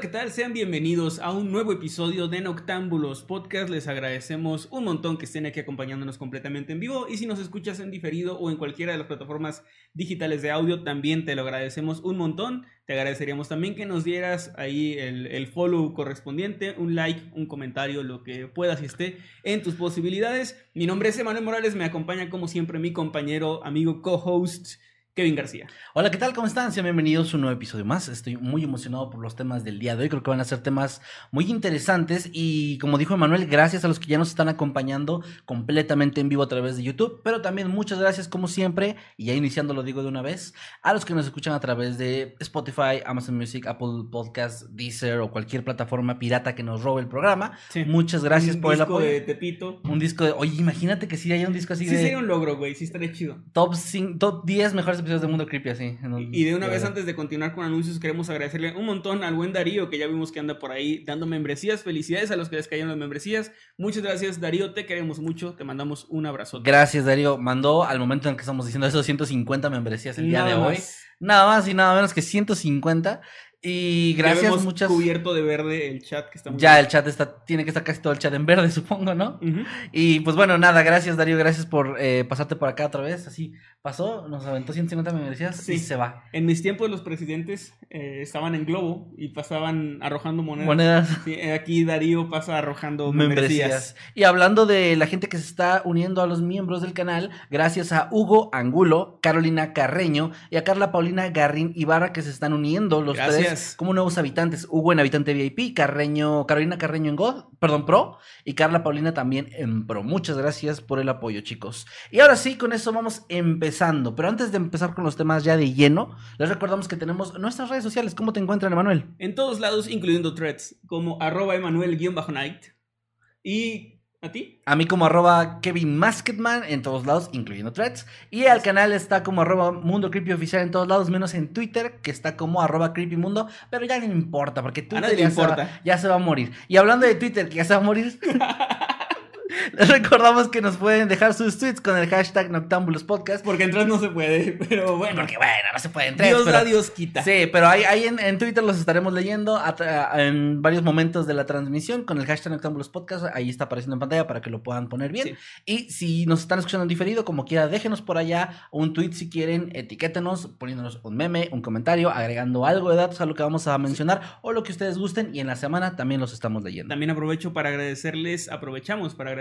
¿Qué tal? Sean bienvenidos a un nuevo episodio de Noctámbulos Podcast. Les agradecemos un montón que estén aquí acompañándonos completamente en vivo. Y si nos escuchas en diferido o en cualquiera de las plataformas digitales de audio, también te lo agradecemos un montón. Te agradeceríamos también que nos dieras ahí el, el follow correspondiente, un like, un comentario, lo que puedas y esté en tus posibilidades. Mi nombre es Emanuel Morales, me acompaña como siempre mi compañero, amigo, co-host. Kevin García. Hola, ¿qué tal? ¿Cómo están? Sean bienvenidos a un nuevo episodio más. Estoy muy emocionado por los temas del día de hoy. Creo que van a ser temas muy interesantes y como dijo Emanuel, gracias a los que ya nos están acompañando completamente en vivo a través de YouTube, pero también muchas gracias como siempre, y ya iniciando lo digo de una vez, a los que nos escuchan a través de Spotify, Amazon Music, Apple Podcasts, Deezer o cualquier plataforma pirata que nos robe el programa. Sí. Muchas gracias un por el disco apoyo. de Tepito. Un disco de... Oye, imagínate que sí haya un disco así Sí de... sería un logro, güey, sí estaría chido. Top, cin- top 10 mejores episodios de Mundo Creepy así. un- Y de una vez verdad. antes de continuar con anuncios, queremos agradecerle un montón al buen Darío, que ya vimos que anda por ahí dando membresías. Felicidades a los que les cayeron las membresías. Muchas gracias, Darío, te queremos mucho, te mandamos un abrazo. Gracias, Darío. Mandó al momento en que estamos diciendo esos 150 membresías el día de hoy. más. Nada más y nada menos que 150. Y Ya gracias, vemos muchas. cubierto de verde el chat que está muy Ya bien. el chat está, tiene que estar casi todo el chat en verde, supongo, ¿no? Y pues bueno, nada, gracias Darío, gracias por eh, pasarte por acá otra vez. Así pasó, nos aventó 150 membresías Sí. y se va. En mis tiempos los presidentes eh, estaban en globo y pasaban arrojando monedas. Monedas. Sí, eh, aquí Darío pasa arrojando membresías. membresías. Y hablando de la gente que se está uniendo a los miembros del canal, gracias a Hugo Angulo, Carolina Carreño y a Carla Paulina Garrín Ibarra que se están uniendo los Gracias. tres como nuevos habitantes. Hugo en habitante VIP, Carreño, Carolina Carreño en God, perdón, Pro y Carla Paulina también en Pro. Muchas gracias por el apoyo, chicos. Y ahora sí, con eso vamos empezando. Pero antes de empezar con los temas ya de lleno, les recordamos que tenemos nuestras redes sociales. ¿Cómo te encuentran, Emanuel? En todos lados, incluyendo threads, como arroba Emanuel-Night. ¿Y a ti? A mí como arroba Kevin Masketman en todos lados, incluyendo threads. Y al canal está como arroba Mundo Creepy Oficial en todos lados, menos en Twitter, que está como arroba Creepy Mundo. Pero ya no importa, porque Twitter nadie le ya, se importa. va, ya se va a morir. Y hablando de Twitter, que ya se va a morir... Les recordamos que nos pueden dejar sus tweets con el hashtag Noctambulos Podcast. Porque en threads no se puede, pero bueno. Porque bueno, no se pueden threads, Dios pero- da, Dios quita. Sí, pero ahí, ahí en, en Twitter los estaremos leyendo a en varios momentos de la transmisión con el hashtag Noctámbulos Podcast. Ahí está apareciendo en pantalla para que lo puedan poner bien. Sí. Y si nos están escuchando en diferido, como quiera, déjenos por allá un tweet si quieren, etiquétenos, poniéndonos un meme, un comentario, agregando algo de datos a lo que vamos a mencionar o lo que ustedes gusten. Y en la semana también los estamos leyendo. También aprovecho para agradecerles, aprovechamos para agradecerles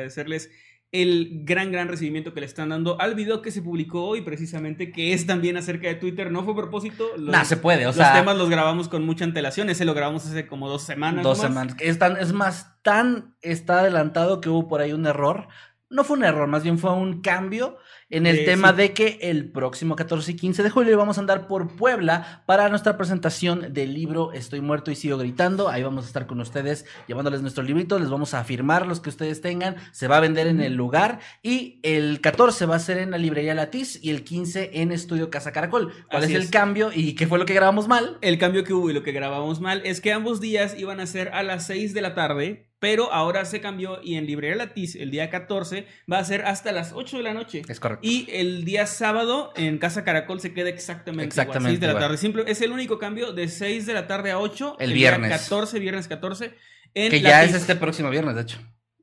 el gran, gran recibimiento que le están dando al video que se publicó hoy, precisamente, que es también acerca de Twitter. No fue a propósito. Los, Nah, se puede, o los sea. temas los grabamos con mucha antelación. Ese lo grabamos hace como dos semanas. Dos semanas. Es, tan- es más, tan está adelantado que hubo por ahí un error. No fue un error, más bien fue un cambio en el Eh, tema sí. de que el próximo 14 y 15 de julio vamos a andar por Puebla para nuestra presentación del libro Estoy muerto y sigo gritando. Ahí vamos a estar con ustedes llevándoles nuestro librito, les vamos a firmar los que ustedes tengan, se va a vender en el lugar y el 14 va a ser en la librería Latiz y el 15 en Estudio Casa Caracol. ¿Cuál Así es el es. cambio y qué fue lo que grabamos mal? El cambio que hubo y lo que grabamos mal es que ambos días iban a ser a las 6 de la tarde, pero ahora se cambió y en Librería Latiz el día 14 va a ser hasta las 8 de la noche. Es correcto. Y el día sábado en Casa Caracol se queda exactamente, Exactamente igual, 6 de la tarde. Simple, es el único cambio de 6 de la tarde a 8. El día viernes. 14, viernes 14. En que ya es este próximo viernes, de hecho.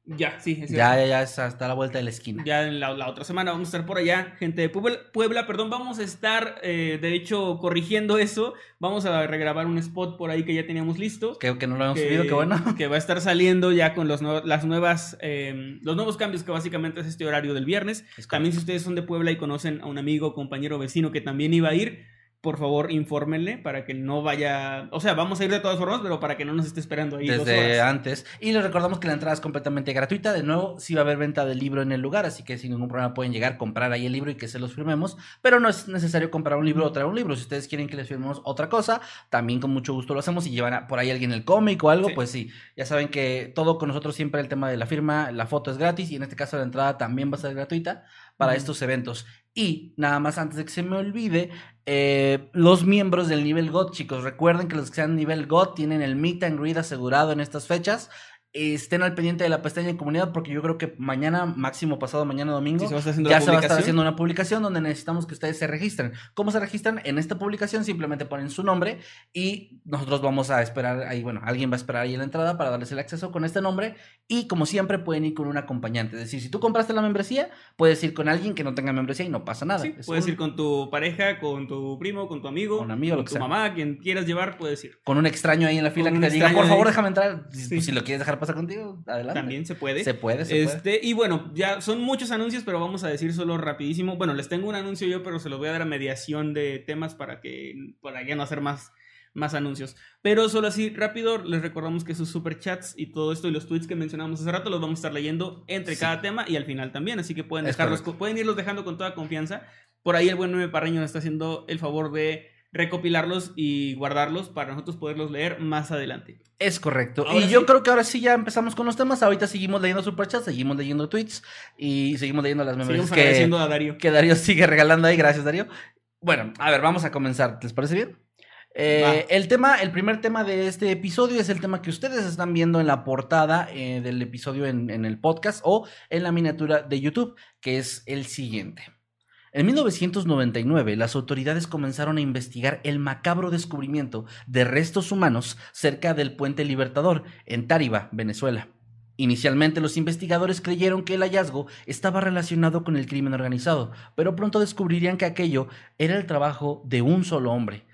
Ya, sí, es Ya, cierto. ya, ya, es hasta a la vuelta de la esquina. Ya en la, la otra semana vamos a estar por allá, gente de Puebla, Puebla, perdón, vamos a estar, eh, de hecho, corrigiendo eso, vamos a regrabar un spot por ahí que ya teníamos listo. Que, que no lo hemos que, subido, qué bueno. que va a estar saliendo ya con los, las nuevas, eh, los nuevos cambios que básicamente es este horario del viernes. Es También si ustedes son de Puebla y conocen a un amigo, compañero, vecino que también iba a ir, por favor infórmenle para que no vaya, o sea, vamos a ir de todas formas, pero para que no nos esté esperando ahí dos Desde horas. antes. Y les recordamos que la entrada es completamente gratuita. De nuevo, sí va a haber venta del libro en el lugar, así que sin ningún problema pueden llegar, comprar ahí el libro y que se los firmemos. Pero no es necesario comprar un libro o traer un libro. Si ustedes quieren que les firmemos otra cosa, también con mucho gusto lo hacemos. Si llevan a- por ahí alguien el cómic o algo, Sí. pues sí. Ya saben que todo con nosotros siempre el tema de la firma, la foto es gratis y en este caso la entrada también va a ser gratuita para Ujú. estos eventos. Y nada más antes de que se me olvide, eh, los miembros del nivel GOT, chicos, recuerden que los que sean nivel GOT tienen el meet and greet asegurado en estas fechas. Estén al pendiente de la pestaña de comunidad porque yo creo que mañana, máximo pasado mañana domingo, Sí, se ya se va a estar haciendo una publicación donde necesitamos que ustedes se registren. ¿Cómo se registran? En esta publicación simplemente ponen su nombre y nosotros vamos a esperar ahí, bueno, alguien va a esperar ahí en la entrada para darles el acceso con este nombre y como siempre pueden ir con un acompañante. Es decir, si tú compraste la membresía, puedes ir con alguien que no tenga membresía y no pasa nada. Sí, Es puedes un- ir con tu pareja, con tu primo, con tu amigo, Con amigo, con tu sea. mamá, quien quieras llevar, puedes ir. con un extraño ahí en la fila Con que te diga, por favor, ahí. déjame entrar. Sí. si lo quieres dejar pasar contigo, adelante. También se puede. Se puede, se puede. Este, y bueno, ya son muchos anuncios, pero vamos a decir solo rapidísimo. Bueno, les tengo un anuncio yo, pero se los voy a dar a mediación de temas para que para ya no hacer más, más anuncios. Pero solo así, rápido, les recordamos que sus superchats y todo esto y los tweets que mencionamos hace rato los vamos a estar leyendo entre Sí. cada tema y al final también. Así que pueden dejarlos, pueden irlos dejando con toda confianza. Por ahí el buen Nueve Parreño nos está haciendo el favor de recopilarlos y guardarlos para nosotros poderlos leer más adelante. Es correcto. Ahora y yo sí. creo que ahora sí ya empezamos con los temas. Ahorita seguimos leyendo superchats, seguimos leyendo tweets y seguimos leyendo las Seguimos que, Darío. que Darío sigue regalando ahí. Gracias, Darío. Bueno, a ver, vamos a comenzar. ¿Les parece bien? Eh, el tema, el primer tema de este episodio es el tema que ustedes están viendo en la portada eh, del episodio en, en el podcast o en la miniatura de YouTube, que es el siguiente. En 1999, las autoridades comenzaron a investigar el macabro descubrimiento de restos humanos cerca del puente Libertador, en Táriba, Venezuela. Inicialmente los investigadores creyeron que el hallazgo estaba relacionado con el crimen organizado, pero pronto descubrirían que aquello era el trabajo de un solo hombre,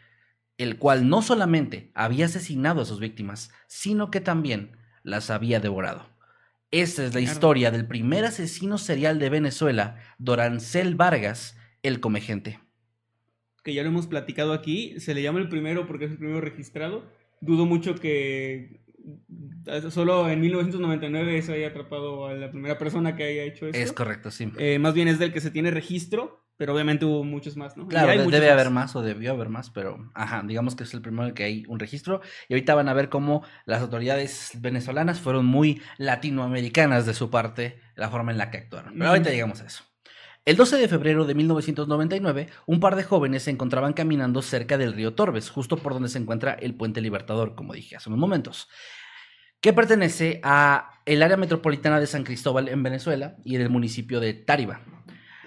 el cual no solamente había asesinado a sus víctimas, sino que también las había devorado. Esta es la historia del primer asesino serial de Venezuela, Dorancel Vargas, el comegente. que ya lo hemos platicado aquí, se le llama el primero porque es el primero registrado. Dudo mucho que solo en 1999 se haya atrapado a la primera persona que haya hecho esto. Es correcto, sí. Eh, más bien es del que se tiene registro, pero obviamente hubo muchos más, ¿no? Claro, hay debe haber más o debió haber más, pero ajá, digamos que es el primero en el que hay un registro. Y ahorita van a ver cómo las autoridades venezolanas fueron muy latinoamericanas de su parte, la forma en la que actuaron. Pero ahorita Mm. llegamos a eso. El 12 de febrero de 1999, un par de jóvenes se encontraban caminando cerca del río Torbes, justo por donde se encuentra el puente Libertador, como dije hace unos momentos, que pertenece a el área metropolitana de San Cristóbal en Venezuela y en el municipio de Táriba.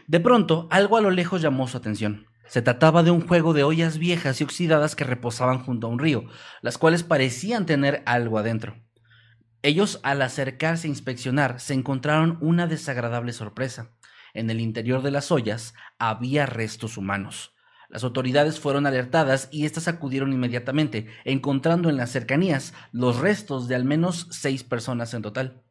De pronto, algo a lo lejos llamó su atención. Se trataba de un juego de ollas viejas y oxidadas que reposaban junto a un río, las cuales parecían tener algo adentro. Ellos, al acercarse a inspeccionar, se encontraron una desagradable sorpresa. En el interior de las ollas había restos humanos. Las autoridades fueron alertadas y éstas acudieron inmediatamente, encontrando en las cercanías los restos de al menos seis personas en total.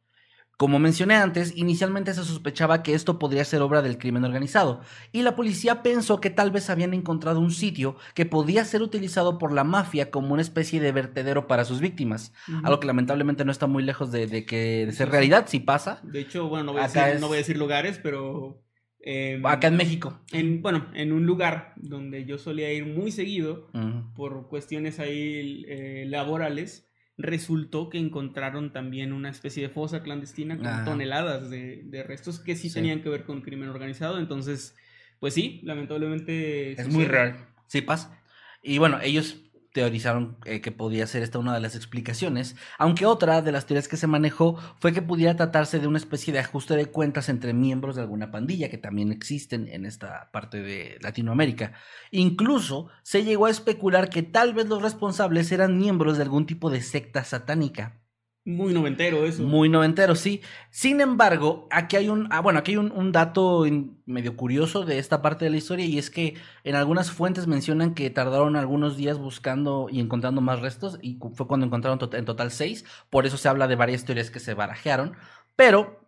Como mencioné antes, inicialmente se sospechaba que esto podría ser obra del crimen organizado, y la policía pensó que tal vez habían encontrado un sitio que podía ser utilizado por la mafia como una especie de vertedero para sus víctimas, algo que lamentablemente no está muy lejos de, de que de ser realidad, si pasa, De hecho, bueno, no voy a, decir, es- no voy a decir lugares, pero... eh, acá en México. en, bueno, en un lugar donde yo solía ir muy seguido, por cuestiones ahí eh, laborales, resultó que encontraron también una especie de fosa clandestina con Ah. toneladas de, de restos que sí, Sí. tenían que ver con crimen organizado. Entonces, pues sí, lamentablemente. Es sucede. muy real. Sí pasa. Y bueno, ellos teorizaron eh, que podía ser esta una de las explicaciones, aunque otra de las teorías que se manejó fue que pudiera tratarse de una especie de ajuste de cuentas entre miembros de alguna pandilla, que también existen en esta parte de Latinoamérica. Incluso se llegó a especular que tal vez los responsables eran miembros de algún tipo de secta satánica. Muy noventero eso. Muy noventero, sí. Sin embargo, aquí hay un, ah, bueno, aquí hay un, un dato in- medio curioso de esta parte de la historia y es que en algunas fuentes mencionan que tardaron algunos días buscando y encontrando más restos y fue cuando encontraron en total seis. Por eso se habla de varias teorías que se barajearon. Pero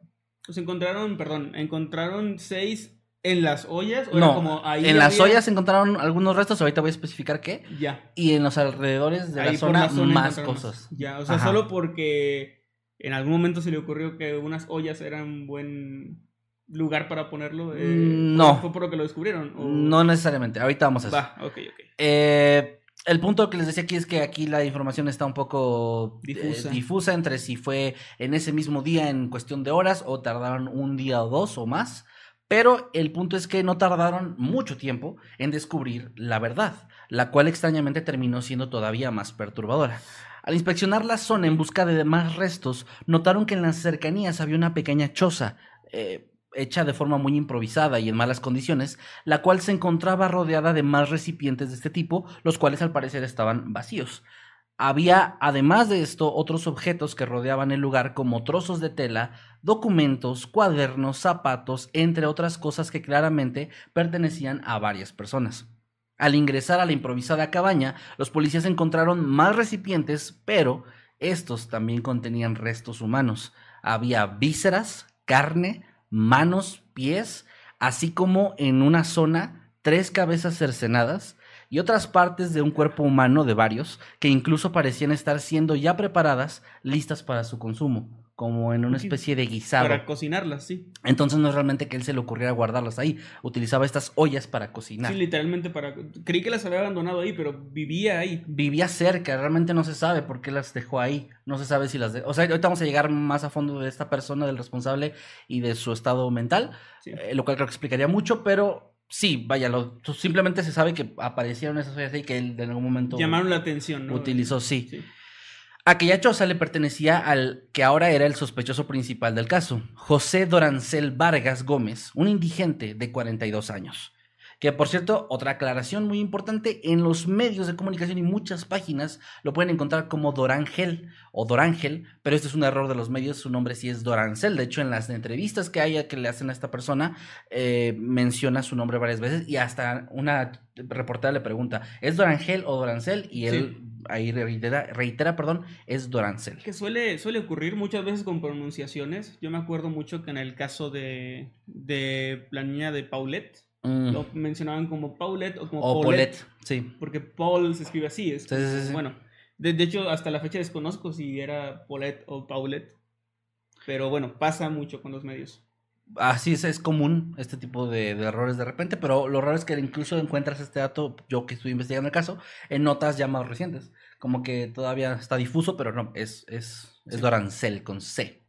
Pues encontraron, perdón, encontraron seis en las ollas. ¿O era como ahí en las ollas encontraron algunos restos, ahorita voy a especificar qué. Ya. Y en los alrededores de ahí la zona, la zona más cosas. Ya, o sea, Ajá. solo porque en algún momento se le ocurrió que unas ollas eran buen lugar para ponerlo. eh, Mm, no. ¿Fue por lo que lo descubrieron? o- No necesariamente, ahorita vamos a eso. Va, ok, ok. Eh, el punto que les decía aquí es que aquí la información está un poco eh, difusa entre si fue en ese mismo día en cuestión de horas o tardaron un día o dos o más. Pero el punto es que no tardaron mucho tiempo en descubrir la verdad, la cual extrañamente terminó siendo todavía más perturbadora. Al inspeccionar la zona en busca de demás restos, notaron que en las cercanías había una pequeña choza, eh, hecha de forma muy improvisada y en malas condiciones, la cual se encontraba rodeada de más recipientes de este tipo, los cuales al parecer estaban vacíos. Había, además de esto, otros objetos que rodeaban el lugar como trozos de tela, documentos, cuadernos, zapatos, entre otras cosas que claramente pertenecían a varias personas. Al ingresar a la improvisada cabaña, los policías encontraron más recipientes, pero estos también contenían restos humanos. Había vísceras, carne, manos, pies, así como en una zona tres cabezas cercenadas y otras partes de un cuerpo humano de varios que incluso parecían estar siendo ya preparadas, listas para su consumo, como en una especie de guisado. Para cocinarlas, sí. Entonces no es realmente que él se le ocurriera guardarlas ahí, utilizaba estas ollas para cocinar. Sí, literalmente para... Creí que las había abandonado ahí, pero vivía ahí. Vivía cerca, realmente no se sabe por qué las dejó ahí, no se sabe si las de... O sea, ahorita vamos a llegar más a fondo de esta persona, del responsable y de su estado mental, Sí. eh, lo cual creo que explicaría mucho, pero sí, vaya, lo, simplemente se sabe que aparecieron esas ollas ahí que él en algún momento Llamaron la atención, ¿no? utilizó, sí. Sí. Aquella choza le pertenecía al que ahora era el sospechoso principal del caso, José Dorancel Vargas Gómez, un indigente de 42 años. Que por cierto, otra aclaración muy importante, en los medios de comunicación y muchas páginas lo pueden encontrar como Dorangel o Dorángel, pero este es un error de los medios, su nombre sí es Dorancel. De hecho, en las entrevistas que haya que le hacen a esta persona, eh, menciona su nombre varias veces y hasta una reportera le pregunta, ¿es Dorangel o Dorancel? Y él ahí reitera, reitera, perdón, es Dorancel. Que suele, suele ocurrir muchas veces con pronunciaciones. Yo me acuerdo mucho que en el caso de, de la niña de Paulette, Mm. lo mencionaban como Paulette o como O Paulette, Paulette, sí. Porque Paul se escribe así. Es Sí, sí, sí. Bueno, de, de hecho, hasta la fecha desconozco si era Paulette o Paulette. Pero bueno, pasa mucho con los medios. Así es, es común este tipo de, de errores de repente, pero lo raro es que incluso encuentras este dato, yo que estoy investigando el caso, en notas ya más recientes. Como que todavía está difuso, pero no, es, es, es. Dorancel con C.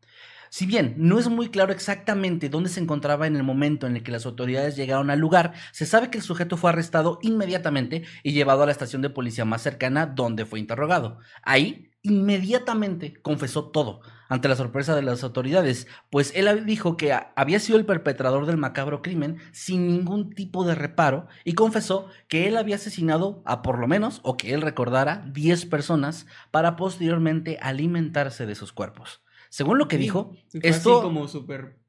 Si bien no es muy claro exactamente dónde se encontraba en el momento en el que las autoridades llegaron al lugar, se sabe que el sujeto fue arrestado inmediatamente y llevado a la estación de policía más cercana donde fue interrogado. Ahí, inmediatamente confesó todo, ante la sorpresa de las autoridades, pues él dijo que había sido el perpetrador del macabro crimen sin ningún tipo de reparo y confesó que él había asesinado a por lo menos, o que él recordara, 10 personas para posteriormente alimentarse de sus cuerpos. Según lo que Sí, dijo, esto como súper.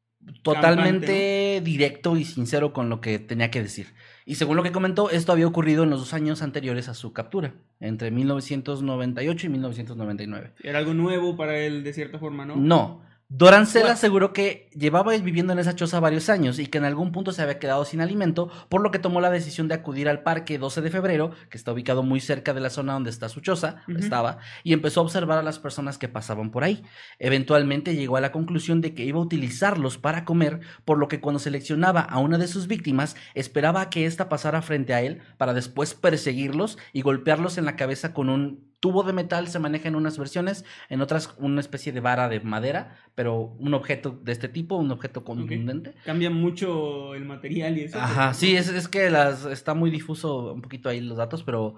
totalmente directo y sincero con lo que tenía que decir. Y según lo que comentó, esto había ocurrido en los dos años anteriores a su captura, entre 1998 y 1999. Era algo nuevo para él, de cierta forma, ¿no? No. Dorancel aseguró que llevaba viviendo en esa choza varios años y que en algún punto se había quedado sin alimento, por lo que tomó la decisión de acudir al parque 12 de febrero, que está ubicado muy cerca de la zona donde está su choza, estaba, y empezó a observar a las personas que pasaban por ahí. Eventualmente llegó a la conclusión de que iba a utilizarlos para comer, por lo que cuando seleccionaba a una de sus víctimas, esperaba a que ésta pasara frente a él para después perseguirlos y golpearlos en la cabeza con un tubo de metal, se maneja en unas versiones, en otras una especie de vara de madera, pero un objeto de este tipo, un objeto contundente. Cambia mucho el material y eso. Ajá, sí, es, es que las, está muy difuso un poquito ahí los datos, pero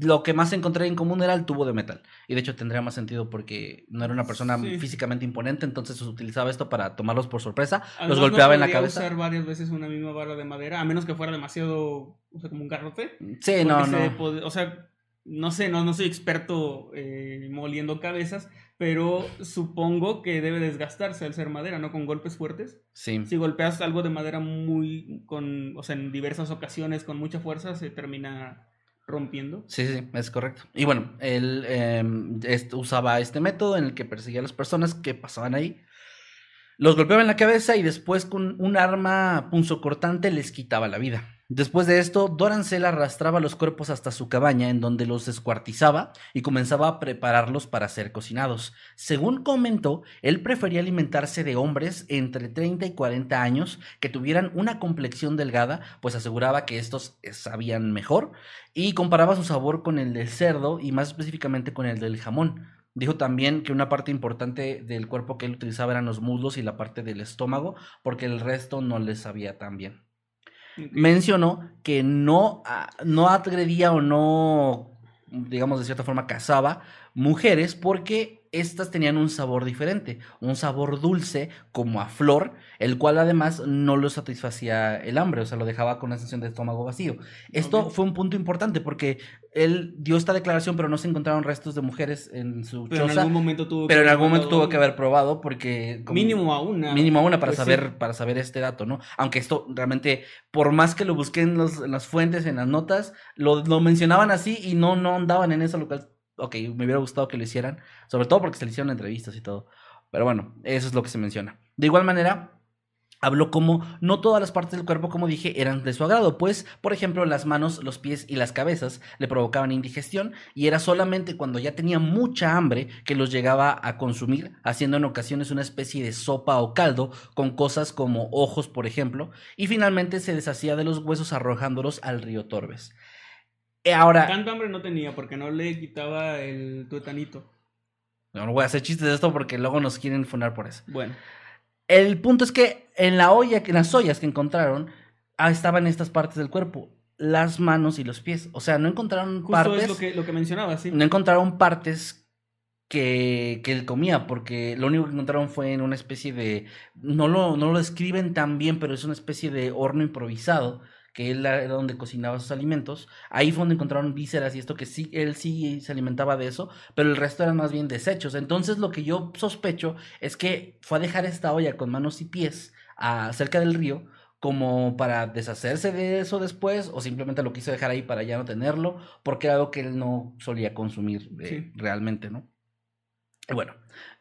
lo que más encontré en común era el tubo de metal. Y de hecho tendría más sentido porque no era una persona Sí. físicamente imponente, entonces utilizaba esto para tomarlos por sorpresa, los no golpeaba en la cabeza. usar varias veces una misma barra de madera, a menos que fuera demasiado, o sea, como un garrote. Sí, no, se no. o sea, no sé, no, no soy experto eh, moliendo cabezas, pero supongo que debe desgastarse al ser madera, ¿no? Con golpes fuertes. Sí. Si golpeas algo de madera muy, con, o sea, en diversas ocasiones con mucha fuerza, se termina rompiendo. Sí, sí, es correcto. Y bueno, él em, usaba este método en el que perseguía a las personas que pasaban ahí. Los golpeaba en la cabeza y después con un arma punzocortante les quitaba la vida. Después de esto, Dorancel arrastraba los cuerpos hasta su cabaña en donde los descuartizaba y comenzaba a prepararlos para ser cocinados. Según comentó, él prefería alimentarse de hombres entre 30 y 40 años que tuvieran una complexión delgada, pues aseguraba que estos sabían mejor y comparaba su sabor con el del cerdo y más específicamente con el del jamón. Dijo también que una parte importante del cuerpo que él utilizaba eran los muslos y la parte del estómago, porque el resto no le sabía tan bien. Mencionó que no, ah, no agredía o no, digamos de cierta forma, cazaba mujeres porque estas tenían un sabor diferente, un sabor dulce como a flor, el cual además no lo satisfacía el hambre, o sea, lo dejaba con una sensación de estómago vacío. Esto fue un punto importante porque él dio esta declaración, pero no se encontraron restos de mujeres en su Pero en algún momento tuvo pero en algún momento tuvo que haber probado porque... como- Mínimo a una. Mínimo a una para Pues sí. saber, para saber este dato, ¿no? Aunque esto realmente, por más que lo busqué en, los- en las fuentes, en las notas, lo, lo mencionaban así y no, no andaban en eso, lo cual, ok, me hubiera gustado que lo hicieran, sobre todo porque se le hicieron entrevistas y todo. Pero bueno, eso es lo que se menciona. De igual manera, habló como no todas las partes del cuerpo, como dije, eran de su agrado, pues, por ejemplo, las manos, los pies y las cabezas le provocaban indigestión y era solamente cuando ya tenía mucha hambre que los llegaba a consumir, haciendo en ocasiones una especie de sopa o caldo con cosas como ojos, por ejemplo, y finalmente se deshacía de los huesos arrojándolos al río Torbes. Eh, Ahora, Tanta hambre no tenía porque no le quitaba el tuetanito. no, no voy a hacer chistes de esto porque luego nos quieren funar por eso. Bueno, El punto es que en la olla, en las ollas que encontraron, ah, estaban estas partes del cuerpo, las manos y los pies. O sea, no encontraron justo partes, es lo que, lo que mencionaba, sí. no encontraron partes que, que él comía, porque lo único que encontraron fue en una especie de, no lo, no lo describen tan bien, pero es una especie de horno improvisado que él era donde cocinaba sus alimentos. Ahí fue donde encontraron vísceras y esto que sí, él sí se alimentaba de eso, pero el resto eran más bien desechos. Entonces lo que yo sospecho es que fue a dejar esta olla con manos y pies a, cerca del río como para deshacerse de eso después o simplemente lo quiso dejar ahí para ya no tenerlo porque era algo que él no solía consumir eh, Sí. realmente, ¿no? Bueno,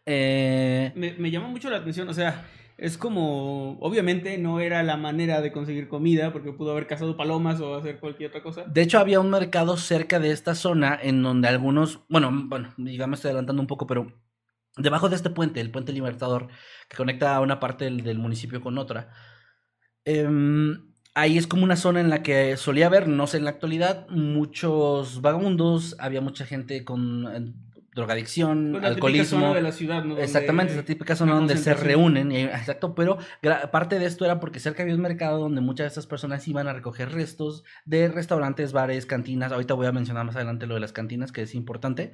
eh, Me, me llama mucho la atención, o sea, es como, obviamente no era la manera de conseguir comida porque pudo haber cazado palomas o hacer cualquier otra cosa. De hecho, había un mercado cerca de esta zona en donde algunos, bueno, bueno, ya me estoy adelantando un poco, pero debajo de este puente, el puente Libertador, que conecta a una parte del, del municipio con otra, em, ahí es como una zona en la que solía haber, no sé en la actualidad, muchos vagabundos, había mucha gente con eh, drogadicción, Pues la alcoholismo. zona de la ciudad, ¿no? Donde Exactamente, esa típica zona donde se reúnen, y- exacto, pero parte de esto era porque cerca había un mercado donde muchas de estas personas iban a recoger restos de restaurantes, bares, cantinas, ahorita voy a mencionar más adelante lo de las cantinas, que es importante,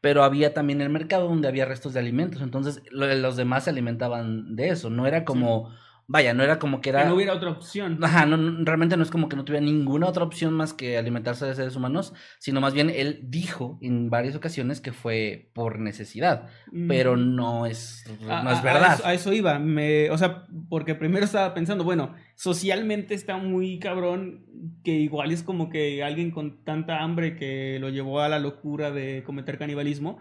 pero había también el mercado donde había restos de alimentos, entonces lo- los demás se alimentaban de eso, no era como, vaya, no era como que Que era... no hubiera otra opción. Ajá, no, no, realmente no es como que no tuviera ninguna otra opción más que alimentarse de seres humanos, sino más bien él dijo en varias ocasiones que fue por necesidad, pero Mm. no es, A- no es verdad. A eso, a eso iba. Me, o sea, porque primero estaba pensando, bueno, socialmente está muy cabrón que igual es como que alguien con tanta hambre que lo llevó a la locura de cometer canibalismo.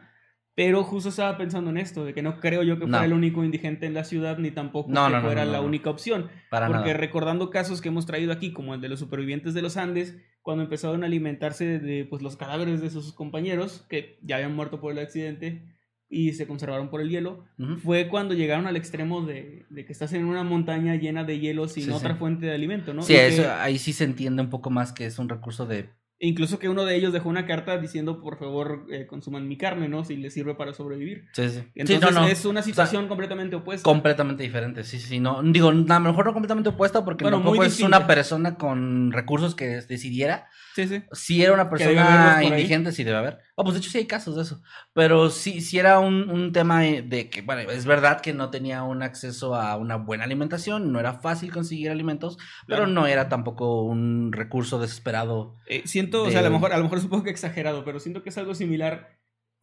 Pero justo estaba pensando en esto, de que no creo yo que fuera No. el único indigente en la ciudad, ni tampoco No, que no, fuera la única opción. Para Porque nada. recordando casos que hemos traído aquí, como el de los supervivientes de los Andes, cuando empezaron a alimentarse de pues, los cadáveres de sus compañeros, que ya habían muerto por el accidente y se conservaron por el hielo, fue cuando llegaron al extremo de, de que estás en una montaña llena de hielo sin Sí, otra sí. fuente de alimento, ¿no? Sí, Y que- eso, ahí sí se entiende un poco más que es un recurso de... incluso que uno de ellos dejó una carta diciendo, por favor, eh, consuman mi carne, ¿no? Si les sirve para sobrevivir. Sí, sí. Entonces Sí, no, no. es una situación completamente opuesta. Completamente diferente, sí, sí, no, digo, a lo mejor no completamente opuesta porque Bueno, tampoco muy es una persona con recursos que decidiera, Sí, sí. si era una persona indigente, sí debe haber. Oh, pues de hecho sí hay casos de eso. Pero sí, sí era un, un tema de que, bueno, es verdad que no tenía un acceso a una buena alimentación, no era fácil conseguir alimentos, pero no era tampoco un recurso desesperado. Eh, siento o sea, a lo mejor, a lo mejor es un poco exagerado, pero siento que es algo similar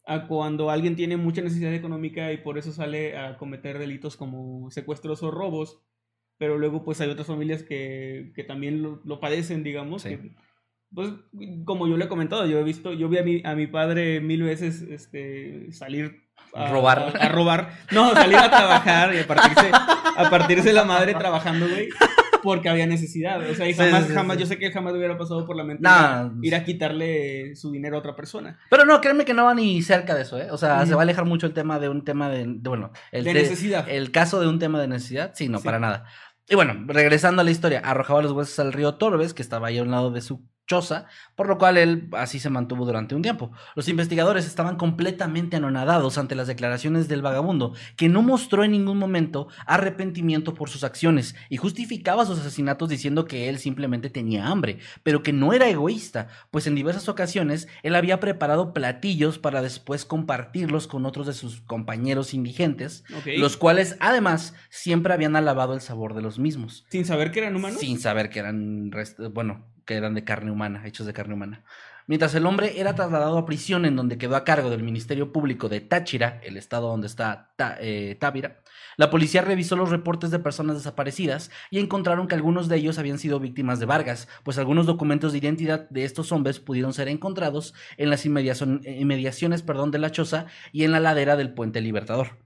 a cuando alguien tiene mucha necesidad económica y por eso sale a cometer delitos como secuestros o robos, pero luego pues hay otras familias que, que también lo, lo, padecen, digamos. Que, pues como yo le he comentado, yo he visto, yo vi a mi, a mi padre mil veces este, salir a robar. A, robar. No, salir a trabajar y a partirse, a partirse la madre trabajando, güey. Porque había necesidad. O sea, y jamás, jamás, yo sé que jamás hubiera pasado por la mente ir a quitarle su dinero a otra persona. Pero no, créeme que no va ni cerca de eso, ¿eh? O sea, se va a alejar mucho el tema de un tema de, bueno, el de necesidad. El caso de un tema de necesidad, sí, no, para nada. Y bueno, regresando a la historia, arrojaba los huesos al río Torbes, que estaba ahí a un lado de su choza, por lo cual él así se mantuvo durante un tiempo. Los investigadores estaban completamente anonadados ante las declaraciones del vagabundo, que no mostró en ningún momento arrepentimiento por sus acciones y justificaba sus asesinatos diciendo que él simplemente tenía hambre, pero que no era egoísta, pues en diversas ocasiones él había preparado platillos para después compartirlos con otros de sus compañeros indigentes, los cuales además siempre habían alabado el sabor de los mismos. Sin saber que eran humanos. Sin saber que eran, bueno, que eran de carne humana, hechos de carne humana. Mientras el hombre era trasladado a prisión en donde quedó a cargo del Ministerio Público de Táchira, el estado donde está eh, Távira, la policía revisó los reportes de personas desaparecidas y encontraron que algunos de ellos habían sido víctimas de Vargas, pues algunos documentos de identidad de estos hombres pudieron ser encontrados en las inmediaciones perdón, de la choza y en la ladera del puente Libertador.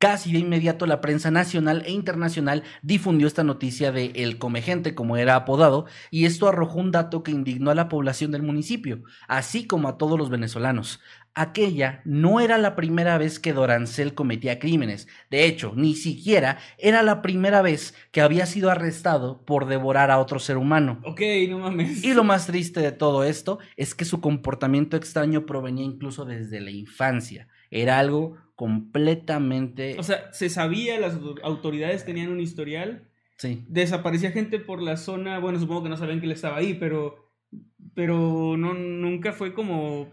Casi de inmediato la prensa nacional e internacional difundió esta noticia de El Comegente, como era apodado, y esto arrojó un dato que indignó a la población del municipio, así como a todos los venezolanos. Aquella no era la primera vez que Dorancel cometía crímenes. De hecho, ni siquiera era la primera vez que había sido arrestado por devorar a otro ser humano. Ok, no mames. Y lo más triste de todo esto es que su comportamiento extraño provenía incluso desde la infancia. Era algo completamente... O sea, se sabía, las autoridades tenían un historial. Sí. Desaparecía gente por la zona, bueno, supongo que no sabían que él estaba ahí, pero, pero no, nunca fue como...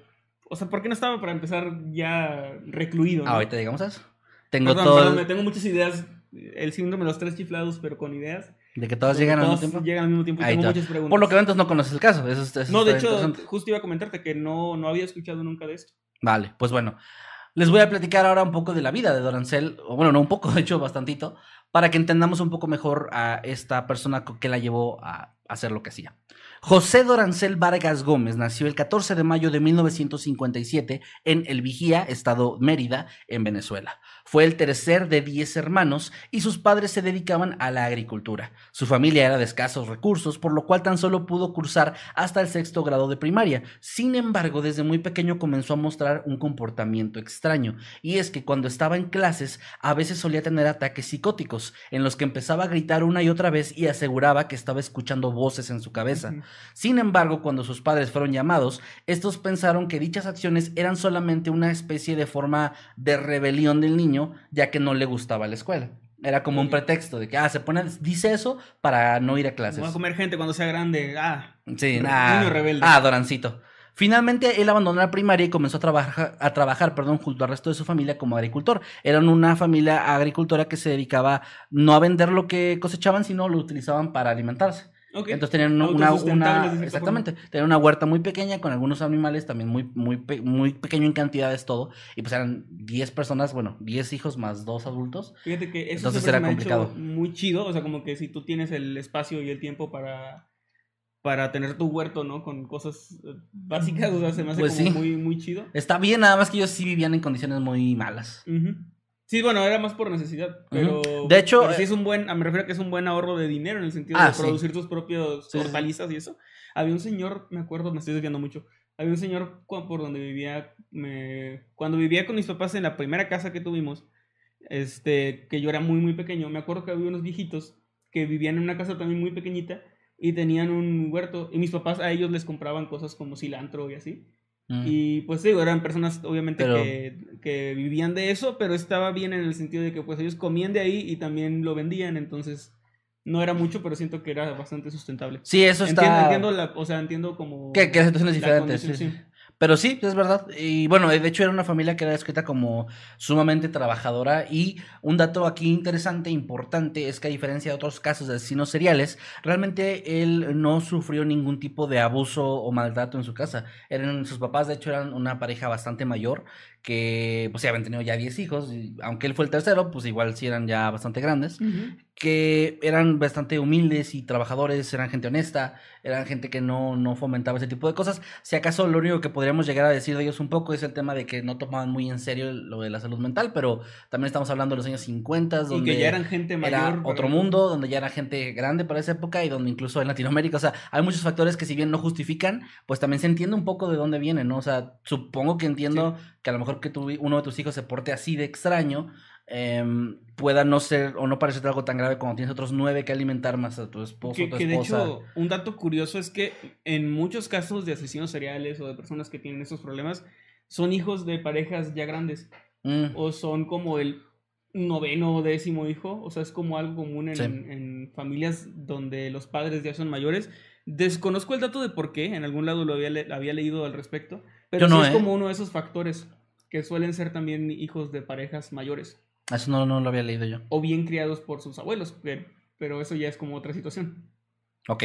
O sea, ¿por qué no estaba para empezar ya recluido? ¿no? Ahorita digamos eso. Tengo todo... me tengo muchas ideas, el síndrome de los tres chiflados, pero con ideas. De que todas llegan al mismo tiempo. Llegan al mismo tiempo tengo muchas preguntas. Por lo que entonces no conoces el caso. Eso, no, de hecho, justo iba a comentarte que no, no había escuchado nunca de esto. Vale, pues bueno. Les voy a platicar ahora un poco de la vida de Dorancel, o bueno, no un poco, de hecho bastantito, para que entendamos un poco mejor a esta persona que la llevó a hacer lo que hacía. José Dorancel Vargas Gómez nació el 14 de mayo de 1957 en El Vigía, estado Mérida, en Venezuela. Fue el tercer de diez hermanos y sus padres se dedicaban a la agricultura. Su familia era de escasos recursos, por lo cual tan solo pudo cursar hasta el sexto grado de primaria. Sin embargo, desde muy pequeño comenzó a mostrar un comportamiento extraño, y es que cuando estaba en clases a veces solía tener ataques psicóticos, en los que empezaba a gritar una y otra vez y aseguraba que estaba escuchando voces en su cabeza. Sin embargo, cuando sus padres fueron llamados, estos pensaron que dichas acciones eran solamente una especie de forma de rebelión del niño ya que no le gustaba la escuela. Era como un pretexto de que, ah, se pone, dice eso para no ir a clases. Va a comer gente cuando sea grande, ah. Sí, Niño rebelde. Ah, Dorancito. Finalmente, él abandonó la primaria y comenzó a trabajar, a trabajar perdón, junto al resto de su familia como agricultor. Eran una familia agricultora que se dedicaba no a vender lo que cosechaban, sino lo utilizaban para alimentarse. Entonces tenían una, exactamente, tenían una huerta muy pequeña con algunos animales también muy, muy, muy pequeño en cantidades todo. Y pues eran 10 personas, bueno, 10 hijos más dos adultos. Fíjate que eso Entonces era complicado. muy chido, o sea, como que si tú tienes el espacio y el tiempo para para tener tu huerto, ¿no? Con cosas eh, básicas, o sea, se me hace pues como muy, muy chido. Está bien, nada más que ellos sí vivían en condiciones muy malas. Sí, bueno, era más por necesidad, pero... De hecho... sí es un buen, me refiero a que es un buen ahorro de dinero en el sentido ah, de producir tus propios hortalizas y eso. Había un señor, me acuerdo, me estoy desviando mucho, había un señor por donde vivía, me, cuando vivía con mis papás en la primera casa que tuvimos, este, que yo era muy, muy pequeño, me acuerdo que había unos viejitos que vivían en una casa también muy pequeñita y tenían un huerto y mis papás a ellos les compraban cosas como cilantro y así. Mm. Y pues digo, eran personas obviamente que, que, vivían de eso, pero estaba bien en el sentido de que pues ellos comían de ahí y también lo vendían, entonces no era mucho, pero siento que era bastante sustentable. Sí, eso está... Entiendo, la, o sea, entiendo como... Que, que situaciones diferentes, sí, Pero sí, es verdad. Y bueno, de hecho era una familia que era descrita como sumamente trabajadora. Y un dato aquí interesante, importante, es que a diferencia de otros casos de asesinos seriales, realmente él no sufrió ningún tipo de abuso o maltrato en su casa. Eran, sus papás, de hecho, eran una pareja bastante mayor que pues ya habían tenido ya 10 hijos, y aunque él fue el tercero, pues igual sí eran ya bastante grandes, que eran bastante humildes y trabajadores, eran gente honesta, eran gente que no, no fomentaba ese tipo de cosas. Si acaso lo único que podríamos llegar a decir de ellos un poco es el tema de que no tomaban muy en serio lo de la salud mental, pero también estamos hablando de los años 50, donde y que ya eran gente mayor. Era otro mundo, donde ya era gente grande para esa época y donde incluso en Latinoamérica, o sea, hay muchos factores que si bien no justifican, pues también se entiende un poco de dónde vienen, ¿no? O sea, supongo que entiendo que a lo mejor que tu, uno de tus hijos se porte así de extraño, em, pueda no ser o no parecerte algo tan grave como tienes otros nueve que alimentar más a tu esposo o tu que esposa. de hecho, un dato curioso es que en muchos casos de asesinos seriales o de personas que tienen esos problemas, son hijos de parejas ya grandes. Mm, O son como el noveno o décimo hijo. O sea, es como algo común en, Sí. en familias donde los padres ya son mayores. Desconozco el dato de por qué, en algún lado lo había, le- había leído al respecto, pero no, sí es ¿eh? como uno de esos factores que suelen ser también hijos de parejas mayores eso no, no lo había leído yo. o bien criados por sus abuelos, pero, pero eso ya es como otra situación. Ok.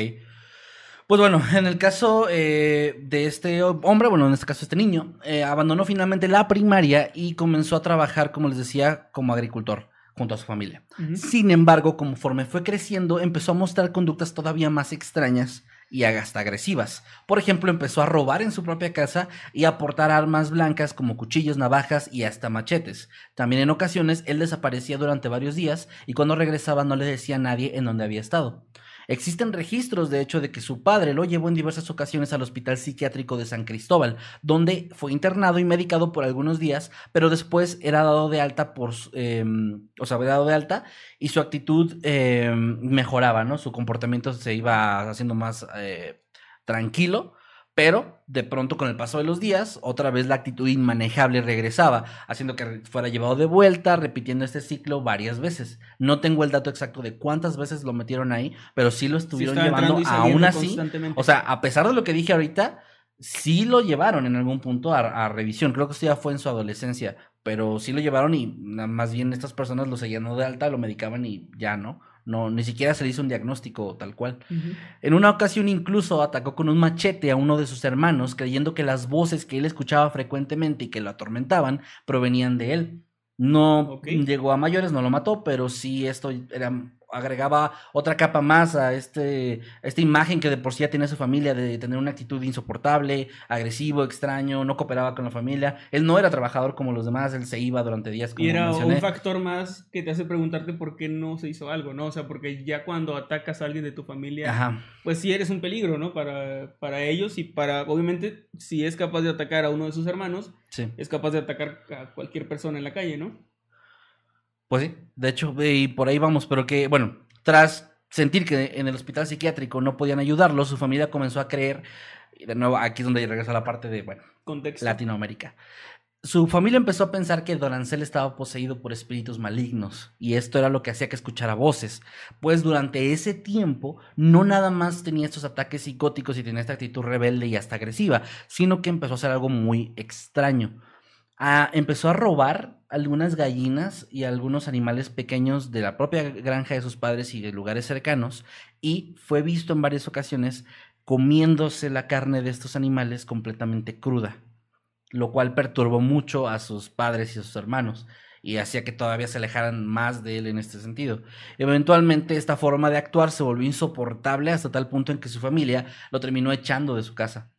Pues bueno, en el caso eh, de este hombre, bueno, en este caso este niño, eh, abandonó finalmente la primaria y comenzó a trabajar, como les decía, como agricultor junto a su familia. Sin embargo, conforme fue creciendo, empezó a mostrar conductas todavía más extrañas y hasta agresivas. Por ejemplo, empezó a robar en su propia casa y a portar armas blancas como cuchillos, navajas y hasta machetes. También en ocasiones él desaparecía durante varios días y cuando regresaba no le decía a nadie en dónde había estado. Existen registros, de hecho, de que su padre lo llevó en diversas ocasiones al Hospital Psiquiátrico de San Cristóbal, donde fue internado y medicado por algunos días, pero después era dado de alta por, em, o sea, dado de alta y su actitud em, mejoraba, ¿no? Su comportamiento se iba haciendo más eh, tranquilo, pero de pronto con el paso de los días, otra vez la actitud inmanejable regresaba, haciendo que fuera llevado de vuelta, repitiendo este ciclo varias veces. No tengo el dato exacto de cuántas veces lo metieron ahí, pero sí lo estuvieron llevando aún así. O sea, a pesar de lo que dije ahorita, sí lo llevaron en algún punto a, a revisión. Creo que esto ya fue en su adolescencia, pero sí lo llevaron y más bien estas personas lo seguían de alta, lo medicaban y ya no. No, ni siquiera se le hizo un diagnóstico tal cual. En una ocasión incluso atacó con un machete a uno de sus hermanos, creyendo que las voces que él escuchaba frecuentemente y que lo atormentaban provenían de él. No llegó a mayores, no lo mató, pero sí esto era, agregaba otra capa más a este, esta imagen que de por sí ya tenía su familia de tener una actitud insoportable, agresivo, extraño, no cooperaba con la familia. Él no era trabajador como los demás, él se iba durante días como Y era mencioné. un factor más que te hace preguntarte por qué no se hizo algo, ¿no? O sea, porque ya cuando atacas a alguien de tu familia, Ajá. pues sí eres un peligro, ¿no? Para, para ellos y para, obviamente, si es capaz de atacar a uno de sus hermanos, Sí. es capaz de atacar a cualquier persona en la calle, ¿no? Pues sí, de hecho, y por ahí vamos, pero que, bueno, tras sentir que en el hospital psiquiátrico no podían ayudarlo, su familia comenzó a creer, y de nuevo aquí es donde regresa la parte de, bueno, Contexto. Latinoamérica. Su familia empezó a pensar que Don Ansel estaba poseído por espíritus malignos, y esto era lo que hacía que escuchara voces, pues durante ese tiempo no nada más tenía estos ataques psicóticos y tenía esta actitud rebelde y hasta agresiva, sino que empezó a hacer algo muy extraño. Empezó a robar algunas gallinas y algunos animales pequeños de la propia granja de sus padres y de lugares cercanos, y fue visto en varias ocasiones comiéndose la carne de estos animales completamente cruda lo cual perturbó mucho a sus padres y a sus hermanos y hacía que todavía se alejaran más de él en este sentido. Eventualmente esta forma de actuar se volvió insoportable hasta tal punto en que su familia lo terminó echando de su casa.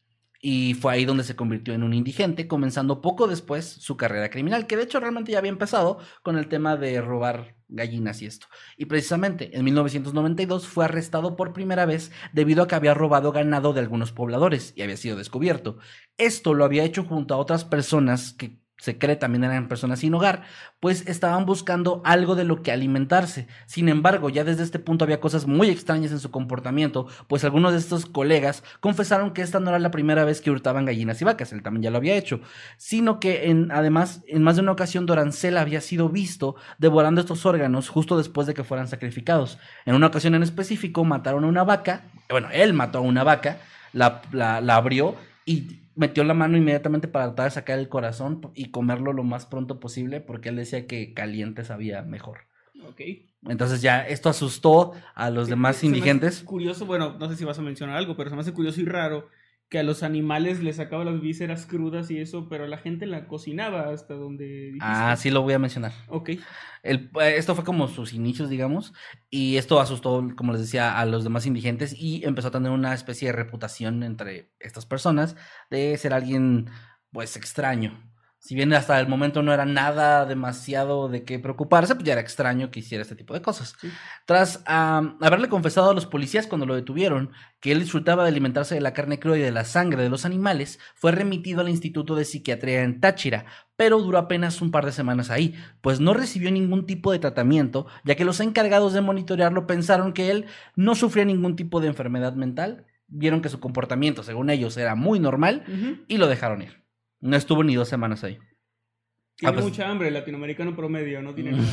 Y fue ahí donde se convirtió en un indigente, comenzando poco después su carrera criminal, que de hecho realmente ya había empezado con el tema de robar gallinas y esto. Y precisamente en 1992 fue arrestado por primera vez debido a que había robado ganado de algunos pobladores y había sido descubierto. Esto lo había hecho junto a otras personas que se cree también eran personas sin hogar, pues estaban buscando algo de lo que alimentarse. Sin embargo, ya desde este punto había cosas muy extrañas en su comportamiento, pues algunos de estos colegas confesaron que esta no era la primera vez que hurtaban gallinas y vacas, él también ya lo había hecho, sino que en, además en más de una ocasión Dorancel había sido visto devorando estos órganos justo después de que fueran sacrificados. En una ocasión en específico mataron a una vaca, bueno, él mató a una vaca, la, la, la abrió y metió la mano inmediatamente para tratar de sacar el corazón y comerlo lo más pronto posible porque él decía que caliente sabía mejor. Ok. Entonces ya esto asustó a los demás indigentes. Curioso, bueno, no sé si vas a mencionar algo, pero se me hace curioso y raro que a los animales les sacaba las vísceras crudas y eso, pero la gente la cocinaba hasta donde dijiste. Ah, sí lo voy a mencionar. Ok. El- eh, esto fue como sus inicios, digamos, y esto asustó, como les decía, a los demás indigentes y empezó a tener una especie de reputación entre estas personas de ser alguien, pues, extraño. Si bien hasta el momento no era nada demasiado de qué preocuparse, pues ya era extraño que hiciera este tipo de cosas. Sí. Tras haberle confesado a los policías cuando lo detuvieron que él disfrutaba de alimentarse de la carne cruda y de la sangre de los animales, fue remitido al Instituto de Psiquiatría en Táchira, pero duró apenas un par de semanas ahí, pues no recibió ningún tipo de tratamiento, ya que los encargados de monitorearlo pensaron que él no sufría ningún tipo de enfermedad mental, vieron que su comportamiento, según ellos, era muy normal y lo dejaron ir. No estuvo ni dos semanas ahí. Tiene Ah, pues- mucha hambre, el latinoamericano promedio, no tiene nada.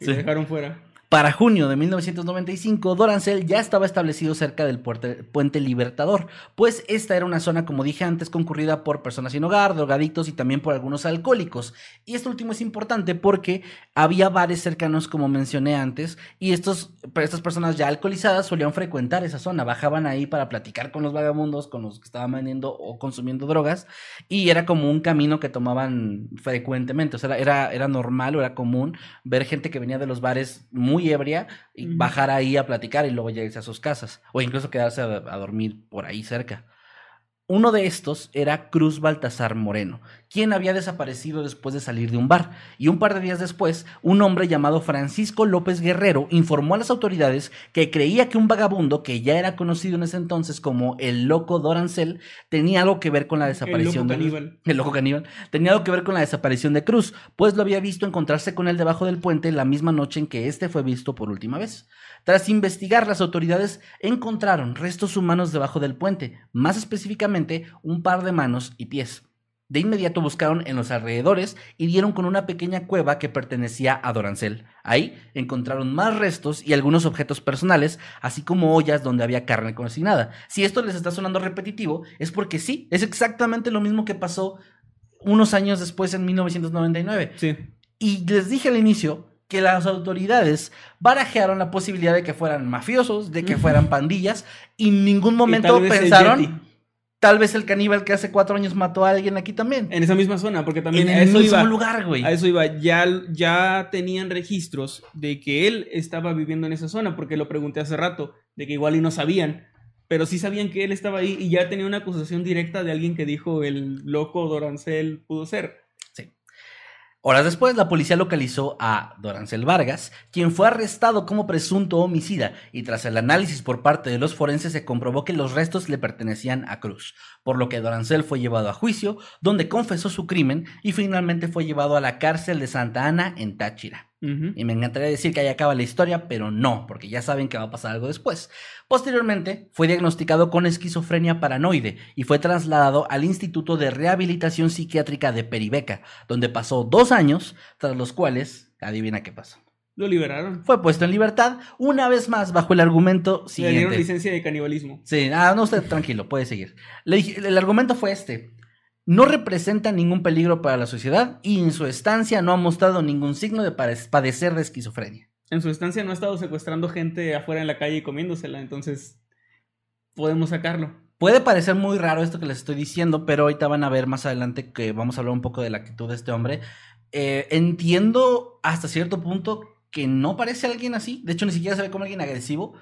Sí. dejaron fuera. Para junio de 1995, Dorancel ya estaba establecido cerca del puente Libertador, pues esta era una zona, como dije antes, concurrida por personas sin hogar, drogadictos y también por algunos alcohólicos. Y esto último es importante porque había bares cercanos, como mencioné antes, y estos, estas personas ya alcoholizadas solían frecuentar esa zona, bajaban ahí para platicar con los vagabundos, con los que estaban vendiendo o consumiendo drogas, y era como un camino que tomaban frecuentemente, o sea, era, era normal o era común ver gente que venía de los bares muy ebria y bajar ahí a platicar y luego ya irse a sus casas, o incluso quedarse a, a dormir por ahí cerca. Uno de estos era Cruz Baltasar Moreno, quien había desaparecido después de salir de un bar, y un par de días después, un hombre llamado Francisco López Guerrero informó a las autoridades que creía que un vagabundo que ya era conocido en ese entonces como el loco Dorancel tenía algo que ver con la desaparición loco de caníbal. el loco caníbal tenía algo que ver con la desaparición de Cruz, pues lo había visto encontrarse con él debajo del puente la misma noche en que este fue visto por última vez. Tras investigar, las autoridades encontraron restos humanos debajo del puente, más específicamente un par de manos y pies. De inmediato buscaron en los alrededores y dieron con una pequeña cueva que pertenecía a Dorancel. Ahí encontraron más restos y algunos objetos personales, así como ollas donde había carne cocinada. Si esto les está sonando repetitivo, es porque sí, es exactamente lo mismo que pasó unos años después en 1999. Sí. Y les dije al inicio que las autoridades barajearon la posibilidad de que fueran mafiosos, de que fueran pandillas, y en ningún momento pensaron. Tal vez el caníbal que hace cuatro años mató a alguien aquí también. En esa misma zona, porque también en a el eso mismo iba. lugar, güey. A eso iba, ya, ya tenían registros de que él estaba viviendo en esa zona, porque lo pregunté hace rato, de que igual y no sabían, pero sí sabían que él estaba ahí y ya tenía una acusación directa de alguien que dijo el loco Dorancel pudo ser. Horas después, la policía localizó a Dorancel Vargas, quien fue arrestado como presunto homicida, y tras el análisis por parte de los forenses se comprobó que los restos le pertenecían a Cruz, por lo que Dorancel fue llevado a juicio, donde confesó su crimen y finalmente fue llevado a la cárcel de Santa Ana en Táchira. Y me encantaría decir que ahí acaba la historia, pero no, porque ya saben que va a pasar algo después. Posteriormente, fue diagnosticado con esquizofrenia paranoide y fue trasladado al Instituto de Rehabilitación Psiquiátrica de Peribeca, donde pasó dos años, tras los cuales, adivina qué pasó. Lo liberaron. Fue puesto en libertad, una vez más bajo el argumento Le dieron siguiente. licencia de canibalismo. Sí, ah, no, usted tranquilo, puede seguir. Le el argumento fue este. No representa ningún peligro para la sociedad y en su estancia no ha mostrado ningún signo de padecer de esquizofrenia. En su estancia no ha estado secuestrando gente afuera en la calle y comiéndosela, entonces podemos sacarlo. Puede parecer muy raro esto que les estoy diciendo, pero ahorita van a ver más adelante que vamos a hablar un poco de la actitud de este hombre. Eh, entiendo hasta cierto punto que no parece alguien así. De hecho, ni siquiera se ve como alguien agresivo.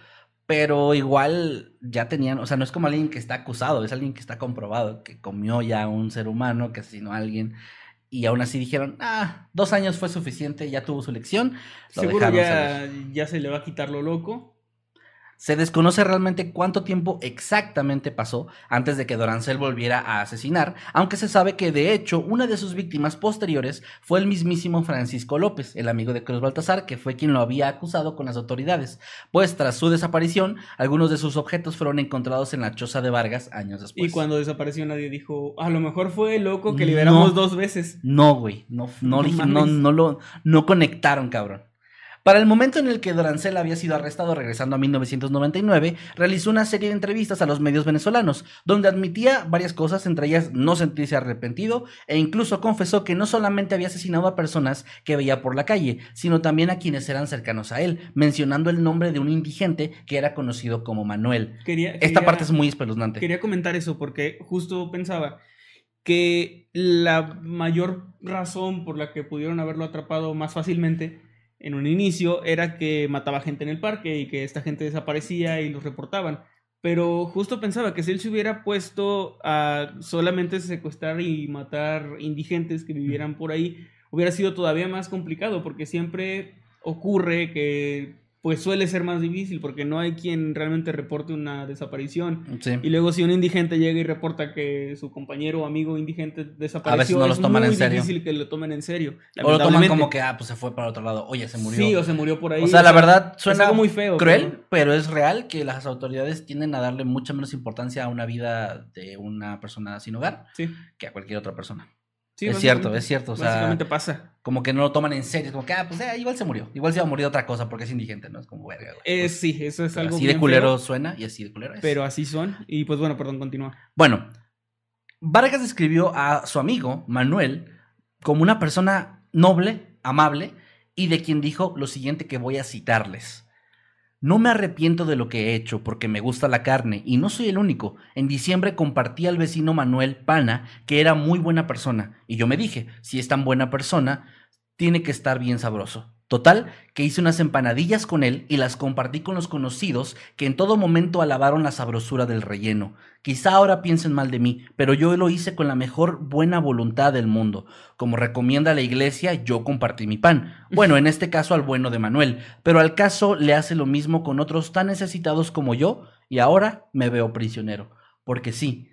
Pero igual ya tenían, o sea, no es como alguien que está acusado, es alguien que está comprobado, que comió ya a un ser humano, que asesinó a alguien. Y aún así dijeron, ah, dos años fue suficiente, ya tuvo su lección. Lo Seguro ya, ya se le va a quitar lo loco. Se desconoce realmente cuánto tiempo exactamente pasó antes de que Dorancel volviera a asesinar, aunque se sabe que de hecho una de sus víctimas posteriores fue el mismísimo Francisco López, el amigo de Cruz Baltasar, que fue quien lo había acusado con las autoridades, pues tras su desaparición, algunos de sus objetos fueron encontrados en la choza de Vargas años después. y cuando desapareció nadie dijo, a lo mejor fue el loco que liberamos No. dos veces. No, güey, no, no, No no, no lo, no conectaron, cabrón. Para el momento en el que Dorancel había sido arrestado regresando a 1999, realizó una serie de entrevistas a los medios venezolanos, donde admitía varias cosas, entre ellas no sentirse arrepentido, e incluso confesó que no solamente había asesinado a personas que veía por la calle, sino también a quienes eran cercanos a él, mencionando el nombre de un indigente que era conocido como Manuel. Quería- Esta parte es muy espeluznante. Quería comentar eso porque justo pensaba que la mayor razón por la que pudieron haberlo atrapado más fácilmente en un inicio era que mataba gente en el parque y que esta gente desaparecía y los reportaban. Pero justo pensaba que si él se hubiera puesto a solamente secuestrar y matar indigentes que vivieran por ahí, hubiera sido todavía más complicado porque siempre ocurre que pues suele ser más difícil porque no hay quien realmente reporte una desaparición. Sí. Y luego si un indigente llega y reporta que su compañero o amigo indigente desapareció, no los es toman muy en serio. difícil que lo tomen en serio. O lo toman como que, ah, pues se fue para otro lado. Oye, se murió. Sí, o se murió por ahí. O sea, la verdad suena algo muy feo, cruel, pero- pero... es real que las autoridades tienden a darle mucha menos importancia a una vida de una persona sin hogar Sí, que a cualquier otra persona. Sí, es cierto, es cierto. O sea, básicamente pasa. como que no lo toman en serio. Es como que, ah, pues eh, igual se murió. Igual se iba a morir de otra cosa porque es indigente, ¿no? Es como verga, güey. Eh, sí, eso es pero algo así de culero feo, suena y así de culero es. pero así son. Y pues bueno, perdón, continúa. Bueno, Vargas describió a su amigo, Manuel, como una persona noble, amable, y de quien dijo lo siguiente que voy a citarles. No me arrepiento de lo que he hecho porque me gusta la carne y no soy el único. En diciembre compartí al vecino Manuel Pana, que era muy buena persona, y yo me dije, si es tan buena persona, tiene que estar bien sabroso. Total, que hice unas empanadillas con él y las compartí con los conocidos que en todo momento alabaron la sabrosura del relleno. Quizá ahora piensen mal de mí, pero yo lo hice con la mejor buena voluntad del mundo. Como recomienda la iglesia, yo compartí mi pan. Bueno, en este caso al bueno de Manuel, pero al caso le hace lo mismo con otros tan necesitados como yo y ahora me veo prisionero. Porque sí,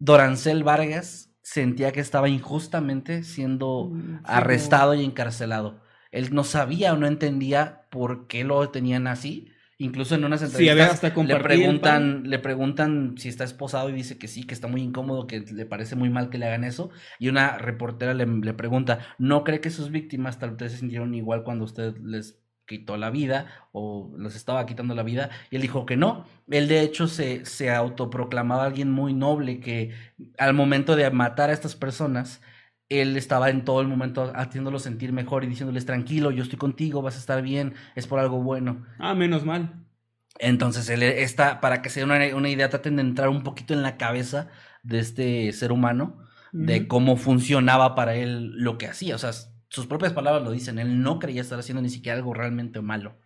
Dorancel Vargas sentía que estaba injustamente siendo Mm, arrestado y encarcelado. Él no sabía o no entendía por qué lo tenían así. Incluso en unas entrevistas hasta le preguntan, le preguntan si está esposado y dice que sí, que está muy incómodo, que le parece muy mal que le hagan eso. Y una reportera le, le pregunta, ¿no cree que sus víctimas tal vez se sintieron igual cuando usted les quitó la vida o les estaba quitando la vida? Y él dijo que no. Él de hecho se, se autoproclamaba alguien muy noble que al momento de matar a estas personas, él estaba en todo el momento haciéndolos sentir mejor y diciéndoles tranquilo, yo estoy contigo, vas a estar bien, es por algo bueno. Ah, menos mal. Entonces, él está, para que se den una, una idea, traten de entrar un poquito en la cabeza de este ser humano, de cómo funcionaba para él lo que hacía. O sea, sus propias palabras lo dicen, él no creía estar haciendo ni siquiera algo realmente malo.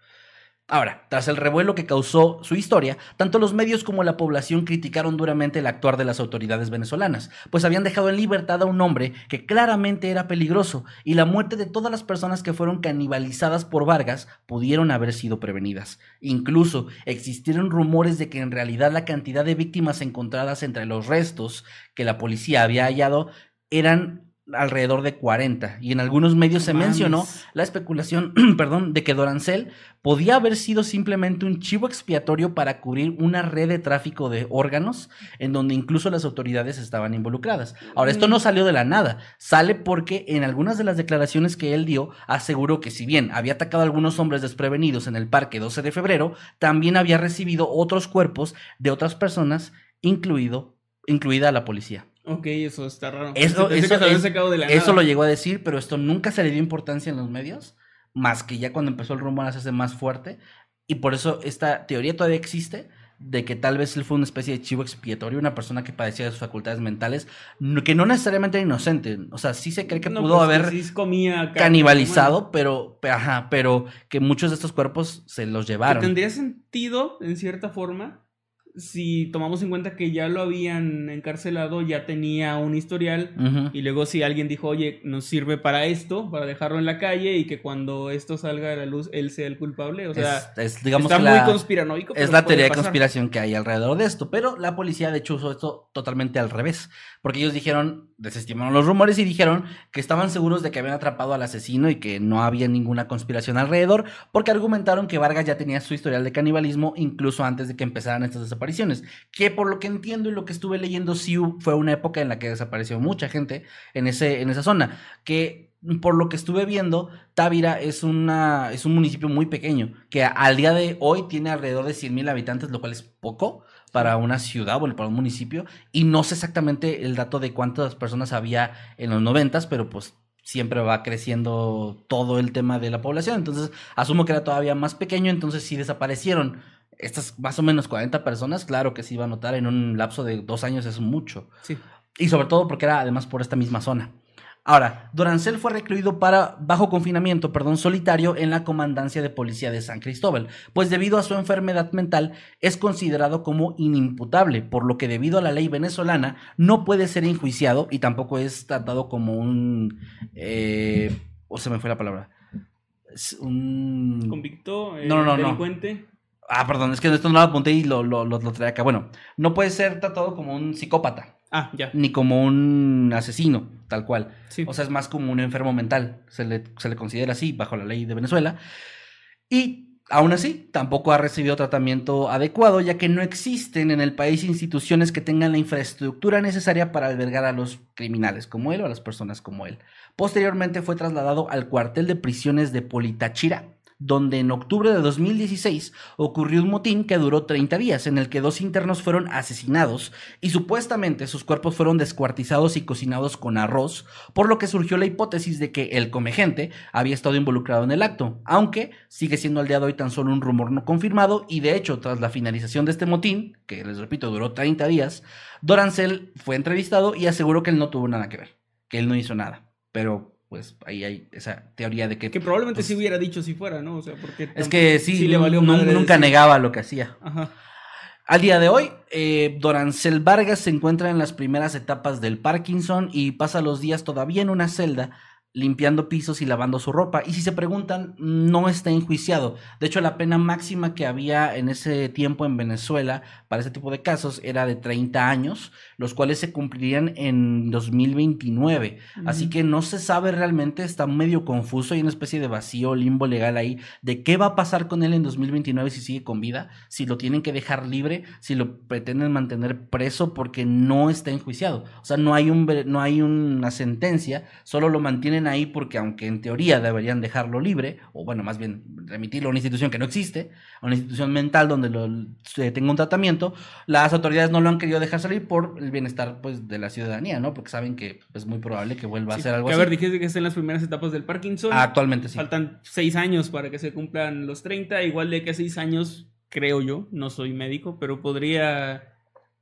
Ahora, tras el revuelo que causó su historia, tanto los medios como la población criticaron duramente el actuar de las autoridades venezolanas, pues habían dejado en libertad a un hombre que claramente era peligroso, y la muerte de todas las personas que fueron canibalizadas por Vargas pudieron haber sido prevenidas. Incluso existieron rumores de que en realidad la cantidad de víctimas encontradas entre los restos que la policía había hallado eran alrededor de 40, y en algunos medios se Mames. mencionó la especulación, perdón, de que Dorancel podía haber sido simplemente un chivo expiatorio para cubrir una red de tráfico de órganos en donde incluso las autoridades estaban involucradas. Ahora, esto no salió de la nada, sale porque en algunas de las declaraciones que él dio aseguró que si bien había atacado a algunos hombres desprevenidos en el parque 12 de febrero, también había recibido otros cuerpos de otras personas, incluido, incluida la policía. Ok, eso está raro. Eso, eso, que es- de la eso lo llegó a decir, pero esto nunca se le dio importancia en los medios, más que ya cuando empezó el rumor a hacerse más fuerte. Y por eso esta teoría todavía existe de que tal vez él fue una especie de chivo expiatorio, una persona que padecía de sus facultades mentales, que no necesariamente era inocente. O sea, sí se cree que No, pudo pues, haber sí comía canibalizado, pero, pe- ajá, pero que muchos de estos cuerpos se los Que llevaron. tendría sentido, en cierta forma, si tomamos en cuenta que ya lo habían encarcelado, ya tenía un historial. Y luego si alguien dijo, oye, nos sirve para esto, para dejarlo en la calle y que cuando esto salga a la luz, él sea el culpable. O sea, es, es, digamos está que muy la- conspiranoico. Es la teoría de conspiración que hay alrededor de esto, pero la policía de hecho usó esto totalmente al revés, porque ellos dijeron, desestimaron los rumores y dijeron que estaban seguros de que habían atrapado al asesino y que no había ninguna conspiración alrededor, porque argumentaron que Vargas ya tenía su historial de canibalismo incluso antes de que empezaran estas desapariciones, que por lo que entiendo y lo que estuve leyendo sí fue una época en la que desapareció mucha gente en, ese, en esa zona, que por lo que estuve viendo, Távira es, una, es un municipio muy pequeño, que al día de hoy tiene alrededor de 100 mil habitantes, lo cual es poco para una ciudad, bueno, para un municipio, y no sé exactamente el dato de cuántas personas había en los noventas, pero pues siempre va creciendo todo el tema de la población, entonces asumo que era todavía más pequeño, entonces si desaparecieron estas más o menos 40 personas, claro que se iba a notar en un lapso de dos años es mucho. Sí. Y sobre todo porque era además por esta misma zona. Ahora, Dorancel fue recluido para bajo confinamiento, perdón, solitario en la comandancia de policía de San Cristóbal, pues debido a su enfermedad mental es considerado como inimputable, por lo que debido a la ley venezolana no puede ser enjuiciado y tampoco es tratado como un, eh, o se me fue la palabra, un convicto, no, no, no, delincuente. Ah, perdón, es que esto no lo apunté y lo, lo, lo, lo traía acá. Bueno, no puede ser tratado como un psicópata. Ah, ya. Ni como un asesino, tal cual. Sí. O sea, es más como un enfermo mental. Se le, se le considera así bajo la ley de Venezuela. Y aún así, tampoco ha recibido tratamiento adecuado, ya que no existen en el país instituciones que tengan la infraestructura necesaria para albergar a los criminales como él o a las personas como él. Posteriormente fue trasladado al cuartel de prisiones de Politachira, donde en octubre de 2016 ocurrió un motín que duró 30 días, en el que dos internos fueron asesinados y supuestamente sus cuerpos fueron descuartizados y cocinados con arroz, por lo que surgió la hipótesis de que el comegente había estado involucrado en el acto, aunque sigue siendo al día de hoy tan solo un rumor no confirmado y de hecho tras la finalización de este motín, que les repito duró 30 días, Dorancel fue entrevistado y aseguró que él no tuvo nada que ver, que él no hizo nada, pero pues ahí hay esa teoría de que... Que probablemente pues, sí hubiera dicho si fuera, ¿no? O sea, porque... Es que sí, le valió nu- madre nunca decir- negaba lo que hacía. Ajá. Al día de hoy, eh, Dorancel Vargas se encuentra en las primeras etapas del Parkinson y pasa los días todavía en una celda limpiando pisos y lavando su ropa. Y si se preguntan, no está enjuiciado. De hecho, la pena máxima que había en ese tiempo en Venezuela para ese tipo de casos era de 30 años, los cuales se cumplirían en 2029. Así Ujú. que no se sabe realmente, está medio confuso y una especie de vacío, limbo legal ahí, de qué va a pasar con él en 2029 si sigue con vida, si lo tienen que dejar libre, si lo pretenden mantener preso porque no está enjuiciado. O sea, no hay, un, no hay una sentencia, solo lo mantienen ahí porque aunque en teoría deberían dejarlo libre, o bueno, más bien remitirlo a una institución que no existe, a una institución mental donde lo, tenga un tratamiento, las autoridades no lo han querido dejar salir por el bienestar pues, de la ciudadanía, ¿no? Porque saben que es muy probable que vuelva a hacer algo que, a ver, dijiste que está en las primeras etapas del Parkinson. Ah, actualmente sí. Faltan seis años para que se cumplan los 30. Igual de que seis años, creo yo, no soy médico, pero podría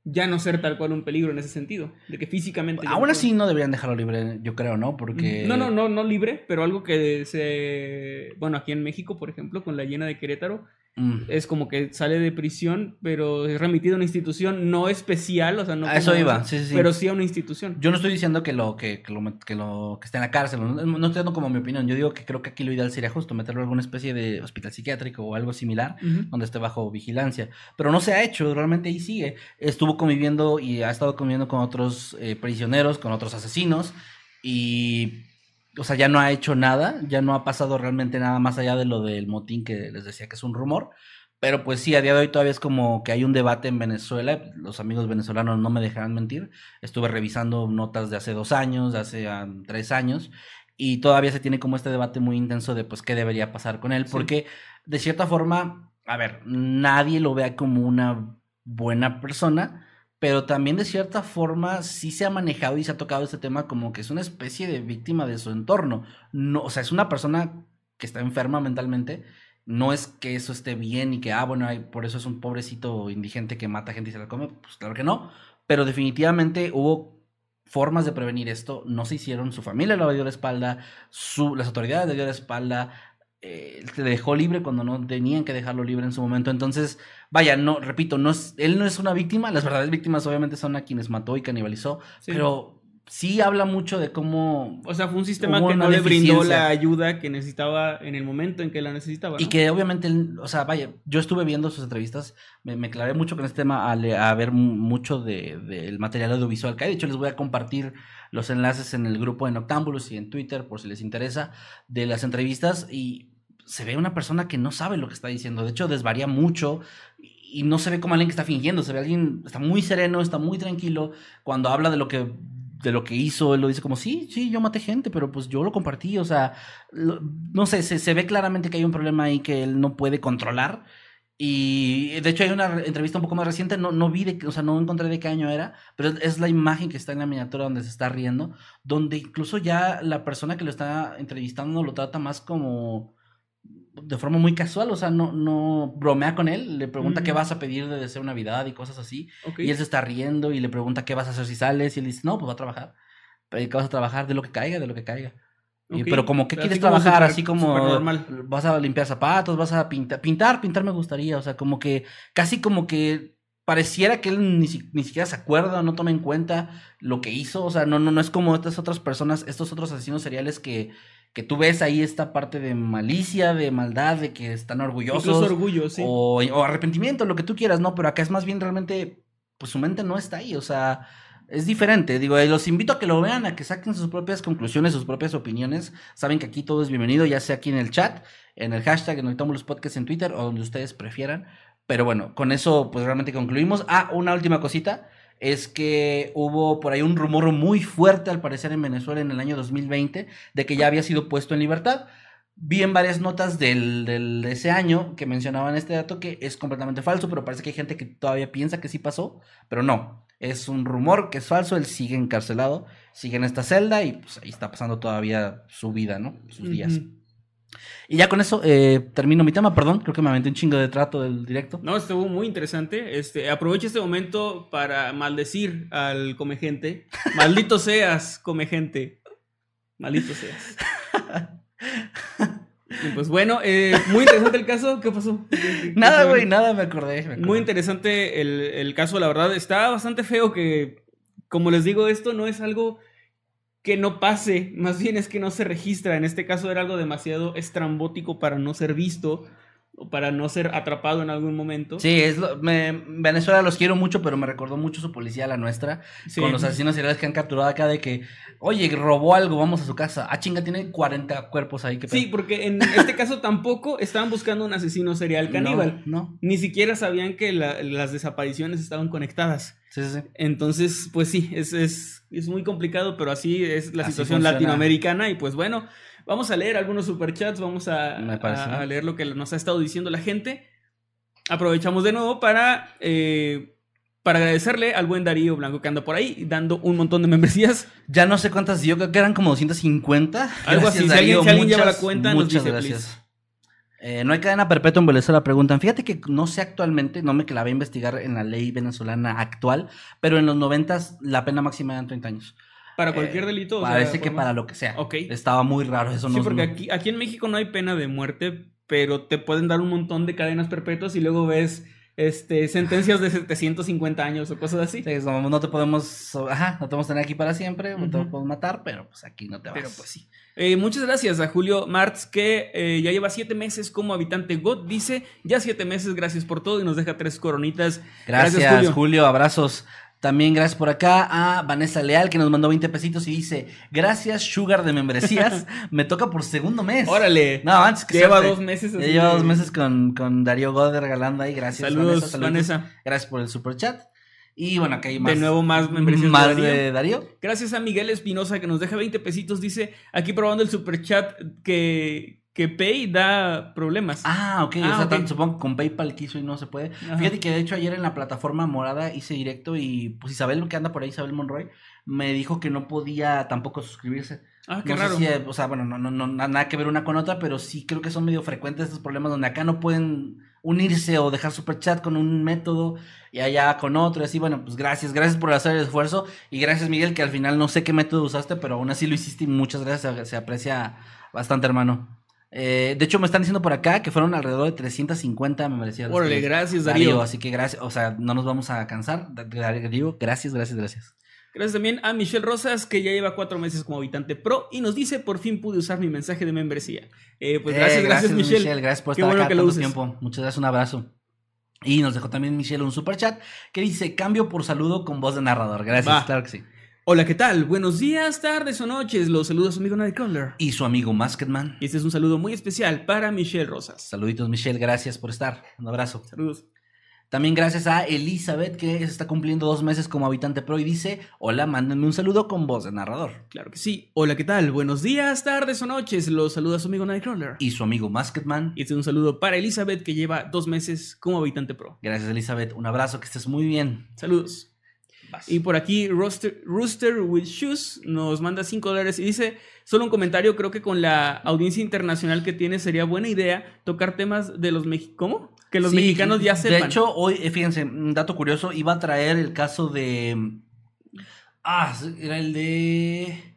ya no ser tal cual un peligro en ese sentido. De que físicamente. Aún no así no deberían dejarlo libre, yo creo, ¿no? Porque... No, no, no, no libre, pero algo que se. Bueno, aquí en México, por ejemplo, con la llena de Querétaro, Mm. es como que sale de prisión, pero es remitido a una institución no especial, o sea, no. A eso iba, sí, sí. Pero sí a una institución. Yo no estoy diciendo que lo que, que lo, que lo que esté en la cárcel, no, no estoy dando como mi opinión. Yo digo que creo que aquí lo ideal sería justo meterlo en alguna especie de hospital psiquiátrico o algo similar, donde esté bajo vigilancia. Pero no se ha hecho, realmente ahí sigue. Estuvo conviviendo y ha estado conviviendo con otros eh, prisioneros, con otros asesinos y, o sea, ya no ha hecho nada, ya no ha pasado realmente nada más allá de lo del motín que les decía que es un rumor. Pero pues sí, a día de hoy todavía es como que hay un debate en Venezuela. Los amigos venezolanos no me dejarán mentir. Estuve revisando notas de hace dos años, de hace ah, tres años, y todavía se tiene como este debate muy intenso de pues qué debería pasar con él, Sí. porque de cierta forma, a ver, nadie lo vea como una buena persona, pero también de cierta forma sí se ha manejado y se ha tocado este tema como que es una especie de víctima de su entorno. No, o sea, es una persona que está enferma mentalmente. No es que eso esté bien y que, ah, bueno, ay, por eso es un pobrecito indigente que mata gente y se la come. Pues claro que no. Pero definitivamente hubo formas de prevenir esto. No se hicieron. Su familia lo dio la espalda. Su, las autoridades le dio la espalda. eh, se dejó libre cuando no tenían que dejarlo libre en su momento. Entonces, vaya, no, repito, no es, él no es una víctima. Las verdaderas víctimas obviamente son a quienes mató y canibalizó. Sí. Pero sí habla mucho de cómo O sea, fue un sistema que no le brindó la ayuda que necesitaba en el momento en que la necesitaba. Y que obviamente, o sea, vaya, yo estuve viendo sus entrevistas, me, me clavé mucho con este tema a, le- a ver mu- mucho de- del material audiovisual que hay. De hecho, les voy a compartir los enlaces en el grupo de Noctámbulos y en Twitter, por si les interesa, de las entrevistas. Y se ve una persona que no sabe lo que está diciendo. De hecho, desvaría mucho y no se ve como alguien que está fingiendo. Se ve alguien, está muy sereno, está muy tranquilo. Cuando habla de lo que de lo que hizo, él lo dice como, sí, sí, yo maté gente, pero pues yo lo compartí, o sea, no sé, se, se ve claramente que hay un problema ahí que él no puede controlar. Y de hecho hay una re- entrevista un poco más reciente, no, no vi, de, o sea, no encontré de qué año era, pero es la imagen que está en la miniatura donde se está riendo, donde incluso ya la persona que lo está entrevistando lo trata más como de forma muy casual, o sea, no, no bromea con él, le pregunta qué vas a pedir de deseo Navidad y cosas así, y él se está riendo y le pregunta qué vas a hacer si sales, y él dice, no, pues va a trabajar, pero ¿qué vas a trabajar? De lo que caiga, de lo que caiga. Y- pero como, ¿qué Así quieres trabajar? así como, supernormal. vas a limpiar zapatos, vas a pintar, pintar, pintar me gustaría, o sea, como que, casi como que pareciera que él ni, si- ni siquiera se acuerda, no toma en cuenta lo que hizo, o sea, no, no, no es como estas otras personas, estos otros asesinos seriales que, que tú ves ahí esta parte de malicia, de maldad, de que están orgullosos. Incluso orgullo, sí. o, o arrepentimiento, lo que tú quieras, ¿no? Pero acá es más bien realmente, pues su mente no está ahí, o sea, es diferente. Digo, eh, los invito a que lo vean, a que saquen sus propias conclusiones, sus propias opiniones. Saben que aquí todo es bienvenido, ya sea aquí en el chat, en el hashtag, en los podcasts en Twitter o donde ustedes prefieran. Pero bueno, con eso pues realmente concluimos. Ah, una última cosita. Es que hubo por ahí un rumor muy fuerte al parecer en Venezuela en el año 2020 de que ya había sido puesto en libertad. Vi en varias notas del, del- de ese año que mencionaban este dato que es completamente falso, pero parece que hay gente que todavía piensa que sí pasó, pero no. Es un rumor que es falso, él sigue encarcelado, sigue en esta celda y pues ahí está pasando todavía su vida, ¿no? Sus días. Y ya con eso eh, termino mi tema, perdón, creo que me aventé un chingo de trato del directo. No, estuvo muy interesante. Este, aprovecho este momento para maldecir al come gente. Maldito seas, come gente. Maldito seas. Y pues bueno, eh, muy interesante el caso. ¿Qué pasó? ¿Qué- qué- qué Nada, güey, nada, me acordé. me acordé. Muy interesante el, el caso, la verdad. Está bastante feo que, como les digo, esto no es algo que no pase, más bien es que no se registra. En este caso era algo demasiado estrambótico para no ser visto para no ser atrapado en algún momento. Sí, es lo, me, Venezuela los quiero mucho, pero me recordó mucho su policía, la nuestra, Sí. con los asesinos seriales que han capturado acá de que, oye, robó algo, vamos a su casa. Ah, chinga, tiene 40 cuerpos ahí. que Sí, porque en este caso tampoco estaban buscando un asesino serial caníbal. No, Ni siquiera sabían que la- las desapariciones estaban conectadas. sí, sí, sí. Entonces, pues sí, es, es, es muy complicado, pero así es la Así situación funciona. latinoamericana. Y pues bueno, vamos a leer algunos superchats, vamos a, leer lo que nos ha estado diciendo la gente. Aprovechamos de nuevo para, eh, para agradecerle al buen Darío Blanco que anda por ahí dando un montón de membresías. Ya no sé cuántas, yo creo que eran como 250. Algo así, si alguien- si alguien lleva la cuenta, nos muchas dice, gracias. Eh, no hay cadena perpetua en Venezuela, preguntan. Fíjate que no sé actualmente, no me clavé a investigar en la ley venezolana actual, pero en los noventas la pena máxima eran 30 años. Para cualquier Eh, delito. o sea, Parece que para lo que sea. Ok. Estaba muy raro eso. Sí, no, porque aquí, aquí en México no hay pena de muerte, pero te pueden dar un montón de cadenas perpetuas y luego ves este, sentencias de 750 años o cosas así. Sí, no, no te podemos, ajá, no te podemos tener aquí para siempre, no te podemos matar, pero pues aquí no te vas. Pero pues sí. Eh, muchas gracias a Julio Martz, que eh, ya lleva siete meses como habitante GOT. Dice, ya siete meses, gracias por todo y nos deja tres coronitas. Gracias, Julio. abrazos. También gracias por acá a Vanessa Leal que nos mandó 20 pesitos y dice, gracias Sugar de membresías, me toca por segundo mes. Órale. No, antes que Lleva suerte. dos meses. Ya lleva de- dos meses con, con Darío Goder regalando ahí, gracias Saludos, Vanessa. Vanessa. Gracias por el super chat. Y bueno, acá hay más. De nuevo, más membresías de Más Darío. de Darío. Gracias a Miguel Espinosa que nos deja 20 pesitos. Dice, aquí probando el super chat que, que Pay da problemas. Ah, ok. Ah, o sea, ok. tan- supongo que con PayPal quiso y no se puede. Ajá. Fíjate que de hecho ayer en la plataforma morada hice directo y pues Isabel, que anda por ahí, Isabel Monroy, me dijo que no podía tampoco suscribirse. Ah, qué no raro. sé si, eh, o sea, bueno, no, no, no, na- nada que ver una con otra, pero sí creo que son medio frecuentes estos problemas donde acá no pueden unirse o dejar super chat con un método y allá con otro, y así, bueno, pues gracias, gracias por hacer el esfuerzo y gracias Miguel, que al final no sé qué método usaste, pero aún así lo hiciste y muchas gracias, se, se aprecia bastante, hermano. Eh, de hecho, me están diciendo por acá que fueron alrededor de 350 membresías. Órale, gracias, Darío, Darío. así que gracias, o sea, no nos vamos a cansar. Da- Darío, gracias, gracias, gracias. Gracias también a Michelle Rosas, que ya lleva cuatro meses como habitante pro y nos dice, por fin pude usar mi mensaje de membresía. Eh, pues Eh, gracias, gracias, Michelle. Gracias por Qué estar bueno acá que tanto tiempo. Muchas gracias, un abrazo. Y nos dejó también Michelle un super chat que dice cambio por saludo con voz de narrador. Gracias, Va. claro que sí. Hola, ¿qué tal? Buenos días, tardes o noches. Los saludos a su amigo Nightcrawler. Y su amigo Masketman. Este es un saludo muy especial para Michelle Rosas. Saluditos, Michelle, gracias por estar. Un abrazo. Saludos. También gracias a Elizabeth, que está cumpliendo dos meses como habitante pro y dice, hola, mándenme un saludo con voz de narrador. Claro que sí. Hola, ¿qué tal? Buenos días, tardes o noches. Los saluda su amigo Nightcrawler. Y su amigo Masketman. Y este es un saludo para Elizabeth, que lleva dos meses como habitante pro. Gracias, Elizabeth. Un abrazo, que estés muy bien. Saludos. Y por aquí Rooster, Rooster with Shoes nos manda 5 dólares y dice, solo un comentario, creo que con la audiencia internacional que tiene sería buena idea tocar temas de los mexicanos. ¿Cómo? Que los Sí, mexicanos ya sepan. De hecho, hoy, eh, fíjense, un dato curioso, iba a traer el caso de... Ah, era el de...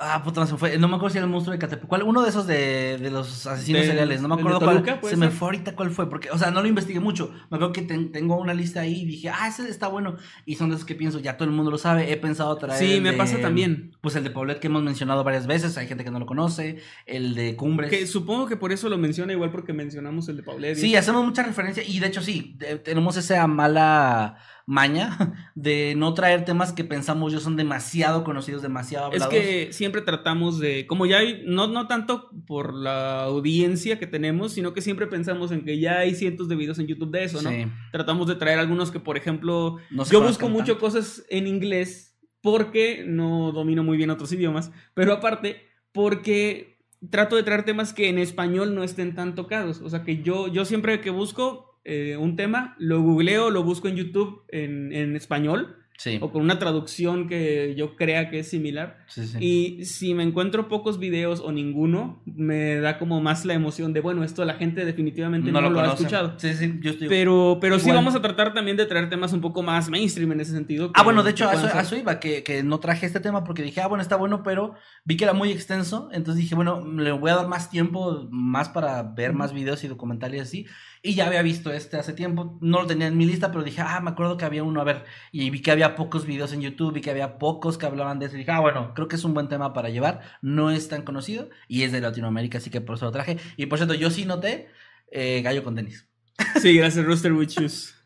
Ah, puta, se me fue. No me acuerdo si era el monstruo de Catepec. ¿Cuál? Uno de esos de, de los asesinos ¿Del- seriales. No me acuerdo cuál. Toluca, puede Se me fue ahorita cuál fue. Porque, o sea, no lo investigué mucho. Me acuerdo que ten- tengo una lista ahí y dije, ah, ese está bueno. Y son de esos que pienso, ya todo el mundo lo sabe. He pensado traer. Sí, me de- pasa también. Pues el de Poblet que hemos mencionado varias veces. Hay gente que no lo conoce. El de Cumbres. Que supongo que por eso lo menciona igual porque mencionamos el de Paulet. Sí, hacemos mucha referencia y de hecho sí, de- tenemos esa mala maña de no traer temas que pensamos yo son demasiado conocidos, demasiado Es hablados. que siempre tratamos de, como ya hay, no, no tanto por la audiencia que tenemos, sino que siempre pensamos en que ya hay cientos de videos en YouTube de eso, ¿no? Sí, Tratamos de traer algunos que, por ejemplo, no yo busco mucho cosas en inglés porque no domino muy bien otros idiomas, pero aparte porque trato de traer temas que en español no estén tan tocados. O sea, que yo, yo siempre que busco eh, un tema, lo googleo, lo busco en YouTube en, en español Sí, o con una traducción que yo crea que es similar. sí, sí. Y si me encuentro pocos videos o ninguno, me da como más la emoción de, bueno, esto la gente definitivamente no, lo, ha conocen. escuchado. Yo estoy... Pero, pero sí vamos a tratar también de traer temas un poco más mainstream en ese sentido. Ah, bueno, de hecho, a eso, a eso iba, que, que no traje este tema porque dije, ah, bueno, está bueno, pero vi que era muy extenso, entonces dije, bueno, le voy a dar más tiempo, más para ver más videos y documentales así, y ya había visto este hace tiempo, no lo tenía en mi lista, pero dije, ah, me acuerdo que había uno, a ver, y vi que había pocos videos en YouTube, vi que había pocos que hablaban de eso, y dije, ah, bueno, creo que es un buen tema para llevar, no es tan conocido, y es de Latinoamérica, así que por eso lo traje, y por cierto, yo sí noté eh, Gallo con tenis. Sí, gracias, Rooster with Shoes.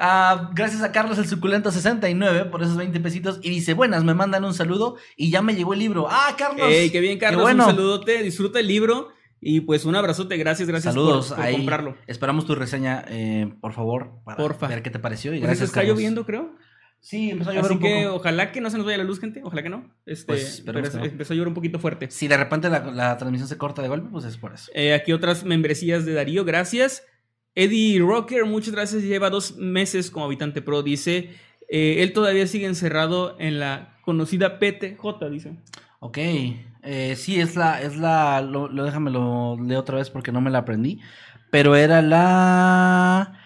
Ah, gracias a Carlos el Suculento 69 por esos 20 pesitos. Y dice, buenas, me mandan un saludo y ya me llegó el libro. Ah, Carlos. Ey, qué bien, Carlos. bueno. Un saludote, disfruta el libro y pues un abrazote. Gracias, gracias Saludos, por, por ahí comprarlo. Esperamos tu reseña, eh, por favor, para Porfa. ver qué te pareció. Y Pues gracias, está Carlos. lloviendo, creo. Sí, empezó a llover Así un que poco. ojalá que no se nos vaya la luz, gente. Ojalá que no. Este, Pues, pero esperemos es- que no. empezó a llover un poquito fuerte. Si de repente la, la transmisión se corta de golpe, pues es por eso. Eh, aquí otras membresías de Darío, gracias. Eddie Rocker, muchas gracias. Lleva dos meses como habitante pro. Dice, eh, él todavía sigue encerrado en la conocida PTJ, dice. Ok. Eh, sí, es la, es la, lo, lo- déjame lo leo otra vez porque no me la aprendí. Pero era la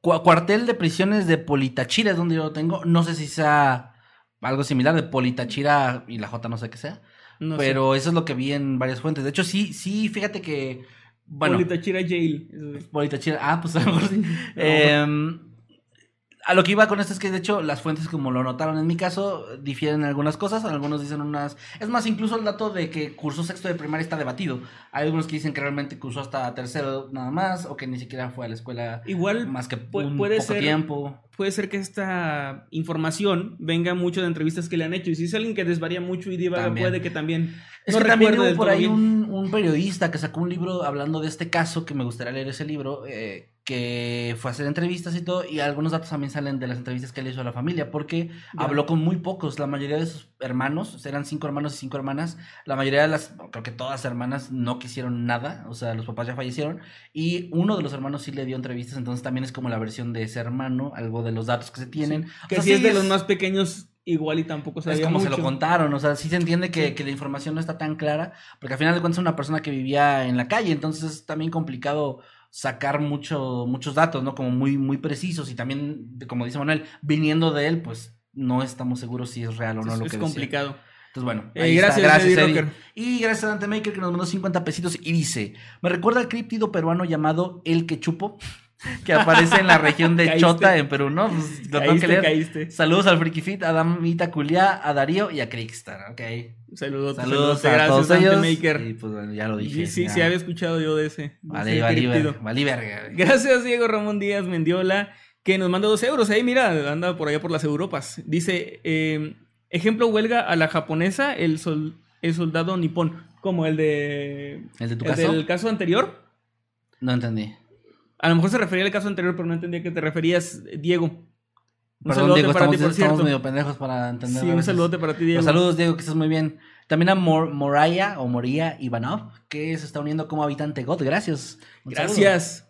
cuartel de prisiones de Politachira, es donde yo lo tengo. No sé si sea algo similar de Politachira y la J no sé qué sea. No sé. pero eso es lo que vi en varias fuentes. De hecho, sí, sí, fíjate que. Bueno, Politachira Jail. Politachira. Ah, pues a lo mejor sí. Em, a lo que iba con esto es que de hecho las fuentes como lo notaron en mi caso difieren en algunas cosas, algunos dicen unas... Es más, incluso el dato de que cursó sexto de primaria está debatido. Hay algunos que dicen que realmente cursó hasta tercero nada más o que ni siquiera fue a la escuela Igual más que un puede poco ser- tiempo. puede ser que esta información venga mucho de entrevistas que le han hecho. Y si es alguien que desvaría mucho y divaga, puede que también. Es no que también hubo por ahí un, un periodista que sacó un libro hablando de este caso, que me gustaría leer ese libro, eh, que fue a hacer entrevistas y todo, y algunos datos también salen de las entrevistas que le hizo a la familia, porque habló con muy pocos, la mayoría de sus hermanos, eran cinco hermanos y cinco hermanas, la mayoría de las, creo que todas las hermanas no quisieron nada, o sea, los papás ya fallecieron, y uno de los hermanos sí le dio entrevistas, entonces también es como la versión de ese hermano, algo de los datos que se tienen. Que sea, si es de los más pequeños, igual y tampoco es sabía como se lo contaron, o sea, sí se entiende que, Sí. que la información no está tan clara, porque al final de cuentas es una persona que vivía en la calle, entonces es también complicado sacar mucho, muchos datos, ¿no? Como muy, muy precisos y también, como dice Manuel, viniendo de él, pues no estamos seguros si es real o no es, lo es que decía. complicado. Entonces, bueno, Eh, ahí está. gracias, gracias, Eddie Eddie. Y gracias a Dante Maker que nos mandó 50 pesitos y dice, me recuerda al críptido peruano llamado El Quechupo, que aparece en la región de Caíste. Chota, en Perú, ¿no? Pues, lo tengo que Caíste, caíste. Saludos al Freaky Fit, a Damita Culia, a Darío y a Crickstar, ok. Saludos, Saludos saludos. a Gracias, todos ellos. Maker. Y pues bueno, ya lo dije. Sí, sí, había escuchado yo de ese. Vale, ese vale, verga, vale, verga. Gracias, Diego Ramón Díaz Mendiola, que nos manda dos euros. Ahí, mira, anda por allá por las Europas. Dice, eh, ejemplo, huelga a la japonesa, el, sol- el soldado nipón, como el de... ¿El de tu el caso? del caso anterior. No entendí. A lo mejor se refería al caso anterior, pero no entendía que te referías, Diego. Un Perdón, saludote Diego, para estamos, ti, por estamos cierto. medio pendejos para entender. Sí, un saludote para ti, Diego. Pues saludos, Diego, que estás muy bien. También a Mor Moraya o Moria Ivanov, que se está uniendo como habitante God. Gracias. Un saludo. Gracias.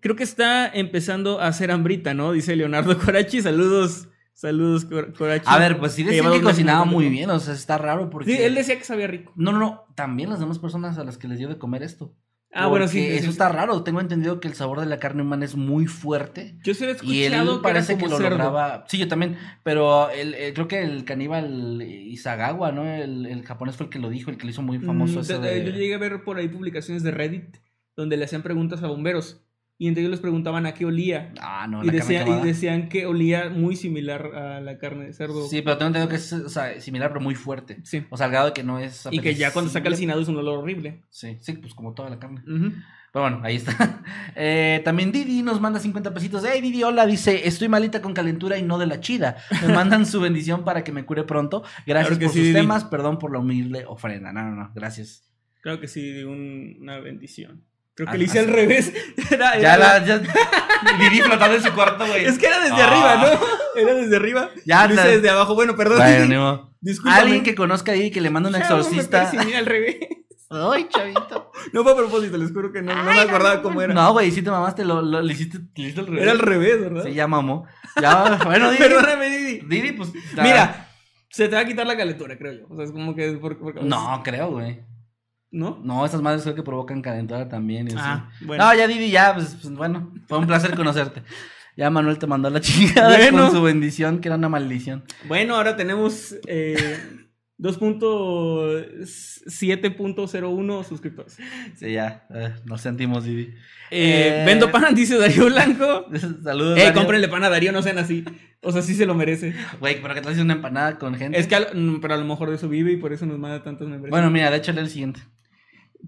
Creo que está empezando a hacer hambrita, ¿no? Dice Leonardo Corachi. Saludos, saludos, Cor- Corachi. A ver, pues sí Que lleva que meses cocinaba muy bien, o sea, está raro porque... Sí, él decía que sabía rico. No, no, no, también las demás personas a las que les dio de comer esto. Ah, bueno, sí. sí, Eso está raro, tengo entendido que el sabor de la carne humana es muy fuerte. Yo sí lo he Y él escuchado que era parece que lo cerdo. lograba. Sí, yo también. Pero el, el- creo que el caníbal Isagawa, ¿no? El, el japonés fue el que lo dijo, el que lo hizo muy famoso. Mm, ese de- Yo llegué a ver por ahí publicaciones de Reddit donde le hacían preguntas a bomberos. Y entre ellos les preguntaban a qué olía. Ah, no, y, decía- y decían que olía muy similar a la carne de cerdo. Sí, pero tengo entendido que es o sea, similar, pero muy fuerte. Sí. O sea, al grado de que no es. Y que ya cuando saca el es un olor horrible. Sí, sí, pues como toda la carne. Pero bueno, ahí está. Eh, también Didi nos manda 50 pesitos. Hey Didi, hola, dice, estoy malita con calentura y no de la chida. Me mandan su bendición para que me cure pronto. Gracias Claro por sí, sus Didi. temas, perdón por la humilde ofrenda. No, no, no, gracias. Creo que sí, un- una bendición. Creo Ah, que le hice ah, al sí. revés. Era- Ya la, ya, Didi flotando en su cuarto, güey. Es que era desde Ah. arriba, ¿no? Era desde arriba. Ya, lo hice la- desde abajo. Bueno, perdón. Bueno. Alguien que conozca a Didi que le manda un me exorcista. persigné al revés. Ay, chavito. No fue a propósito, les juro que no, no me acordaba cómo era. No, güey, si te mamaste, lo, lo, le hiciste, le hiciste al revés. Era al revés, ¿verdad? Sí, ya mamó. Ya, bueno, Didi. Perdóname, Didi. Didi, pues. ya- Mira, se te va a quitar la calentura, creo yo. O sea, es como que. por- por- No, creo, güey. ¿No? No, esas madres creo que provocan calentura también. Ah, bueno. No, ya Didi, ya, pues, pues, bueno, fue un placer conocerte. Ya Manuel te mandó la chingada Bueno. con su bendición, que era una maldición. Bueno, ahora tenemos eh, 2.7.01 suscriptores. Sí, ya, eh, nos sentimos, Didi. Eh, Eh, Vendo pan, dice Darío Blanco. Saludos. Eh, Darío. cómprenle pan a Darío, no sean así. O sea, sí se lo merece. Güey, pero que te haces una empanada con gente. Es que, al- pero a lo mejor de eso vive y por eso nos manda tantos membresías. Bueno, mira, de hecho, lee el siguiente.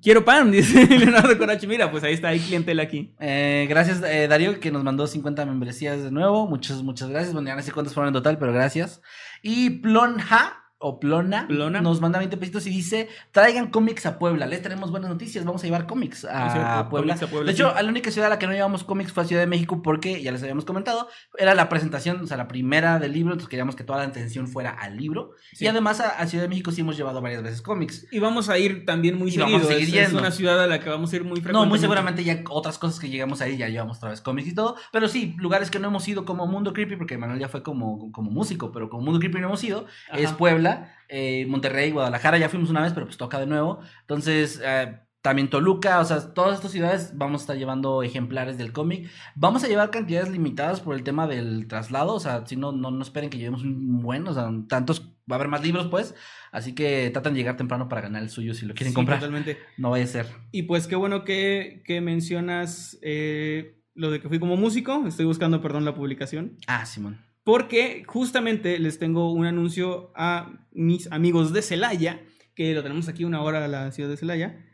Quiero pan, dice Leonardo Corachi. Mira, pues ahí está, hay clientela aquí. Eh, gracias, eh, Darío, que nos mandó 50 membresías de nuevo. Muchas, muchas gracias. Bueno, ya no sé cuántas fueron en total, pero gracias. Y Plonja, o Plona, nos manda 20 pesitos y dice: traigan cómics a Puebla. Les tenemos buenas noticias. Vamos a llevar cómics a, cierto, Puebla. cómics a Puebla, De hecho, a la única ciudad a la que no llevamos cómics fue a Ciudad de México porque, ya les habíamos comentado, era la presentación, o sea, la primera del libro. Entonces queríamos que toda la atención fuera al libro. Sí. Y además a, a Ciudad de México sí hemos llevado varias veces cómics. Y vamos a ir también muy Y seguido. vamos a seguir es, una ciudad a la que vamos a ir muy No, frecuentemente. muy seguramente ya otras cosas que llegamos ahí ya llevamos otra vez cómics y todo. Pero sí, lugares que no hemos ido como Mundo Creepy, porque Manuel ya fue como, como músico, pero como Mundo Creepy no hemos ido. Ajá. Es Puebla, eh, Monterrey, Guadalajara, ya fuimos una vez, pero pues toca de nuevo. Entonces, eh, también Toluca, o sea, todas estas ciudades vamos a estar llevando ejemplares del cómic. Vamos a llevar cantidades limitadas por el tema del traslado, o sea, si no, no, no esperen que llevemos un buen, o sea, tantos, va a haber más libros pues. Así que tratan de llegar temprano para ganar el suyo si lo quieren Sí, comprar. Totalmente. No vaya a ser. Y pues qué bueno que, que mencionas eh, lo de que fui como músico. Estoy buscando, perdón, la publicación. Ah, Simón. Porque justamente les tengo un anuncio a mis amigos de Celaya, que lo tenemos aquí una hora a la ciudad de Celaya.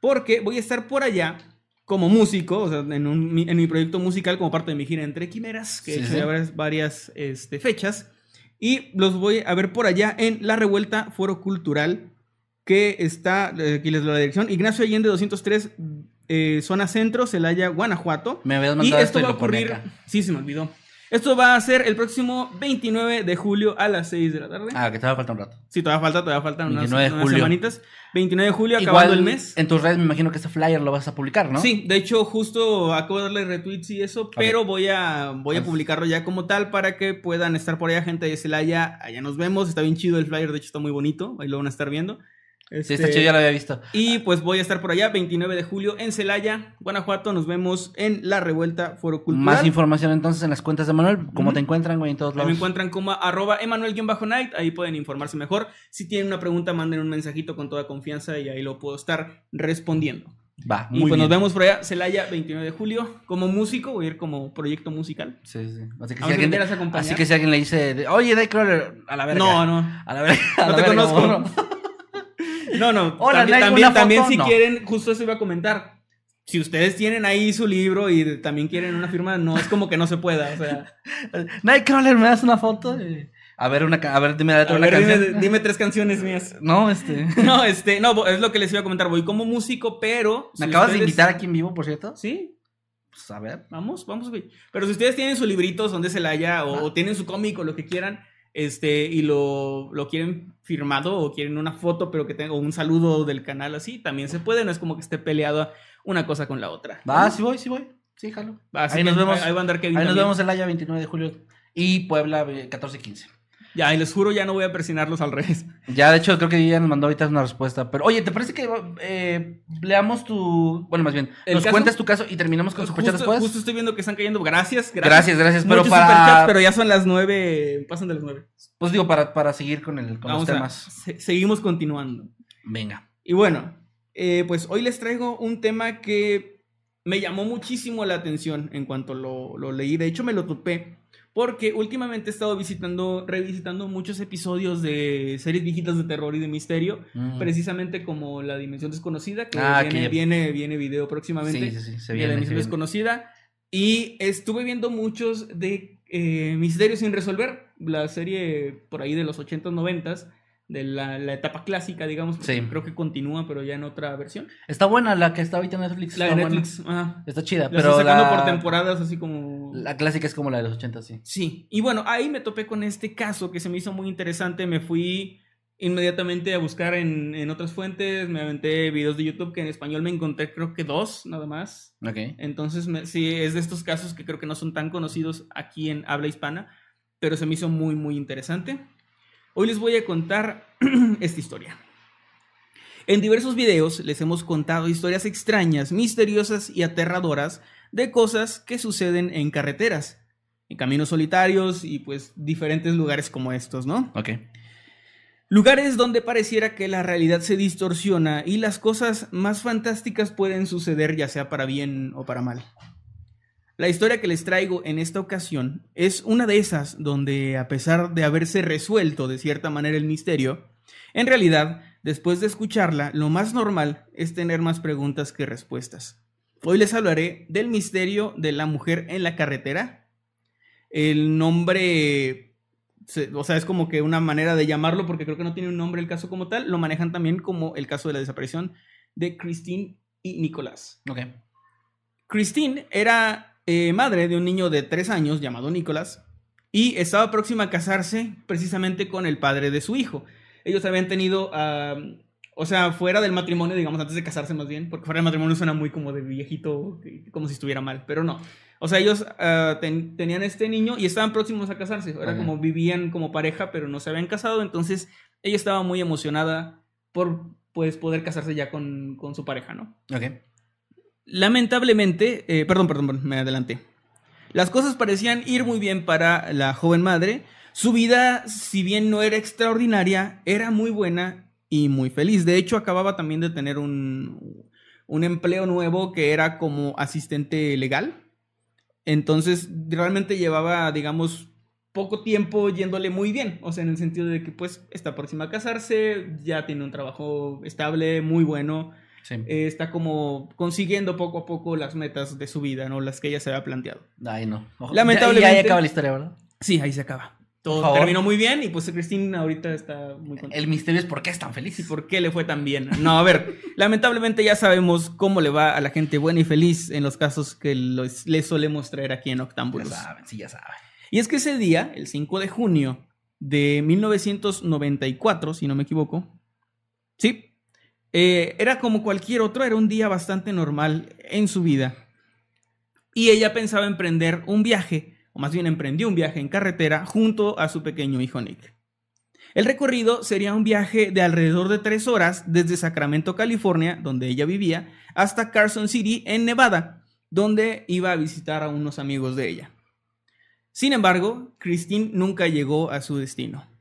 Porque voy a estar por allá como músico, o sea, en, un- mi- en mi proyecto musical como parte de mi gira entre Quimeras, que he Sí, ya varias, varias, este, fechas. Y los voy a ver por allá en La Revuelta Foro Cultural, que está, eh, aquí les doy la dirección, Ignacio Allende 203, eh, zona centro, Celaya, Guanajuato. Me habías Y mandado esto esto y va a ocurrir. Sí, se me olvidó. Esto va a ser el próximo 29 de julio a las 6 de la tarde. Ah, que te va a faltar un rato. Sí, todavía falta, todavía faltan unas, 29 de unas semanitas. 29 de julio, acabando Igual el mes. en tus redes me imagino que ese flyer lo vas a publicar, ¿no? Sí, de hecho, justo acabo de darle retweets y eso, pero voy a, voy a Pues- publicarlo ya como tal para que puedan estar por allá, gente de Celaya. Allá nos vemos. Está bien chido el flyer, de hecho, está muy bonito. Ahí lo van a estar viendo. Sí, Este, está chido, ya lo había visto. Y pues voy a estar por allá, 29 de julio en Celaya, Guanajuato. Nos vemos en La Revuelta Foro Cultural. Más información entonces en las cuentas de Manuel. ¿Cómo te encuentran, güey, en todos Ahí lados? me encuentran como arroba emanuel-night, ahí pueden informarse mejor. Si tienen una pregunta, manden un mensajito con toda confianza y ahí lo puedo estar respondiendo. Va, y muy pues nos vemos por allá, Celaya, 29 de julio. Como músico, voy a ir como proyecto musical. Sí, sí. Así que, A si alguien, acompañar. así que si alguien le dice, oye, Nightcrawler, a la verga. No, no. A la verga. a No la te verga, conozco. No, no. Hola, también, también, una foto, también si no. quieren, justo eso iba a comentar. Si ustedes tienen ahí su libro y también quieren una firma, no es como que no se pueda. O sea, Nightcrawler, ¿me das una foto? A ver, una, a ver, dime la letra a de una ver, canción. dime, dime tres canciones mías. No, este. No, este, no, es lo que les iba a comentar. Voy como músico, pero. ¿Me si acabas de ustedes- invitar aquí en vivo, por cierto? Sí. Pues a ver. Vamos, vamos, güey. Pero si ustedes tienen su librito donde se la haya, o, o tienen su cómic o lo que quieran, este, y lo, lo quieren firmado o quieren una foto, pero que tenga un saludo del canal así, también se puede, no es como que esté peleado una cosa con la otra. Va, sí voy, sí voy. Sí, jalo. Ahí que nos vemos. Ahí va a andar Kevin Ahí nos vemos el Haya 29 de julio. Y Puebla eh, 14-15. Ya, y les juro, ya no voy a persinarlos al revés. Ya, de hecho, creo que ya nos mandó ahorita una respuesta. Pero, oye, ¿te parece que eh, leamos tu. Bueno, más bien, ¿El nos caso? cuentas tu caso y terminamos con Superchat después? justo estoy viendo que están cayendo. Gracias, gracias. Gracias, gracias. Pero Muchos para. superchats, pero ya son las nueve. Pasan de las nueve. Pues digo, para, para seguir con, el, con los Vamos a- temas. se- seguimos continuando. Venga. Y bueno, eh, pues hoy les traigo un tema que me llamó muchísimo la atención en cuanto lo, lo leí. De hecho, me lo topé porque últimamente he estado visitando, revisitando muchos episodios de series viejitas de terror y de misterio, Mm. precisamente como La Dimensión Desconocida, que Ah, viene, que viene, viene video próximamente. Sí, sí, sí. Se de viene, La se Dimensión. Desconocida. Y estuve viendo muchos de eh, Misterios sin resolver, la serie por ahí de los 80s, 90s, de la, la etapa clásica, digamos. Sí. Creo que continúa, pero ya en otra versión. Está buena la que está ahorita en Netflix. La de está. Netflix. ajá. Está chida, La pero estoy sacando la, por temporadas, así como. la clásica es como la de los 80, sí. Sí. Y bueno, ahí me topé con este caso que se me hizo muy interesante. Me fui inmediatamente a buscar en, en otras fuentes. Me aventé videos de YouTube que en español me encontré, creo que dos, nada más. Ok. Entonces, me- sí, es de estos casos que creo que no son tan conocidos aquí en habla hispana, pero se me hizo muy, muy interesante. Hoy les voy a contar esta historia. En diversos videos les hemos contado historias extrañas, misteriosas y aterradoras de cosas que suceden en carreteras, en caminos solitarios y pues diferentes lugares como estos, ¿no? Ok. Lugares donde pareciera que la realidad se distorsiona y las cosas más fantásticas pueden suceder ya sea para bien o para mal. La historia que les traigo en esta ocasión es una de esas donde a pesar de haberse resuelto de cierta manera el misterio, en realidad, después de escucharla, lo más normal es tener más preguntas que respuestas. Hoy les hablaré del misterio de la mujer en la carretera. El nombre o sea, es como que una manera de llamarlo porque creo que no tiene un nombre el caso como tal. Lo manejan también como el caso de la desaparición de Christine y Nicolás. Ok. Christine era eh, madre de un niño de tres años llamado Nicolás y estaba próxima a casarse precisamente con el padre de su hijo. Ellos habían tenido, ah, o sea, fuera del matrimonio, digamos, antes de casarse más bien, porque fuera del matrimonio suena muy como de viejito, como si estuviera mal, pero no. O sea, ellos ah, ten- tenían este niño y estaban próximos a casarse. Era como vivían como pareja, pero no se habían casado. Entonces, ella estaba muy emocionada por pues poder casarse ya con, con su pareja, ¿no? Ok. Lamentablemente, eh, perdón, perdón, me adelanté. Las cosas parecían ir muy bien para la joven madre. Su vida, si bien no era extraordinaria, era muy buena y muy feliz. De hecho, acababa también de tener un, un empleo nuevo que era como asistente legal. Entonces, realmente llevaba, digamos, poco tiempo yéndole muy bien. O sea, en el sentido de que, pues, está próxima a casarse, ya tiene un trabajo estable, muy bueno Sí. eh, está como consiguiendo poco a poco las metas de su vida, ¿no? Las que ella se había planteado. Ay, no. Ojo- Lamentablemente- Ya, ya acaba la historia, ¿verdad? Sí, ahí se acaba. Todo terminó muy bien y pues Cristina ahorita está muy contenta. El misterio es por qué es tan feliz. ¿Y por qué le fue tan bien? No, a ver, lamentablemente ya sabemos cómo le va a la gente buena y feliz en los casos que los- les solemos traer aquí en Ya Octámbulos. saben, sí, ya saben. Y es que ese día, el 5 de junio de 1994, si no me equivoco, sí, eh, era como cualquier otro, era un día bastante normal en su vida. Y ella pensaba emprender un viaje, o más bien emprendió un viaje en carretera junto a su pequeño hijo Nick. El recorrido sería un viaje de alrededor de tres horas desde Sacramento, California, donde ella vivía, hasta Carson City, en Nevada, donde iba a visitar a unos amigos de ella. Sin embargo, Christine nunca llegó a su destino.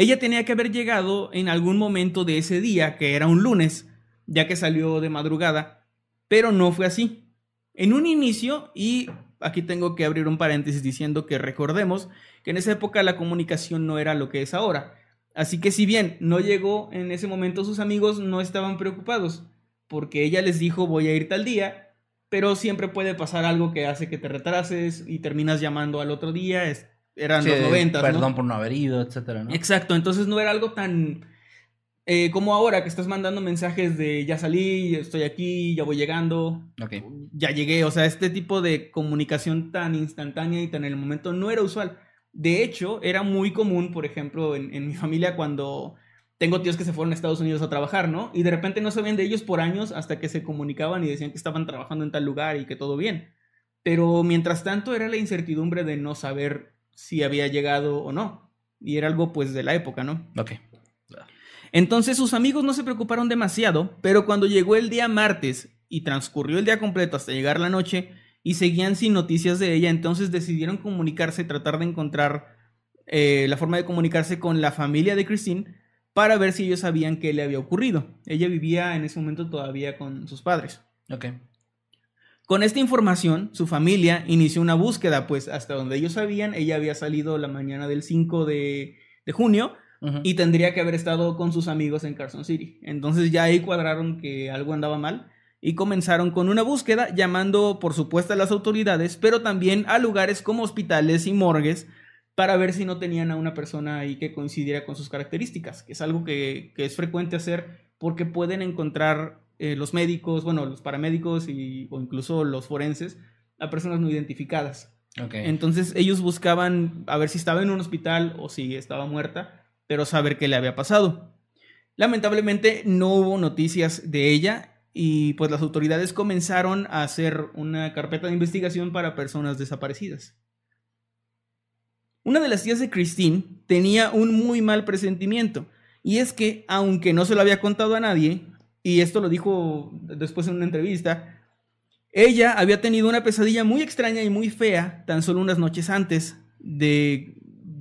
Ella tenía que haber llegado en algún momento de ese día, que era un lunes, ya que salió de madrugada, pero no fue así. En un inicio, y aquí tengo que abrir un paréntesis diciendo que recordemos que en esa época la comunicación no era lo que es ahora. Así que si bien no llegó en ese momento, sus amigos no estaban preocupados, porque ella les dijo voy a ir tal día, pero siempre puede pasar algo que hace que te retrases y terminas llamando al otro día. Eran Sí, los 90. Perdón por no haber ido, etcétera, ¿no? Exacto, entonces no era algo tan Eh, como ahora que estás mandando mensajes de ya salí, estoy aquí, ya voy llegando, Ok. ya llegué. O sea, este tipo de comunicación tan instantánea y tan en el momento no era usual. De hecho, era muy común, por ejemplo, en, en mi familia cuando tengo tíos que se fueron a Estados Unidos a trabajar, ¿no? Y de repente no sabían de ellos por años hasta que se comunicaban y decían que estaban trabajando en tal lugar y que todo bien. Pero mientras tanto era la incertidumbre de no saber si había llegado o no. Y era algo pues de la época, ¿no? Ok. Entonces sus amigos no se preocuparon demasiado, pero cuando llegó el día martes y transcurrió el día completo hasta llegar la noche y seguían sin noticias de ella, entonces decidieron comunicarse y tratar de encontrar eh, la forma de comunicarse con la familia de Christine para ver si ellos sabían qué le había ocurrido. Ella vivía en ese momento todavía con sus padres. Ok. Con esta información, su familia inició una búsqueda, pues hasta donde ellos sabían, ella había salido la mañana del 5 de, de junio y tendría que haber estado con sus amigos en Carson City. Entonces ya ahí cuadraron que algo andaba mal y comenzaron con una búsqueda llamando por supuesto a las autoridades, pero también a lugares como hospitales y morgues para ver si no tenían a una persona ahí que coincidiera con sus características, que es algo que, que es frecuente hacer porque pueden encontrar eh, los médicos, bueno, los paramédicos y, o incluso los forenses a personas no identificadas. Entonces ellos buscaban a ver si estaba en un hospital o si estaba muerta, pero saber qué le había pasado. Lamentablemente no hubo noticias de ella y pues las autoridades comenzaron a hacer una carpeta de investigación para personas desaparecidas. Una de las tías de Christine tenía un muy mal presentimiento y es que aunque no se lo había contado a nadie, y esto lo dijo después en una entrevista, ella había tenido una pesadilla muy extraña y muy fea tan solo unas noches antes de,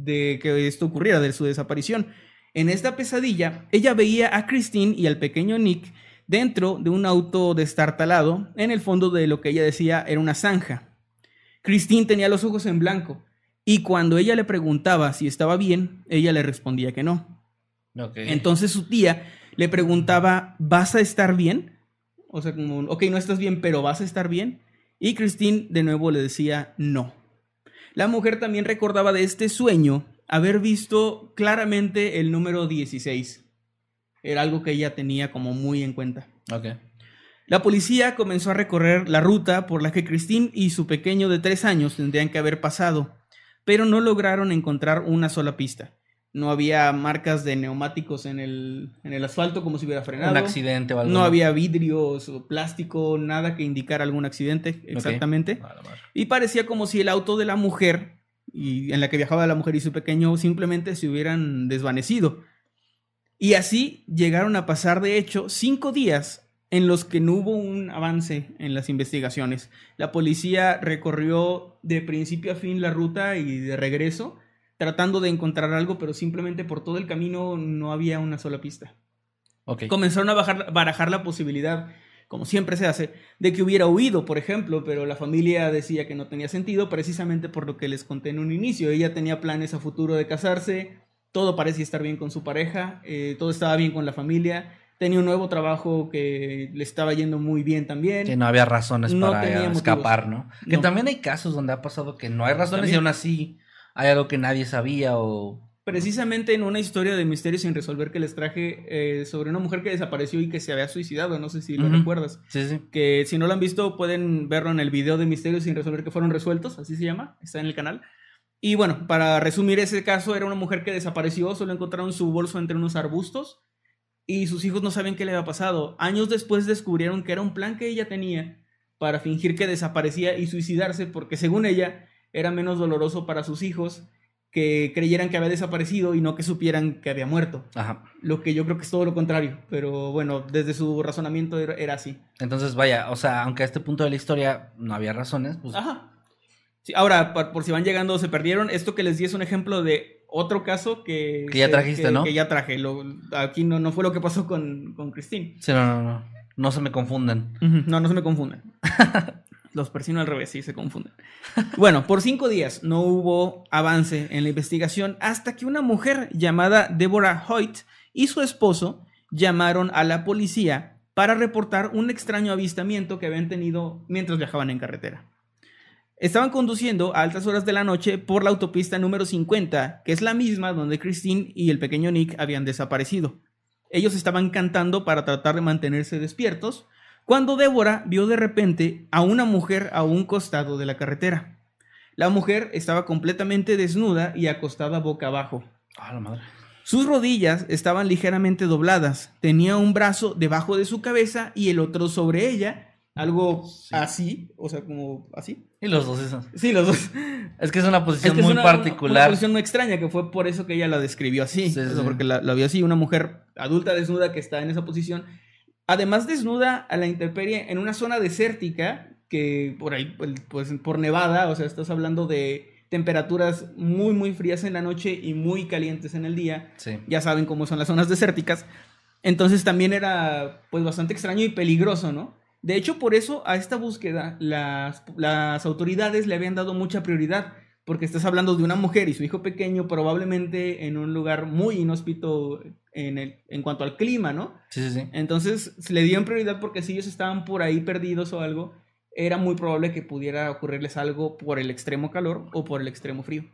que esto ocurriera, de su desaparición. En esta pesadilla, ella veía a Christine y al pequeño Nick dentro de un auto destartalado, en el fondo de lo que ella decía era una zanja. Christine tenía los ojos en blanco, y cuando ella le preguntaba si estaba bien, ella le respondía que no. Entonces su tía le preguntaba, ¿vas a estar bien? O sea, como, ok, no estás bien, pero ¿vas a estar bien? Y Christine de nuevo le decía, no. La mujer también recordaba de este sueño haber visto claramente el número 16. Era algo que ella tenía como muy en cuenta. La policía comenzó a recorrer la ruta por la que Christine y su pequeño de tres años tendrían que haber pasado, pero no lograron encontrar una sola pista. No había marcas de neumáticos en el, en el asfalto como si hubiera frenado. Un accidente o algo. No había vidrios o plástico, nada que indicara algún accidente, exactamente. Y parecía como si el auto de la mujer, y en la que viajaba la mujer y su pequeño, simplemente se hubieran desvanecido. Y así llegaron a pasar, de hecho, cinco días en los que no hubo un avance en las investigaciones. La policía recorrió de principio a fin la ruta y de regreso, tratando de encontrar algo, pero simplemente por todo el camino no había una sola pista comenzaron a bajar- barajar la posibilidad, como siempre se hace, de que hubiera huido, por ejemplo, pero la familia decía que no tenía sentido precisamente por lo que les conté en un inicio. Ella tenía planes a futuro de casarse, todo parecía estar bien con su pareja, eh, todo estaba bien con la familia, tenía un nuevo trabajo que le estaba yendo muy bien también. Que no había razones No para motivos. escapar, ¿no? Que No. también hay casos donde ha pasado que no hay razones y aún así hay algo que nadie sabía o... Precisamente en una historia de misterio sin resolver que les traje eh, sobre una mujer que desapareció y que se había suicidado, no sé si lo recuerdas. Sí, sí. que si no lo han visto pueden verlo en el video de Misterios sin resolver que fueron resueltos, así se llama, está en el canal. Y bueno, para resumir ese caso, era una mujer que desapareció, solo encontraron su bolso entre unos arbustos y sus hijos no sabían qué le había pasado. Años después descubrieron que era un plan que ella tenía para fingir que desaparecía y suicidarse porque según ella era menos doloroso para sus hijos que creyeran que había desaparecido y no que supieran que había muerto. Ajá. Lo que yo creo que es todo lo contrario, pero bueno, desde su razonamiento era, era así. Entonces, vaya, o sea, aunque a este punto de la historia no había razones, pues... Ajá. Sí, ahora, por, por si van llegando o se perdieron, esto que les di es un ejemplo de otro caso que... Que ya trajiste, que- ¿no? Que ya traje. Lo- aquí no, no fue lo que pasó con, con Christine. Sí, no, no, no. No se me confunden. Ujú, No, no se me confundan. Los persino al revés, sí se confunden. Bueno, por cinco días no hubo avance en la investigación hasta que una mujer llamada Deborah Hoyt y su esposo llamaron a la policía para reportar un extraño avistamiento que habían tenido mientras viajaban en carretera. Estaban conduciendo a altas horas de la noche por la autopista número 50, que es la misma donde Christine y el pequeño Nick habían desaparecido. Ellos estaban cantando para tratar de mantenerse despiertos, cuando Débora vio de repente a una mujer a un costado de la carretera. La mujer estaba completamente desnuda y acostada boca abajo. Ah, la madre. Sus rodillas estaban ligeramente dobladas, tenía un brazo debajo de su cabeza y el otro sobre ella, algo Sí. así, o sea, como así. Y los dos esos. Sí, los dos. Es que es una posición Es que es muy una- Una, particular. posición muy extraña, que fue por eso que ella la describió así. Sí, sí. Porque la, la vio así, una mujer adulta desnuda que está en esa posición. Además, desnuda a la intemperie en una zona desértica, que por ahí, pues por Nevada, o sea, estás hablando de temperaturas muy, muy frías en la noche y muy calientes en el día. Sí. Ya saben cómo son las zonas desérticas. Entonces también era pues bastante extraño y peligroso, ¿no? De hecho, por eso a esta búsqueda las, las autoridades le habían dado mucha prioridad, porque estás hablando de una mujer y su hijo pequeño probablemente en un lugar muy inhóspito en, el, en cuanto al clima, ¿no? Sí, sí, sí. Entonces se le dieron prioridad porque si ellos estaban por ahí perdidos o algo, era muy probable que pudiera ocurrirles algo por el extremo calor o por el extremo frío.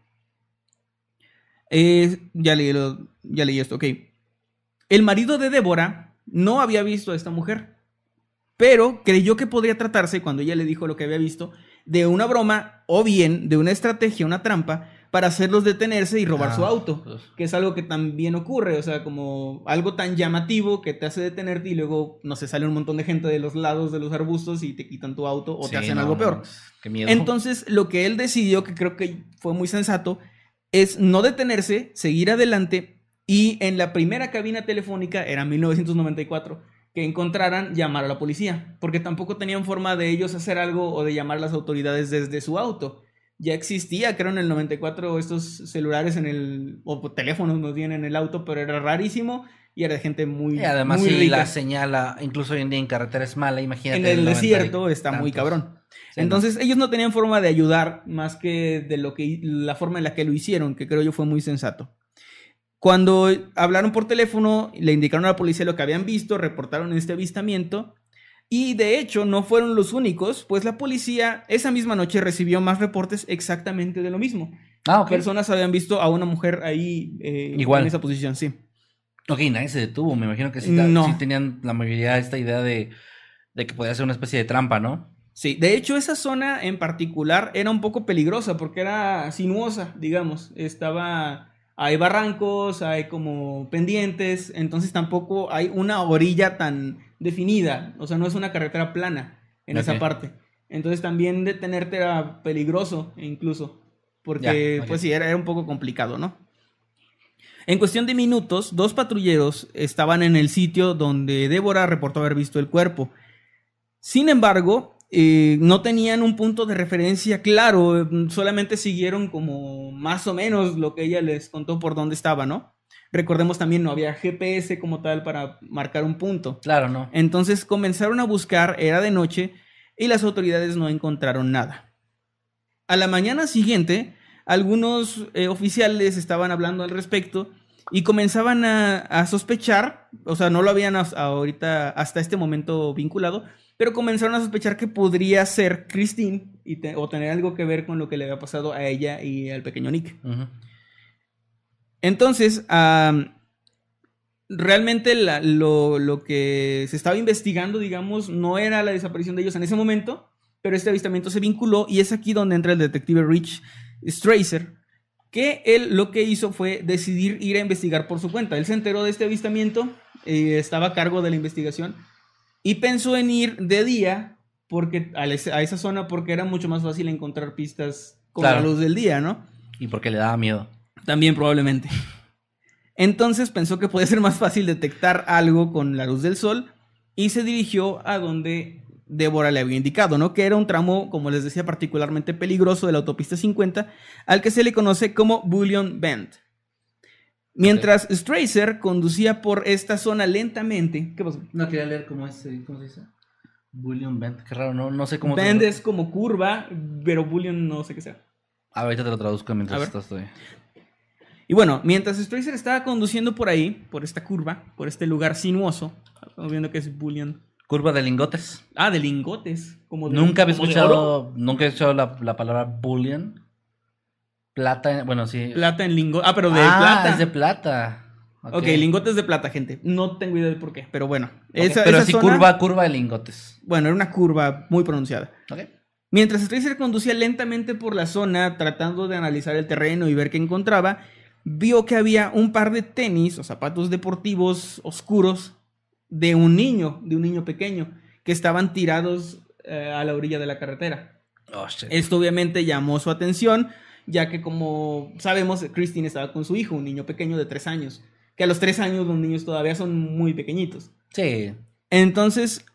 Eh, ya, leí lo- ya leí esto, ok. El marido de Débora no había visto a esta mujer, pero creyó que podría tratarse, cuando ella le dijo lo que había visto, de una broma o bien de una estrategia, una trampa, para hacerlos detenerse y robar Ah, su auto pues. que es algo que también ocurre, o sea, como algo tan llamativo que te hace detenerte y luego, no sé, sale un montón de gente de los lados de los arbustos y te quitan tu auto o Sí, te hacen no, algo peor. Qué miedo. Entonces, lo que él decidió, que creo que fue muy sensato, es no detenerse, seguir adelante y en la primera cabina telefónica, era 1994, que encontraran llamar a la policía, porque tampoco tenían forma de ellos hacer algo o de llamar a las autoridades desde su auto. Ya existía, creo, en el 94 estos celulares en el, o teléfonos nos bien en el auto, pero era rarísimo y era de gente muy, Y además, muy si rica. la señal, ah, incluso hoy en día en carretera es mala, imagínate. en el 90 y desierto está muy cabrón. Sí, Entonces ellos no tenían forma de ayudar más que de lo que la forma en la que lo hicieron, que creo yo fue muy sensato. Cuando hablaron por teléfono, le indicaron a la policía lo que habían visto, reportaron este avistamiento y de hecho no fueron los únicos, pues la policía esa misma noche recibió más reportes exactamente de lo mismo. Ah, ok. Personas habían visto a una mujer ahí eh, Igual. en esa posición, sí. Ok, nadie se detuvo. Me imagino que sí, No. sí tenían la mayoría esta idea de, de que podía ser una especie de trampa, ¿no? Sí, de hecho esa zona en particular era un poco peligrosa porque era sinuosa, digamos. Estaba, hay barrancos, hay como pendientes, entonces tampoco hay una orilla tan definida, o sea, no es una carretera plana en esa parte. Entonces también detenerte era peligroso incluso, porque Ya, pues sí, era, era un poco complicado, ¿no? En cuestión de minutos, dos patrulleros estaban en el sitio donde Débora reportó haber visto el cuerpo. Sin embargo, eh, no tenían un punto de referencia claro, solamente siguieron como más o menos lo que ella les contó por dónde estaba, ¿no? Recordemos también no había GPS como tal para marcar un punto. Claro, ¿no? Entonces comenzaron a buscar, era de noche, y las autoridades no encontraron nada. A la mañana siguiente, algunos eh, oficiales estaban hablando al respecto y comenzaban a, a sospechar, o sea, no lo habían ahorita hasta este momento vinculado, pero comenzaron a sospechar que podría ser Christine y te- o tener algo que ver con lo que le había pasado a ella y al pequeño Nick. Entonces, realmente la- lo, lo que se estaba investigando, digamos, no era la desaparición de ellos en ese momento, pero este avistamiento se vinculó y es aquí donde entra el detective Rich Stracer, que él lo que hizo fue decidir ir a investigar por su cuenta. Él se enteró de este avistamiento, eh, estaba a cargo de la investigación y pensó en ir de día porque a, esa zona porque era mucho más fácil encontrar pistas con Claro. la luz del día, ¿no? Y porque le daba miedo. También probablemente. Entonces pensó que podía ser más fácil detectar algo con la luz del sol y se dirigió a donde Débora le había indicado, ¿no? Que era un tramo, como les decía, particularmente peligroso de la autopista 50, al que se le conoce como Bullion Bend. Mientras Stracer conducía por esta zona lentamente, ¿qué pasó? No quería leer cómo es, eh, ¿cómo se dice? Bullion Bend. Qué raro, no, no sé cómo Bend es como curva, pero Bullion no sé qué sea. Ah, ahorita te lo traduzco A mientras ver. estás estoy. Y bueno, mientras Stracer estaba conduciendo por ahí, por esta curva, por este lugar sinuoso, estamos viendo que es Bullion. Curva de lingotes. Ah, de lingotes. Como de- Nunca había como escuchado, nunca he escuchado la, la palabra bullion. Plata, bueno, sí. Plata en lingotes. Ah, pero de ah, plata. es de plata. Ok, lingotes de plata, gente. No tengo idea de por qué, pero bueno. esa, pero así curva, curva de lingotes. Bueno, era una curva muy pronunciada. Okay. Mientras Tracer conducía lentamente por la zona, tratando de analizar el terreno y ver qué encontraba, vio que había un par de tenis o zapatos deportivos oscuros de un niño, de un niño pequeño, que estaban tirados eh, a la orilla de la carretera. Oh, Esto obviamente llamó su atención, ya que como sabemos, Christine estaba con su hijo, un niño pequeño de tres años, que a los tres años los niños todavía son muy pequeñitos. Sí. Entonces,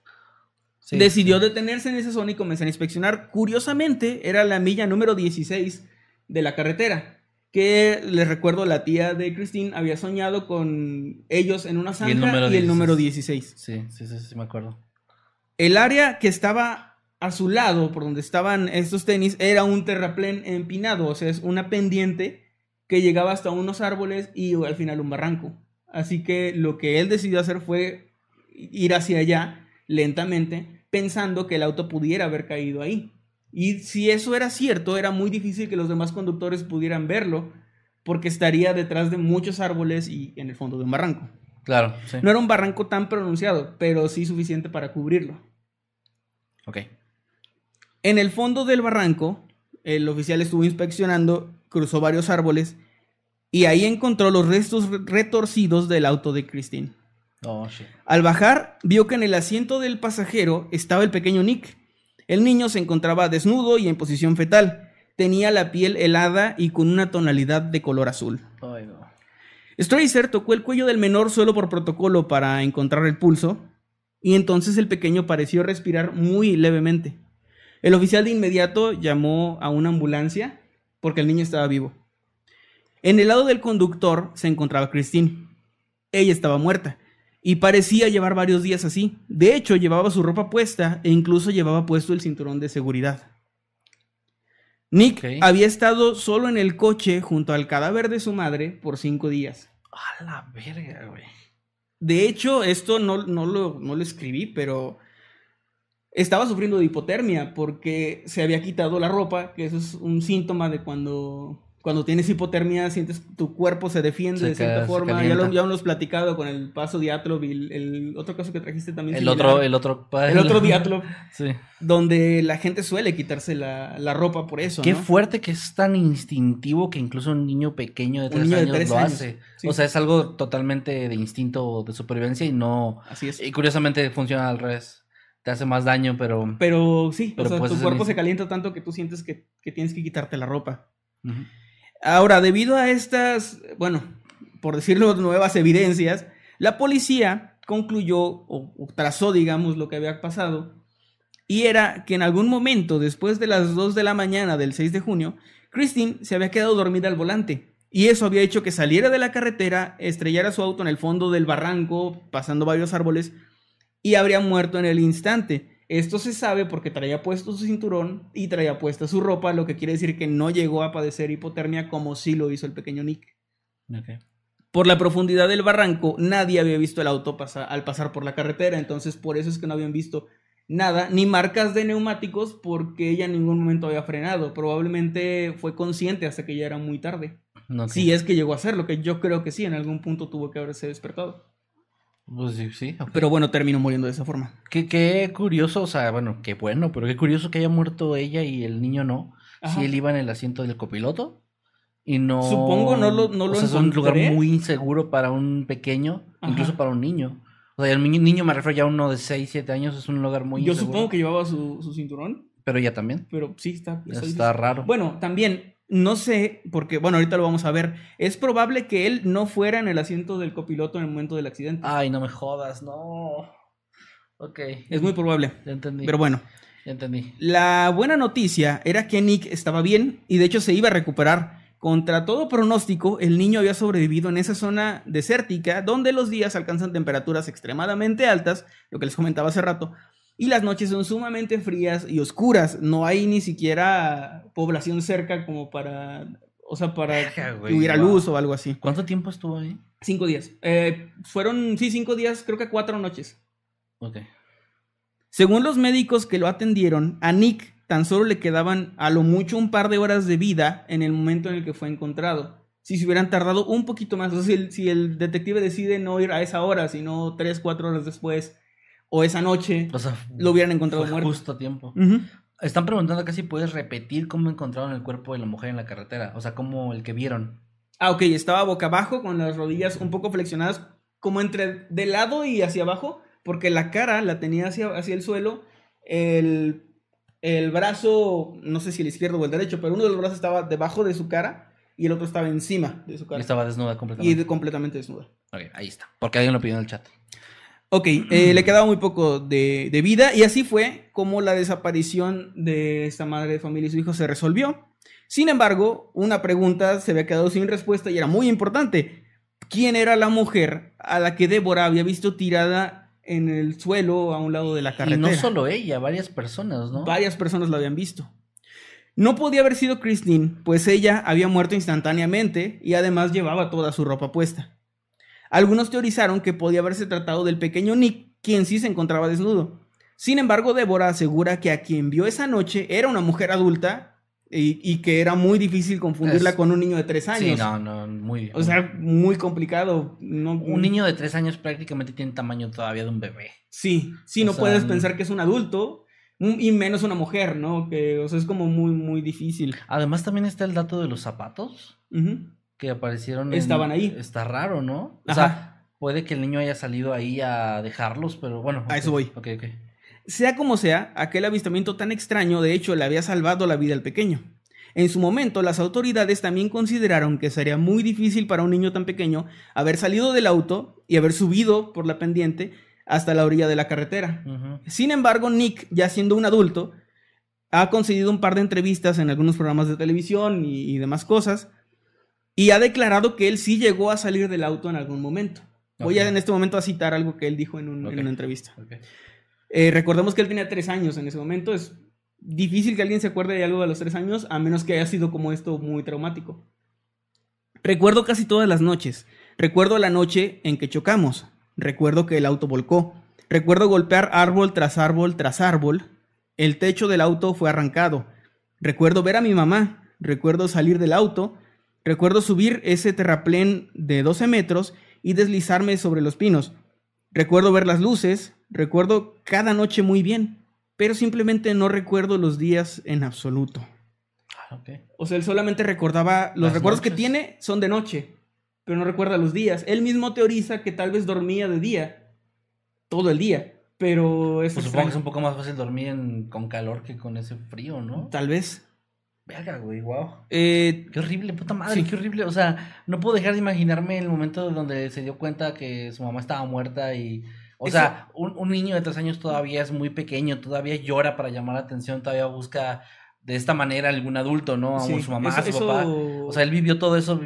decidió detenerse en esa zona y comenzar a inspeccionar. Curiosamente, era la milla número 16 de la carretera. Que les recuerdo, la tía de Christine había soñado con ellos en una zanja y el número, 16. Sí, sí, sí, sí, me acuerdo. El área que estaba a su lado, por donde estaban estos tenis, era un terraplén empinado, o sea, es una pendiente que llegaba hasta unos árboles y al final un barranco. Así que lo que él decidió hacer fue ir hacia allá lentamente pensando que el auto pudiera haber caído ahí. Y si eso era cierto, era muy difícil que los demás conductores pudieran verlo, porque estaría detrás de muchos árboles y en el fondo de un barranco. Claro. No era un barranco tan pronunciado, pero sí suficiente para cubrirlo. Ok. En el fondo del barranco, el oficial estuvo inspeccionando, cruzó varios árboles y ahí encontró los restos retorcidos del auto de Christine. Oh, Al bajar, vio que en el asiento del pasajero estaba el pequeño Nick. El niño se encontraba desnudo y en posición fetal. Tenía la piel helada y con una tonalidad de color azul. Ay, no. Stracer tocó el cuello del menor solo por protocolo para encontrar el pulso, y entonces el pequeño pareció respirar muy levemente. El oficial de inmediato llamó a una ambulancia porque el niño estaba vivo. En el lado del conductor se encontraba Christine. Ella estaba muerta y parecía llevar varios días así. De hecho, llevaba su ropa puesta e incluso llevaba puesto el cinturón de seguridad. Nick había estado solo en el coche junto al cadáver de su madre por cinco días. A la verga, güey. De hecho, esto no, no, lo, no lo escribí, pero estaba sufriendo de hipotermia porque se había quitado la ropa, que eso es un síntoma de cuando cuando tienes hipotermia, sientes tu cuerpo se defiende de cierta forma. Ya lo, ya hemos platicado con el paso Diatlov y el, otro caso que trajiste también. El otro, el otro, el otro Diatlov. sí. Donde la gente suele quitarse la, la ropa por eso. Qué fuerte que es tan instintivo que incluso un niño pequeño de tres años lo hace. O sea, es algo totalmente de instinto de supervivencia y no. Así es. Y curiosamente funciona al revés. Te hace más daño, pero. Pero sí, o sea, pues tu cuerpo se calienta tanto que tú sientes que, que tienes que quitarte la ropa. Ahora, debido a estas, bueno, por decirlo, nuevas evidencias, la policía concluyó o, trazó, digamos, lo que había pasado. Y era que en algún momento, después de las 2 de la mañana del 6 de junio, Christine se había quedado dormida al volante. Y eso había hecho que saliera de la carretera, estrellara su auto en el fondo del barranco, pasando varios árboles, y habría muerto en el instante. Esto se sabe porque traía puesto su cinturón y traía puesta su ropa, lo que quiere decir que no llegó a padecer hipotermia como sí lo hizo el pequeño Nick. Por la profundidad del barranco, nadie había visto el auto al pasar por la carretera, entonces por eso es que no habían visto nada, ni marcas de neumáticos, porque ella en ningún momento había frenado. Probablemente fue consciente hasta que ya era muy tarde. Si es que llegó a hacerlo, que yo creo que sí, en algún punto tuvo que haberse despertado. Pues sí, sí. Pero bueno, terminó muriendo de esa forma. Qué, qué curioso, o sea, bueno, qué bueno, pero qué curioso que haya muerto ella y el niño no. Si él iba en el asiento del copiloto y no. Supongo no lo, no lo o sea, es un lugar muy inseguro para un pequeño, incluso para un niño. O sea, el niño me refiero ya a uno de 6, 7 años, es un lugar muy Yo supongo que llevaba su, su cinturón. Pero ella también. Pero sí, está. Está raro. Bueno, también no sé, porque bueno, ahorita lo vamos a ver. Es probable que él no fuera en el asiento del copiloto en el momento del accidente. Ay, no me jodas, no. Ok. Es muy probable. Ya entendí. Pero bueno. Ya entendí. La buena noticia era que Nick estaba bien y de hecho se iba a recuperar. Contra todo pronóstico, el niño había sobrevivido en esa zona desértica donde los días alcanzan temperaturas extremadamente altas, lo que les comentaba hace rato, y las noches son sumamente frías y oscuras. No hay ni siquiera población cerca como para, o sea, para que hubiera luz o algo así. ¿Cuánto tiempo estuvo ahí? Cinco días. Eh, fueron, sí, cinco días, creo que cuatro noches. Ok. Según los médicos que lo atendieron, a Nick tan solo le quedaban a lo mucho un par de horas de vida en el momento en el que fue encontrado. si se hubieran tardado un poquito más. O sea, si el, si el detective decide no ir a esa hora, sino tres, cuatro horas después, o esa noche, O sea, lo hubieran encontrado fue muerto. justo a tiempo. Están preguntando acá si puedes repetir cómo encontraron el cuerpo de la mujer en la carretera. O sea, como el que vieron. Ah, ok, estaba boca abajo con las rodillas un poco flexionadas, como entre de lado y hacia abajo, porque la cara la tenía hacia, hacia el suelo, el, el brazo, no sé si el izquierdo o el derecho, pero uno de los brazos estaba debajo de su cara y el otro estaba encima de su Y cara. estaba desnuda Y completamente. de- completamente desnuda. Ok, ahí está. Porque alguien lo pidió en el chat. Ok, eh, le quedaba muy poco de, de vida y así fue como la desaparición de esta madre de familia y su hijo se resolvió. Sin embargo, una pregunta se había quedado sin respuesta y era muy importante. ¿Quién era la mujer a la que Débora había visto tirada en el suelo a un lado de la Y carretera? no solo ella, varias personas, ¿no? Varias personas la habían visto. No podía haber sido Christine, pues ella había muerto instantáneamente y además llevaba toda su ropa puesta. Algunos teorizaron que podía haberse tratado del pequeño Nick, quien sí se encontraba desnudo. Sin embargo, Débora asegura que a quien vio esa noche era una mujer adulta y, y que era muy difícil confundirla Es- con un niño de tres años. Sí, no, no, muy. O sea, muy complicado. No, un niño de tres años prácticamente tiene tamaño todavía de un bebé. Sí, sí, O no sea, puedes pensar que es un adulto y menos una mujer, ¿no? Que, o sea, es como muy, muy difícil. Además, también está el dato de los zapatos Ujú. Que aparecieron. en- Estaban ahí. Está raro, ¿no? O Ajá. sea, puede que el niño haya salido ahí a dejarlos, pero bueno. A eso voy. Ok, ok. Sea como sea, aquel avistamiento tan extraño de hecho le había salvado la vida al pequeño. En su momento, las autoridades también consideraron que sería muy difícil para un niño tan pequeño haber salido del auto y haber subido por la pendiente hasta la orilla de la carretera. Sin embargo, Nick, ya siendo un adulto, ha concedido un par de entrevistas en algunos programas de televisión y, y demás cosas, y ha declarado que él sí llegó a salir del auto en algún momento. Voy a en este momento a citar algo que él dijo en, un- en Ok. una entrevista. Eh, recordemos que él tenía tres años en ese momento. Es difícil que alguien se acuerde de algo de los tres años, a menos que haya sido como esto muy traumático. Recuerdo casi todas las noches. Recuerdo la noche en que chocamos. Recuerdo que el auto volcó. Recuerdo golpear árbol tras árbol tras árbol. El techo del auto fue arrancado. Recuerdo ver a mi mamá. Recuerdo salir del auto. Recuerdo subir ese terraplén de 12 metros y deslizarme sobre los pinos. Recuerdo ver las luces, recuerdo cada noche muy bien, pero simplemente no recuerdo los días en absoluto. Ah, ok. O sea, él solamente recordaba, los Las recuerdos que tiene son de noche, pero no recuerda los días. Él mismo teoriza que tal vez dormía de día, todo el día, pero es Pues supongo que es un poco más fácil dormir en- con calor que con ese frío, ¿no? Tal vez. Verga, güey, wow. Eh, Qué horrible, puta madre, Sí. qué horrible. O sea, no puedo dejar de imaginarme el momento donde se dio cuenta que su mamá estaba muerta y. O Eso- sea, un, un niño de tres años todavía es muy pequeño, todavía llora para llamar la atención, todavía busca de esta manera algún adulto, ¿no? A su mamá, eso- a su eso- papá. O sea, él vivió todo eso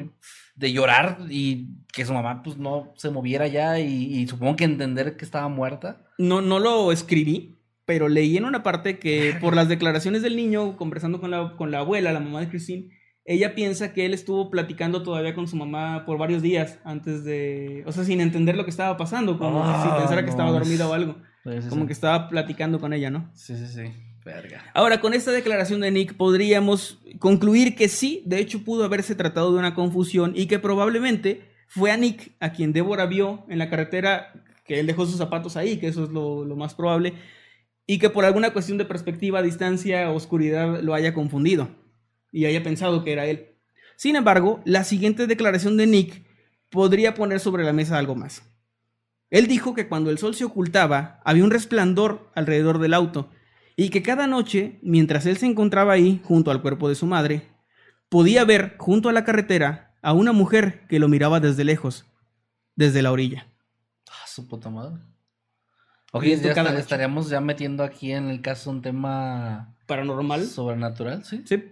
de llorar y que su mamá, pues, no se moviera ya y, y supongo que entender que estaba muerta. No, no lo escribí, pero leí en una parte que por las declaraciones del niño, conversando con la, con la abuela, la mamá de Christine, ella piensa que él estuvo platicando todavía con su mamá por varios días antes de... O sea, sin entender lo que estaba pasando, como Ah, si pensara que estaba es- dormida o algo. Sí, sí, Como sí. que estaba platicando con ella, ¿no? Sí, sí, sí. Verga. Ahora, con esta declaración de Nick podríamos concluir que sí, de hecho pudo haberse tratado de una confusión y que probablemente fue a Nick a quien Débora vio en la carretera, que él dejó sus zapatos ahí, que eso es lo, lo más probable, y que por alguna cuestión de perspectiva, distancia, oscuridad lo haya confundido y haya pensado que era él. Sin embargo, la siguiente declaración de Nick podría poner sobre la mesa algo más. Él dijo que cuando el sol se ocultaba, había un resplandor alrededor del auto y que cada noche, mientras él se encontraba ahí, junto al cuerpo de su madre, podía ver junto a la carretera a una mujer que lo miraba desde lejos, desde la orilla. Ah, su puta madre. Esto ya cada estaríamos ya metiendo aquí en el caso un tema Paranormal. sobrenatural, ¿sí? Sí.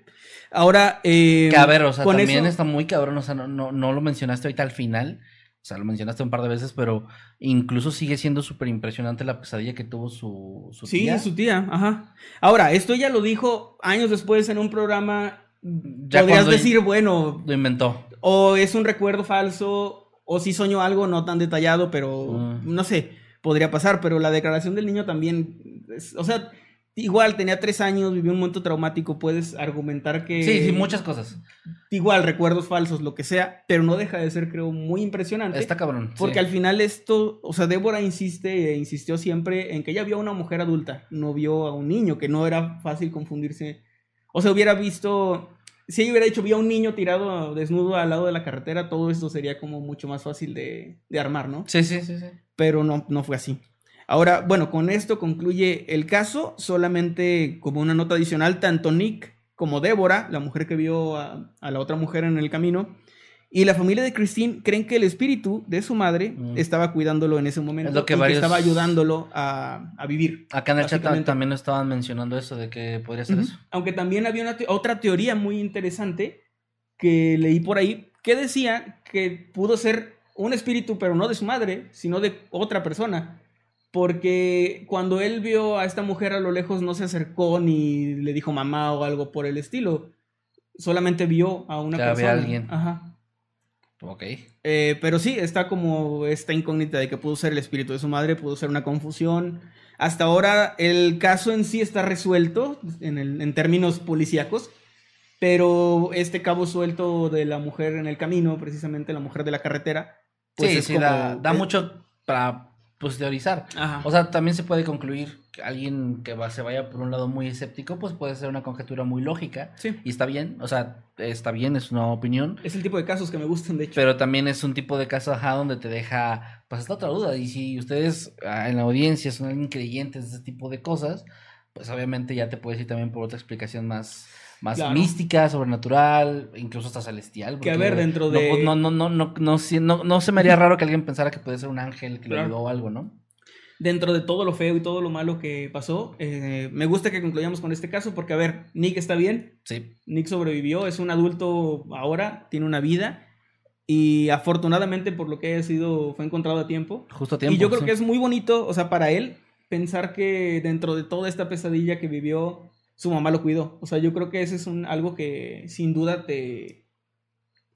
Ahora, eh, Que a ver, o sea, también eso- está muy cabrón, o sea, no, no, no lo mencionaste ahorita al final, o sea, lo mencionaste un par de veces, pero incluso sigue siendo súper impresionante la pesadilla que tuvo su, su Sí, tía. su tía, ajá. Ahora, esto ya lo dijo años después en un programa. Ya podrías decir, bueno, Lo inventó. o es un recuerdo falso, o si soñó algo no tan detallado, pero Mm. no sé, podría pasar. Pero la declaración del niño también, es- o sea, igual tenía tres años, vivió un momento traumático, puedes argumentar que... Sí, sí, muchas cosas. Igual, recuerdos falsos, lo que sea, pero no deja de ser, creo, muy impresionante. Está cabrón. Porque sí. al final esto, o sea, Débora insiste e insistió siempre en que ella vio a una mujer adulta, no vio a un niño, que no era fácil confundirse. O sea, hubiera visto, si hubiera dicho, vio a un niño tirado desnudo al lado de la carretera, todo esto sería como mucho más fácil de, de armar, ¿no? Sí, sí, sí, sí. Pero no, no fue así. Ahora, bueno, con esto concluye el caso, solamente como una nota adicional, tanto Nick como Débora, la mujer que vio a, a la otra mujer en el camino, y la familia de Christine creen que el espíritu de su madre Mm. estaba cuidándolo en ese momento Es lo que y varios- estaba ayudándolo a, a vivir. Acá en el chat también estaban mencionando eso de que podría ser Ujú. eso. Aunque también había una te- otra teoría muy interesante que leí por ahí que decía que pudo ser un espíritu, pero no de su madre, sino de otra persona. Porque cuando él vio a esta mujer a lo lejos no se acercó ni le dijo mamá o algo por el estilo. Solamente vio a una Que había persona. alguien. Ajá. Ok. Eh, pero sí, está como esta incógnita de que pudo ser el espíritu de su madre, pudo ser una confusión. Hasta ahora el caso en sí está resuelto en, el- en términos policíacos, pero este cabo suelto de la mujer en el camino, precisamente la mujer de la carretera, pues sí, es sí, como- da, da eh, mucho para pues, teorizar. Ajá. O sea, también se puede concluir que alguien que va, se vaya por un lado muy escéptico, pues puede ser una conjetura muy lógica. sí, Y está bien, o sea, está bien, es una opinión. es el tipo de casos que me gustan, de hecho. Pero también es un tipo de caso ajá, donde te deja, pues, esta otra duda. Y si ustedes ah, en la audiencia son alguien creyentes de este tipo de cosas, pues obviamente ya te puedes ir también por otra explicación más, más Claro. mística, sobrenatural, incluso hasta celestial. Que, a ver, dentro de- pues, No, no, no, no, no, no, no se me haría raro que alguien pensara que puede ser un ángel que Claro. le ayudó o algo, ¿no? dentro de todo lo feo y todo lo malo que pasó, eh, me gusta que concluyamos con este caso porque, a ver, Nick está bien, Sí. Nick sobrevivió, es un adulto ahora, tiene una vida y afortunadamente por lo que haya sido fue encontrado a tiempo. Justo a tiempo. y yo creo sí. que es muy bonito, o sea, para él pensar que dentro de toda esta pesadilla que vivió, su mamá lo cuidó. O sea, yo creo que ese es un, algo que sin duda te...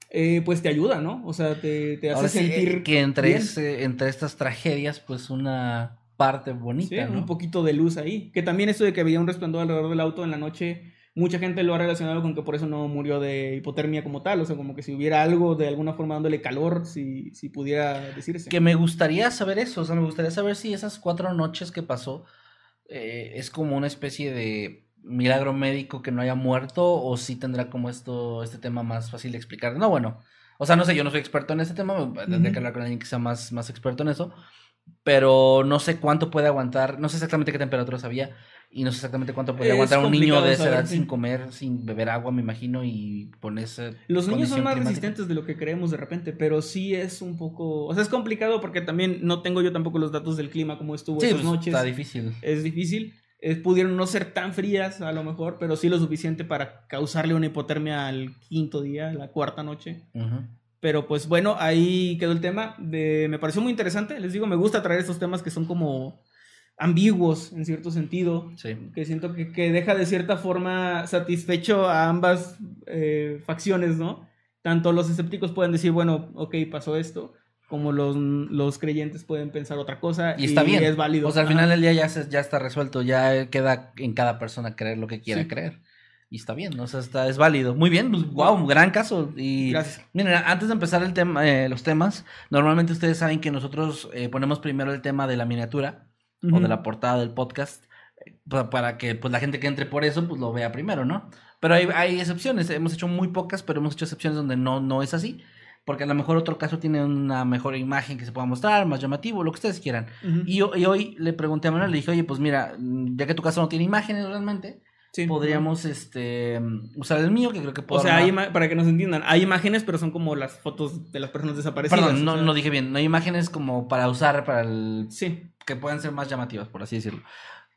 eh, pues te ayuda, ¿no? O sea, te, te hace Ahora sí, sentir eh, que entre, bien. ese- entre estas tragedias, pues una parte bonita, Sí, ¿no? un poquito de luz ahí. Que también esto de que veía un resplandor alrededor del auto en la noche, mucha gente lo ha relacionado con que por eso no murió de hipotermia como tal. O sea, como que si hubiera algo de alguna forma dándole calor, si, si pudiera decirse. Que me gustaría saber eso, o sea, me gustaría saber si esas cuatro noches que pasó eh, es como una especie de milagro médico que no haya muerto o si tendrá como esto, este tema más fácil de explicar. No, bueno, o sea, no sé, yo no soy experto en ese tema, me- tendría Ujú. que hablar con alguien que sea más, más experto en eso, pero no sé cuánto puede aguantar, no sé exactamente qué temperaturas había y no sé exactamente cuánto puede Es aguantar un niño de esa edad sí. sin comer, sin beber agua, me imagino, y ponerse... Los niños son más climática. resistentes de lo que creemos de repente, pero sí es un poco... O sea, es complicado porque también no tengo yo tampoco los datos del clima, como estuvo Sí, esas pues, noches. está difícil. Es difícil. Eh, pudieron no ser tan frías a lo mejor, pero sí lo suficiente para causarle una hipotermia al quinto día, la cuarta noche. Pero pues bueno, ahí quedó el tema. De, me pareció muy interesante. Les digo, me gusta traer estos temas que son como ambiguos en cierto sentido. Sí. Que siento que, que deja de cierta forma satisfecho a ambas eh, facciones, ¿no? Tanto los escépticos pueden decir, bueno, ok, pasó esto, como los, los creyentes pueden pensar otra cosa. Y está bien. es válido. O sea, al final del día ya, se- ya está resuelto, ya queda en cada persona creer lo que quiera Sí. creer. Y está bien, o sea, está, es válido. Muy bien, pues, wow, gran caso. Y Gracias. miren, antes de empezar el tema, eh, los temas, normalmente ustedes saben que nosotros eh, ponemos primero el tema de la miniatura o Ujú. de la portada del podcast pa- para que pues la gente que entre por eso pues lo vea primero, ¿no? Pero hay, hay excepciones, hemos hecho muy pocas, pero hemos hecho excepciones donde no, no es así. Porque a lo mejor otro caso tiene una mejor imagen que se pueda mostrar, más llamativo, lo que ustedes quieran. Ujú. Y, y hoy le pregunté a Manuel, le dije, oye, pues mira, ya que tu caso no tiene imágenes realmente, Sí. podríamos este usar el mío, que creo que puedo O sea, hay para que nos entiendan, hay imágenes, pero son como las fotos de las personas desaparecidas. Perdón, no, o sea, no dije bien, no hay imágenes como para usar para el... Sí. que puedan ser más llamativas, por así decirlo.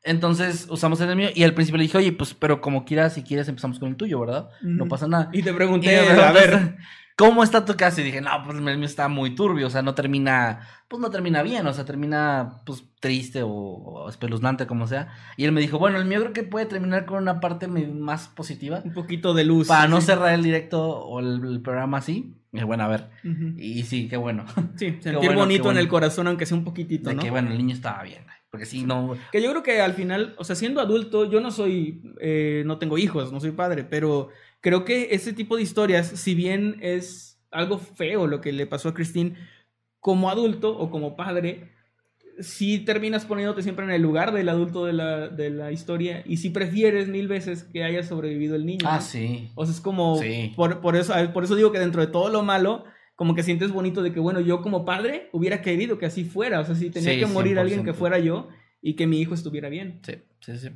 Entonces usamos el mío y al principio le dije, oye, pues, pero como quieras, si quieres empezamos con el tuyo, ¿verdad? No pasa nada. Y te Y pregunté, me a ver, ¿Cómo está tu caso? Y dije, no, pues el mío está muy turbio, o sea, no termina, pues no termina bien, o sea, termina, pues, triste o, o espeluznante, como sea. Y él me dijo, bueno, el mío creo que puede terminar con una parte más positiva, un poquito de luz. para no cerrar el directo o el, el programa así. Y bueno, a ver. Y sí, qué bueno. Sí, sentir bueno, bonito en el corazón, aunque sea un poquitito, De ¿no? que, bueno, el niño estaba bien. Porque sí, no. Que yo creo que al final, o sea, siendo adulto, yo no soy, eh, no tengo hijos, no soy padre, pero creo que ese tipo de historias, si bien es algo feo lo que le pasó a Christine, como adulto o como padre, si terminas poniéndote siempre en el lugar del adulto de la, de la historia y si prefieres mil veces que haya sobrevivido el niño. Ah, ¿no? sí. O sea, es como, Sí. por, por eso, por eso digo que dentro de todo lo malo, como que sientes bonito de que, bueno, yo como padre hubiera querido que así fuera. O sea, si tenía Sí, que morir alguien que 100%. fuera yo y que mi hijo estuviera bien. Sí, sí, sí.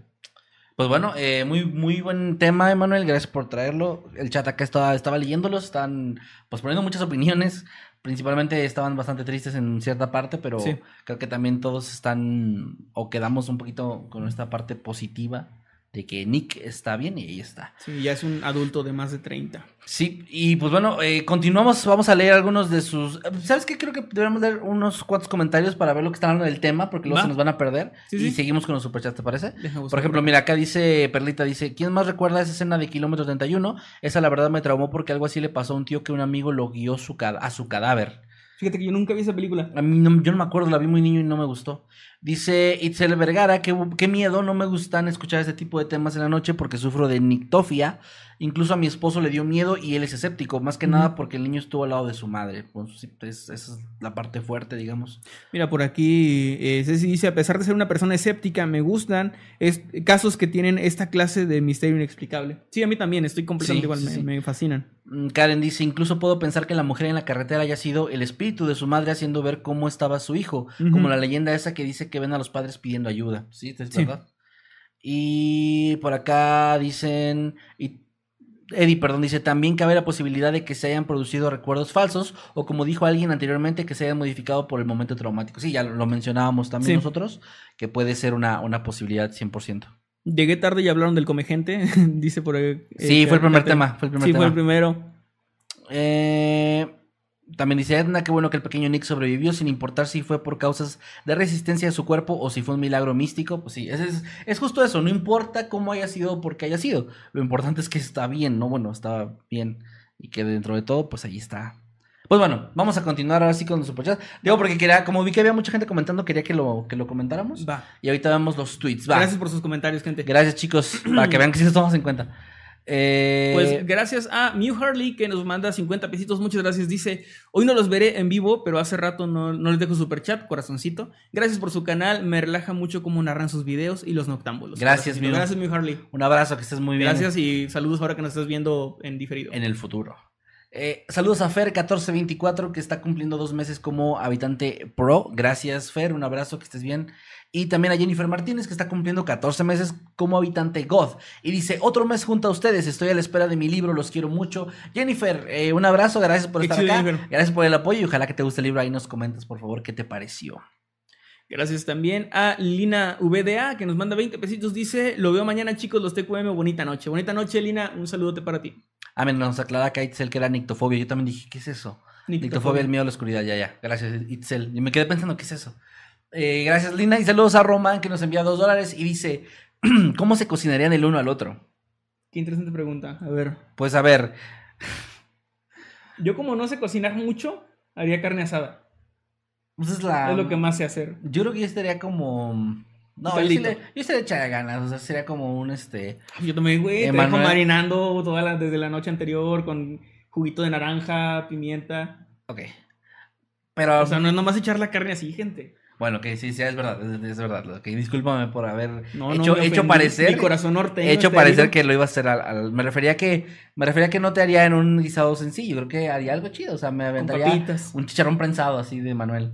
Pues bueno, eh, muy, muy buen tema, Emanuel. Gracias por traerlo. El chat acá estaba, estaba leyéndolos, están pues poniendo muchas opiniones. Principalmente estaban bastante tristes en cierta parte, pero Sí. creo que también todos están o quedamos un poquito con esta parte positiva de que Nick está bien y ahí está. Sí, ya es un adulto de más de 30. Sí, y pues bueno, eh, continuamos, vamos a leer algunos de sus... ¿Sabes qué? Creo que deberíamos leer unos cuantos comentarios para ver lo que están hablando del tema, porque luego Va. se nos van a perder. Sí, y sí. seguimos con los superchats, ¿te parece? Por ejemplo, mira, acá dice Perlita, dice, ¿quién más recuerda esa escena de Kilómetro 31? Esa la verdad me traumó porque algo así le pasó a un tío que un amigo lo guió su a su cadáver. Fíjate que yo nunca vi esa película. A mí no- yo no me acuerdo, la vi muy niño y no me gustó. Dice Itzel Vergara, qué, qué miedo, no me gustan escuchar este tipo de temas en la noche porque sufro de nictofia. Incluso a mi esposo le dio miedo y él es escéptico, más que nada porque el niño estuvo al lado de su madre. Pues, es- esa es la parte fuerte, digamos. Mira, por aquí eh, Ceci dice, a pesar de ser una persona escéptica, me gustan es- casos que tienen esta clase de misterio inexplicable. Sí, a mí también, estoy completamente Sí, igual, sí, me, sí. me fascinan. Mm, Karen dice, incluso puedo pensar que la mujer en la carretera haya sido el espíritu de su madre haciendo ver cómo estaba su hijo, como la leyenda esa que dice que ven a los padres pidiendo ayuda. Sí, es Sí. verdad. Y por acá dicen, y Eddie, perdón, dice, también cabe la posibilidad de que se hayan producido recuerdos falsos o como dijo alguien anteriormente, que se hayan modificado por el momento traumático. Sí, ya lo, mencionábamos también Sí. nosotros, que puede ser una, una posibilidad 100%. Llegué tarde y hablaron del come gente, dice por ahí. eh, Sí, fue el primer Kate. tema, fue el primer Sí, tema. fue el primero. Eh, también dice Edna, qué bueno que el pequeño Nick sobrevivió sin importar si fue por causas de resistencia de su cuerpo o si fue un milagro místico. Pues sí, es, es, es justo eso, no importa cómo haya sido o por qué haya sido. Lo importante es que está bien, ¿no? Bueno, está bien y que dentro de todo, pues ahí está. Pues bueno, vamos a continuar ahora sí con los superchats. Digo, porque quería, como vi que había mucha gente comentando, quería que lo, que lo comentáramos. Va. Y ahorita vemos los tweets. Va. Gracias por sus comentarios, gente. Gracias, chicos. Para que vean que sí los tomamos en cuenta. Eh, Pues gracias a Mew Harley que nos manda 50 pesitos. Muchas gracias. Dice: Hoy no los veré en vivo, pero hace rato no, no les dejo super chat, corazoncito. Gracias por su canal. Me relaja mucho cómo narran sus videos y los noctámbulos. Gracias. Mew. Gracias, Mew Harley. un abrazo, que estés muy bien. Gracias y saludos ahora que nos estás viendo en diferido. en el futuro. Eh, saludos a Fer1424 que está cumpliendo dos meses como habitante pro. Gracias Fer, un abrazo, que estés bien. Y también a Jennifer Martínez que está cumpliendo 14 meses como habitante God. Y dice, otro mes junto a ustedes, estoy a la espera de mi libro, los quiero mucho. Jennifer, eh, un abrazo, gracias por estar acá. Jennifer. Gracias por el apoyo y ojalá que te guste el libro. Ahí nos comentas, por favor, qué te pareció. Gracias también a Lina VDA que nos manda 20 pesitos. Dice: Lo veo mañana, chicos, los TQM. Bonita noche. Bonita noche, Lina. Un saludote para ti. Ah, me nos aclara acá Itzel que era nictofobia. Yo también dije, ¿qué es eso? Nictofobia, el miedo a la oscuridad, ya, ya. Gracias, Itzel. Y me quedé pensando, ¿qué es eso? Eh, gracias, Lina. Y saludos a Román, que nos envía dos dólares y dice, ¿cómo se cocinarían el uno al otro? Qué interesante pregunta. A ver. Pues a ver, Yo, como no sé cocinar mucho, haría carne asada. pues es la... es lo que más sé hacer. Yo creo que yo estaría como... No, yo, sí le, yo estaría echar ganas, o sea, sería como un este... Yo también, güey. Te dejo Emanuel. marinando toda la, desde la noche anterior con juguito de naranja, pimienta. Ok. Pero, O sea, no es nomás echar la carne así, gente. bueno, que sí, sí, es verdad, es, es verdad. Discúlpame por haber No, no, hecho, me hecho parecer... Mi corazón norteño. hecho parecer que lo iba a hacer al, al- me refería que me refería que no te haría en un guisado sencillo creo que haría algo chido o sea me aventaría un chicharrón prensado así de Manuel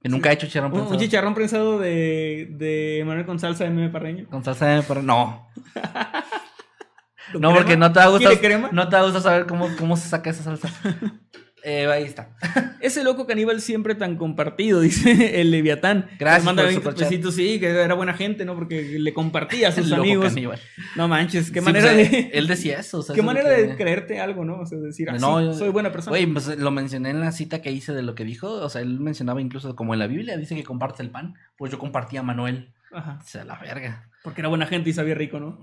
que nunca he hecho chicharrón prensado. un chicharrón prensado de, de Manuel con salsa de meme parreño. con salsa de no. ¿Con no crema? porque no te va a gustar no te va a gustar saber cómo, cómo se saca esa salsa eh, ahí está Ese loco caníbal siempre tan compartido, dice el Leviatán. Gracias manda por el 20 superchat. pesitos, sí, que era buena gente, ¿no? Porque le compartía a sus El loco amigos. caníbal. No manches, qué Sí, manera pues, de. eh, él decía eso o sea, Qué eso manera que- de creerte algo, ¿no? O sea, decir, ah, No, sí, soy buena persona. Güey, pues lo mencioné en la cita que hice de lo que dijo. O sea, él mencionaba incluso como en la Biblia, dice que compartes el pan. Pues yo compartía a Manuel. Ajá. Se la verga. Porque era buena gente y sabía rico, ¿no?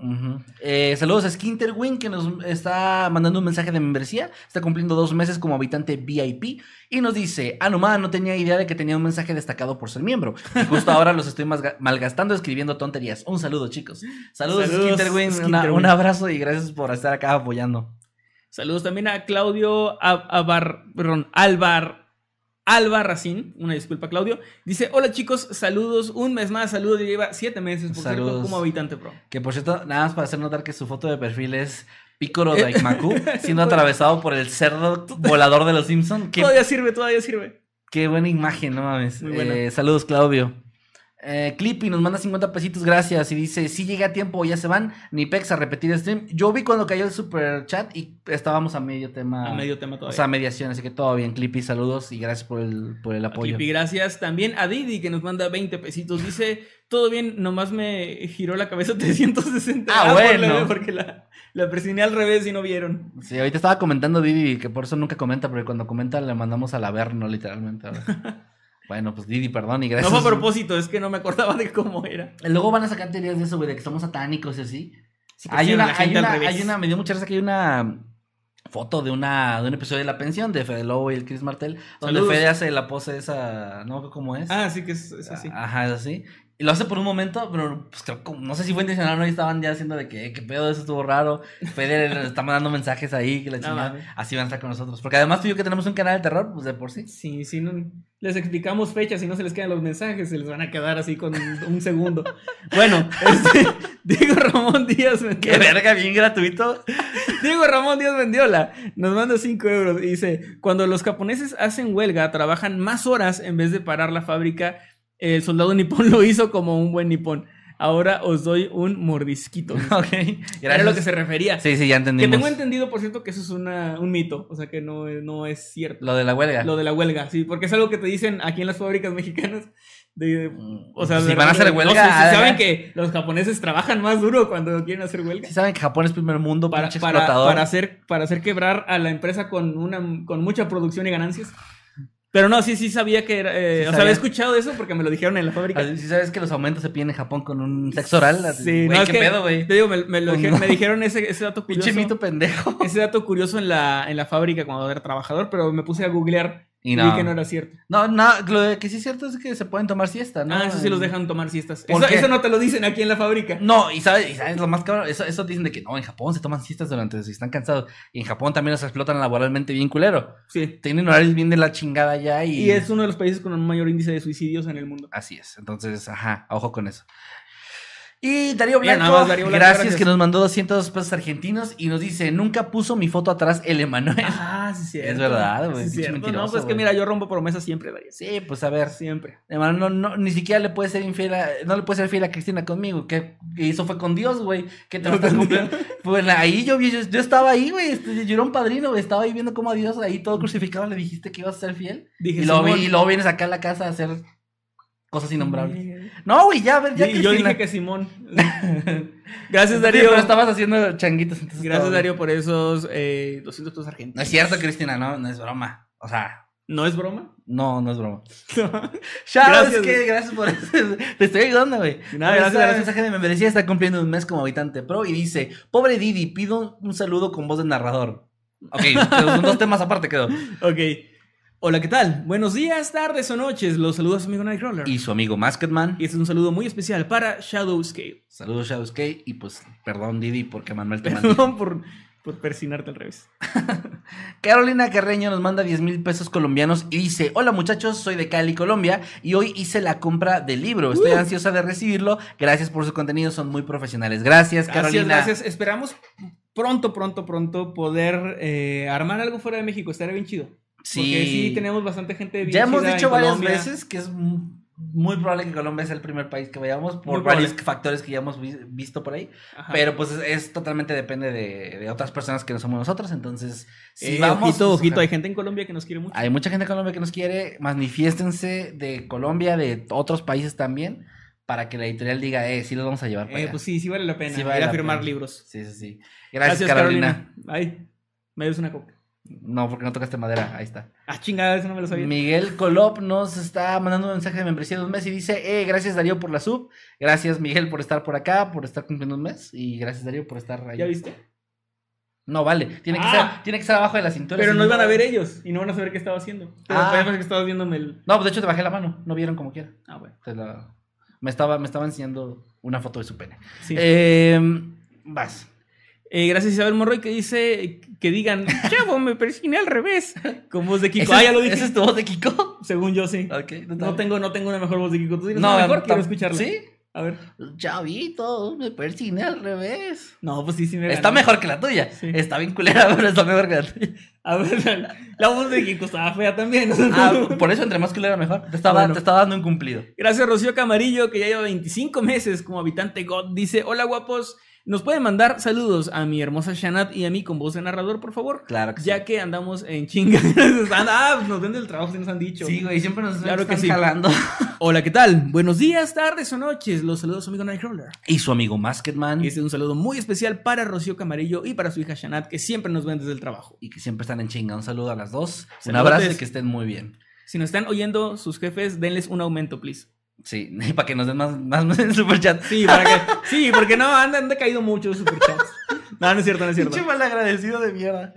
Eh, saludos a Skinterwin que nos está mandando un mensaje de membresía. Está cumpliendo dos meses como habitante VIP y nos dice: Ah, no, ma, no tenía idea de que tenía un mensaje destacado por ser miembro. Y justo ahora los estoy malgastando escribiendo tonterías. Un saludo, chicos. Saludos, Saludos, Skinterwin. Una- un abrazo y gracias por estar acá apoyando. Saludos también a Claudio Ab- Abar, perdón, Alvar, Albarracín. Una disculpa, Claudio. Dice: Hola chicos, saludos. Un mes más, saludos. Lleva siete meses, por cierto, como habitante pro. Que por cierto, nada más para hacer notar que su foto de perfil es Picoro Eh, Daimaku siendo atravesado por el cerdo volador de los Simpsons. Todavía sirve, todavía sirve. Qué buena imagen, no mames. Muy buena. Eh, saludos, Claudio. Eh, Clippy nos manda 50 pesitos, gracias. Y dice: Si llegué a tiempo, ya se van. Ni Pex a repetir stream. Yo vi cuando cayó el super chat y estábamos a medio tema. A medio tema O todavía. sea, mediación. Así que todo bien, Clippy. Saludos y gracias por el, por el apoyo. Y gracias también a Didi que nos manda 20 pesitos. Dice, todo bien, nomás me giró la cabeza 360. Ah, por bueno. la- porque la, la presioné al revés y no vieron. Sí, ahorita estaba comentando Didi que por eso nunca comenta, porque cuando comenta le mandamos al averno, literalmente. bueno, pues Didi, perdón y gracias. No fue a propósito, es que no me acordaba de cómo era. Luego van a sacar teorías de eso, güey, de que somos satánicos y así. Sí, que hay, una, hay, una, hay una, me dio mucha risa que hay una foto de una de un episodio de La Pensión de Fede Lobo y el Chris Martel, donde Saludos. Fede hace la pose esa, no cómo es. Ah, sí que es, es así. Ajá, es así. Y lo hace por un momento, pero pues creo que, no sé si fue intencional o no, y estaban ya haciendo de que, "Eh, qué pedo, eso estuvo raro. Fede le está mandando mensajes ahí, que la chingada. Así van a estar con nosotros. Porque además tú y yo que tenemos un canal de terror, pues de por sí. Sí, sí, no, les explicamos fechas y no se les quedan los mensajes, se les van a quedar así con un, un segundo. Bueno, este, Diego Ramón Díaz Qué Mendiola. verga, bien gratuito. Diego Ramón Díaz Mendiola nos manda 5 euros y dice: Cuando los japoneses hacen huelga, trabajan más horas en vez de parar la fábrica. El soldado nipón lo hizo como un buen nipón. Ahora os doy un mordisquito. ok. Era Gracias. lo que se refería. Sí, sí, ya Que entendimos. tengo entendido, por cierto, que eso es una, un mito. O sea, que no, no es cierto. Lo de la huelga. Lo de la huelga, sí, porque es algo que te dicen aquí en las fábricas mexicanas. De, Mm, o sea, si de van a hacer huelga. no si hagan- saben que los japoneses trabajan más duro cuando quieren hacer huelga. Si saben que Japón es primer mundo, Para, para, explotador. para hacer, para hacer quebrar a la empresa con, una, con mucha producción y ganancias. Pero no, sí, sí sabía que era. eh, Sí o sea, había escuchado eso porque me lo dijeron en la fábrica. Si sabes que los aumentos se piden en Japón con un sexo oral. Sí, güey, no, es qué que, pedo, güey. Te digo, me, me lo dijeron, no. me dijeron ese, ese dato curioso. Pinche mito pendejo. Ese dato curioso en la, en la fábrica cuando era trabajador, pero me puse a googlear Y no. vi que no era cierto. No, no, lo que sí es cierto es que se pueden tomar siesta, ¿no? Ah, eso sí los dejan tomar siestas. ¿Por Eso, no te lo dicen aquí en la fábrica. No, y sabes, y sabes lo más cabrón, eso, eso dicen de que no, en Japón se toman siestas durante si están cansados. Y en Japón también los explotan laboralmente bien culero. Sí. Tienen horarios bien de la chingada ya y. Y es uno de los países con un mayor índice de suicidios en el mundo. Así es. Entonces, ajá, ojo con eso. Y Darío Bien, Blanco, nada más, Darío Blanco, gracias, gracias. que nos mandó 200 pesos argentinos y nos dice, nunca puso mi foto atrás el Emanuel. Ah, sí, cierto. Es verdad, güey, Sí. No, pues que güey. mira, yo rompo promesas siempre, Darío. Sí, pues a ver. Siempre. Hermano, no, no, ni siquiera le puede ser infiel a, no le puede ser fiel a Cristina conmigo, que que eso fue con Dios, güey, que te lo estás cumpliendo. Pues ahí yo, vi- yo, yo estaba ahí, güey, este, yo era un padrino, güey, estaba ahí viendo cómo a Dios ahí todo crucificado le dijiste que ibas a ser fiel. Dije, Y luego, y luego vienes acá a la casa a hacer cosas innombrables. No, güey, ya, a ver, ya Y yo Cristina. dije que Simón. Gracias, Sí, Darío. pero estabas haciendo changuitos. entonces Gracias, Darío, por esos eh, 200 pesos No argentinos. es cierto, Cristina, no, no es broma. O sea, ¿No es broma? no, no es broma. Gracias, Chao, es que gracias por eso. Te estoy ayudando, güey. Nada, gracias, gracias. mensaje de membresía está cumpliendo un mes como habitante pro y dice: Pobre Didi, pido un saludo con voz de narrador. Ok, son dos temas aparte quedó. Ok. Hola, ¿qué tal? Buenos días, tardes o noches. Los saludos a su amigo Nightcrawler. Y su amigo Masketman. Y este es un saludo muy especial para Shadowscape. Saludos, Shadowscape. Y pues, perdón, Didi, porque Manuel te mandó. Perdón por, por persinarte al revés. Carolina Carreño nos manda 10 mil pesos colombianos y dice: Hola muchachos, soy de Cali, Colombia, y hoy hice la compra del libro. Estoy Uh. ansiosa de recibirlo. Gracias por su contenido, son muy profesionales. Gracias, Carolina. Gracias, gracias. Esperamos pronto, pronto, pronto poder eh, armar algo fuera de México. Estaría bien chido. Sí. Porque sí tenemos bastante gente bien Ya hemos dicho en varias Colombia. veces que es mu- muy probable que Colombia sea el primer país que vayamos por Muy probable. varios factores que ya hemos vi- visto por ahí. Ajá. Pero pues es, es totalmente depende de, de otras personas que no somos nosotros. Entonces, si Eh, vamos. ojito, pues, ojito, hay gente en Colombia que nos quiere mucho. Hay mucha gente de Colombia que nos quiere. Manifiéstense de Colombia, de otros países también, para que la editorial diga, eh, sí los vamos a llevar para Eh, allá. pues sí, sí vale la pena Sí vale ir a la firmar pena. libros. Sí, sí, sí. Gracias, Carolina. Ay, me des una coca. No, porque no tocaste madera. Ahí está. Ah, chingada, eso no me lo sabía. Miguel Colop nos está mandando un mensaje de membresía de un mes y dice: eh, Gracias Darío por la sub. Gracias Miguel por estar por acá, por estar cumpliendo un mes. Y gracias Darío por estar ahí. ¿Ya viste? No, vale. Tiene, que Ah. ser, tiene que abajo de la cintura. Pero no iban a ver ellos y no van a saber qué estaba haciendo. Pero Ah. que estabas viéndome el. No, pues de hecho te bajé la mano. No vieron como quiera. Ah, bueno. La- Me, estaba, me estaba enseñando una foto de su pene. Sí. Eh, vas. Eh, gracias Isabel Morroy que dice que digan, chavo, me persiné al revés. Con voz de Kiko. ¿Ese, Ah, ya lo dije. ¿Ese es tu voz de Kiko? Según yo, sí. No tengo, no tengo una mejor voz de Kiko. ¿Tú tienes No, una mejor? Quiero escucharla. ¿Sí? A ver. Chavito, me persiné al revés. No, pues sí, sí me Está ganó. mejor que la tuya. Sí. Está bien culera, pero está mejor que la tuya. A ver, la, la voz de Kiko estaba fea también. Ah, por eso entre más culera mejor. Te estaba, Bueno. te estaba dando un cumplido. Gracias, Rocío Camarillo, que ya lleva 25 meses como habitante God. Dice: Hola, guapos. ¿Nos pueden mandar saludos a mi hermosa Shanat y a mí con voz de narrador, por favor? Claro que Ya que andamos en chinga. ah, nos ven del trabajo, si nos han dicho. Sí, güey, siempre nos Claro que están sí. jalando. Hola, ¿qué tal? Buenos días, tardes o noches. Los saludos a su amigo Nightcrawler. Y su amigo Masketman. Este es un saludo muy especial para Rocío Camarillo y para su hija Shanat, que siempre nos ven desde el trabajo. Y que siempre están en chinga. Un saludo a las dos. Un abrazo y que estén muy bien. Si nos están oyendo sus jefes, denles un aumento, please. Sí, para que nos den más, más en super chat. Sí, para que, sí porque no, han, han decaído mucho los superchats. No, no es cierto, no es cierto. Pinche mal agradecido de mierda.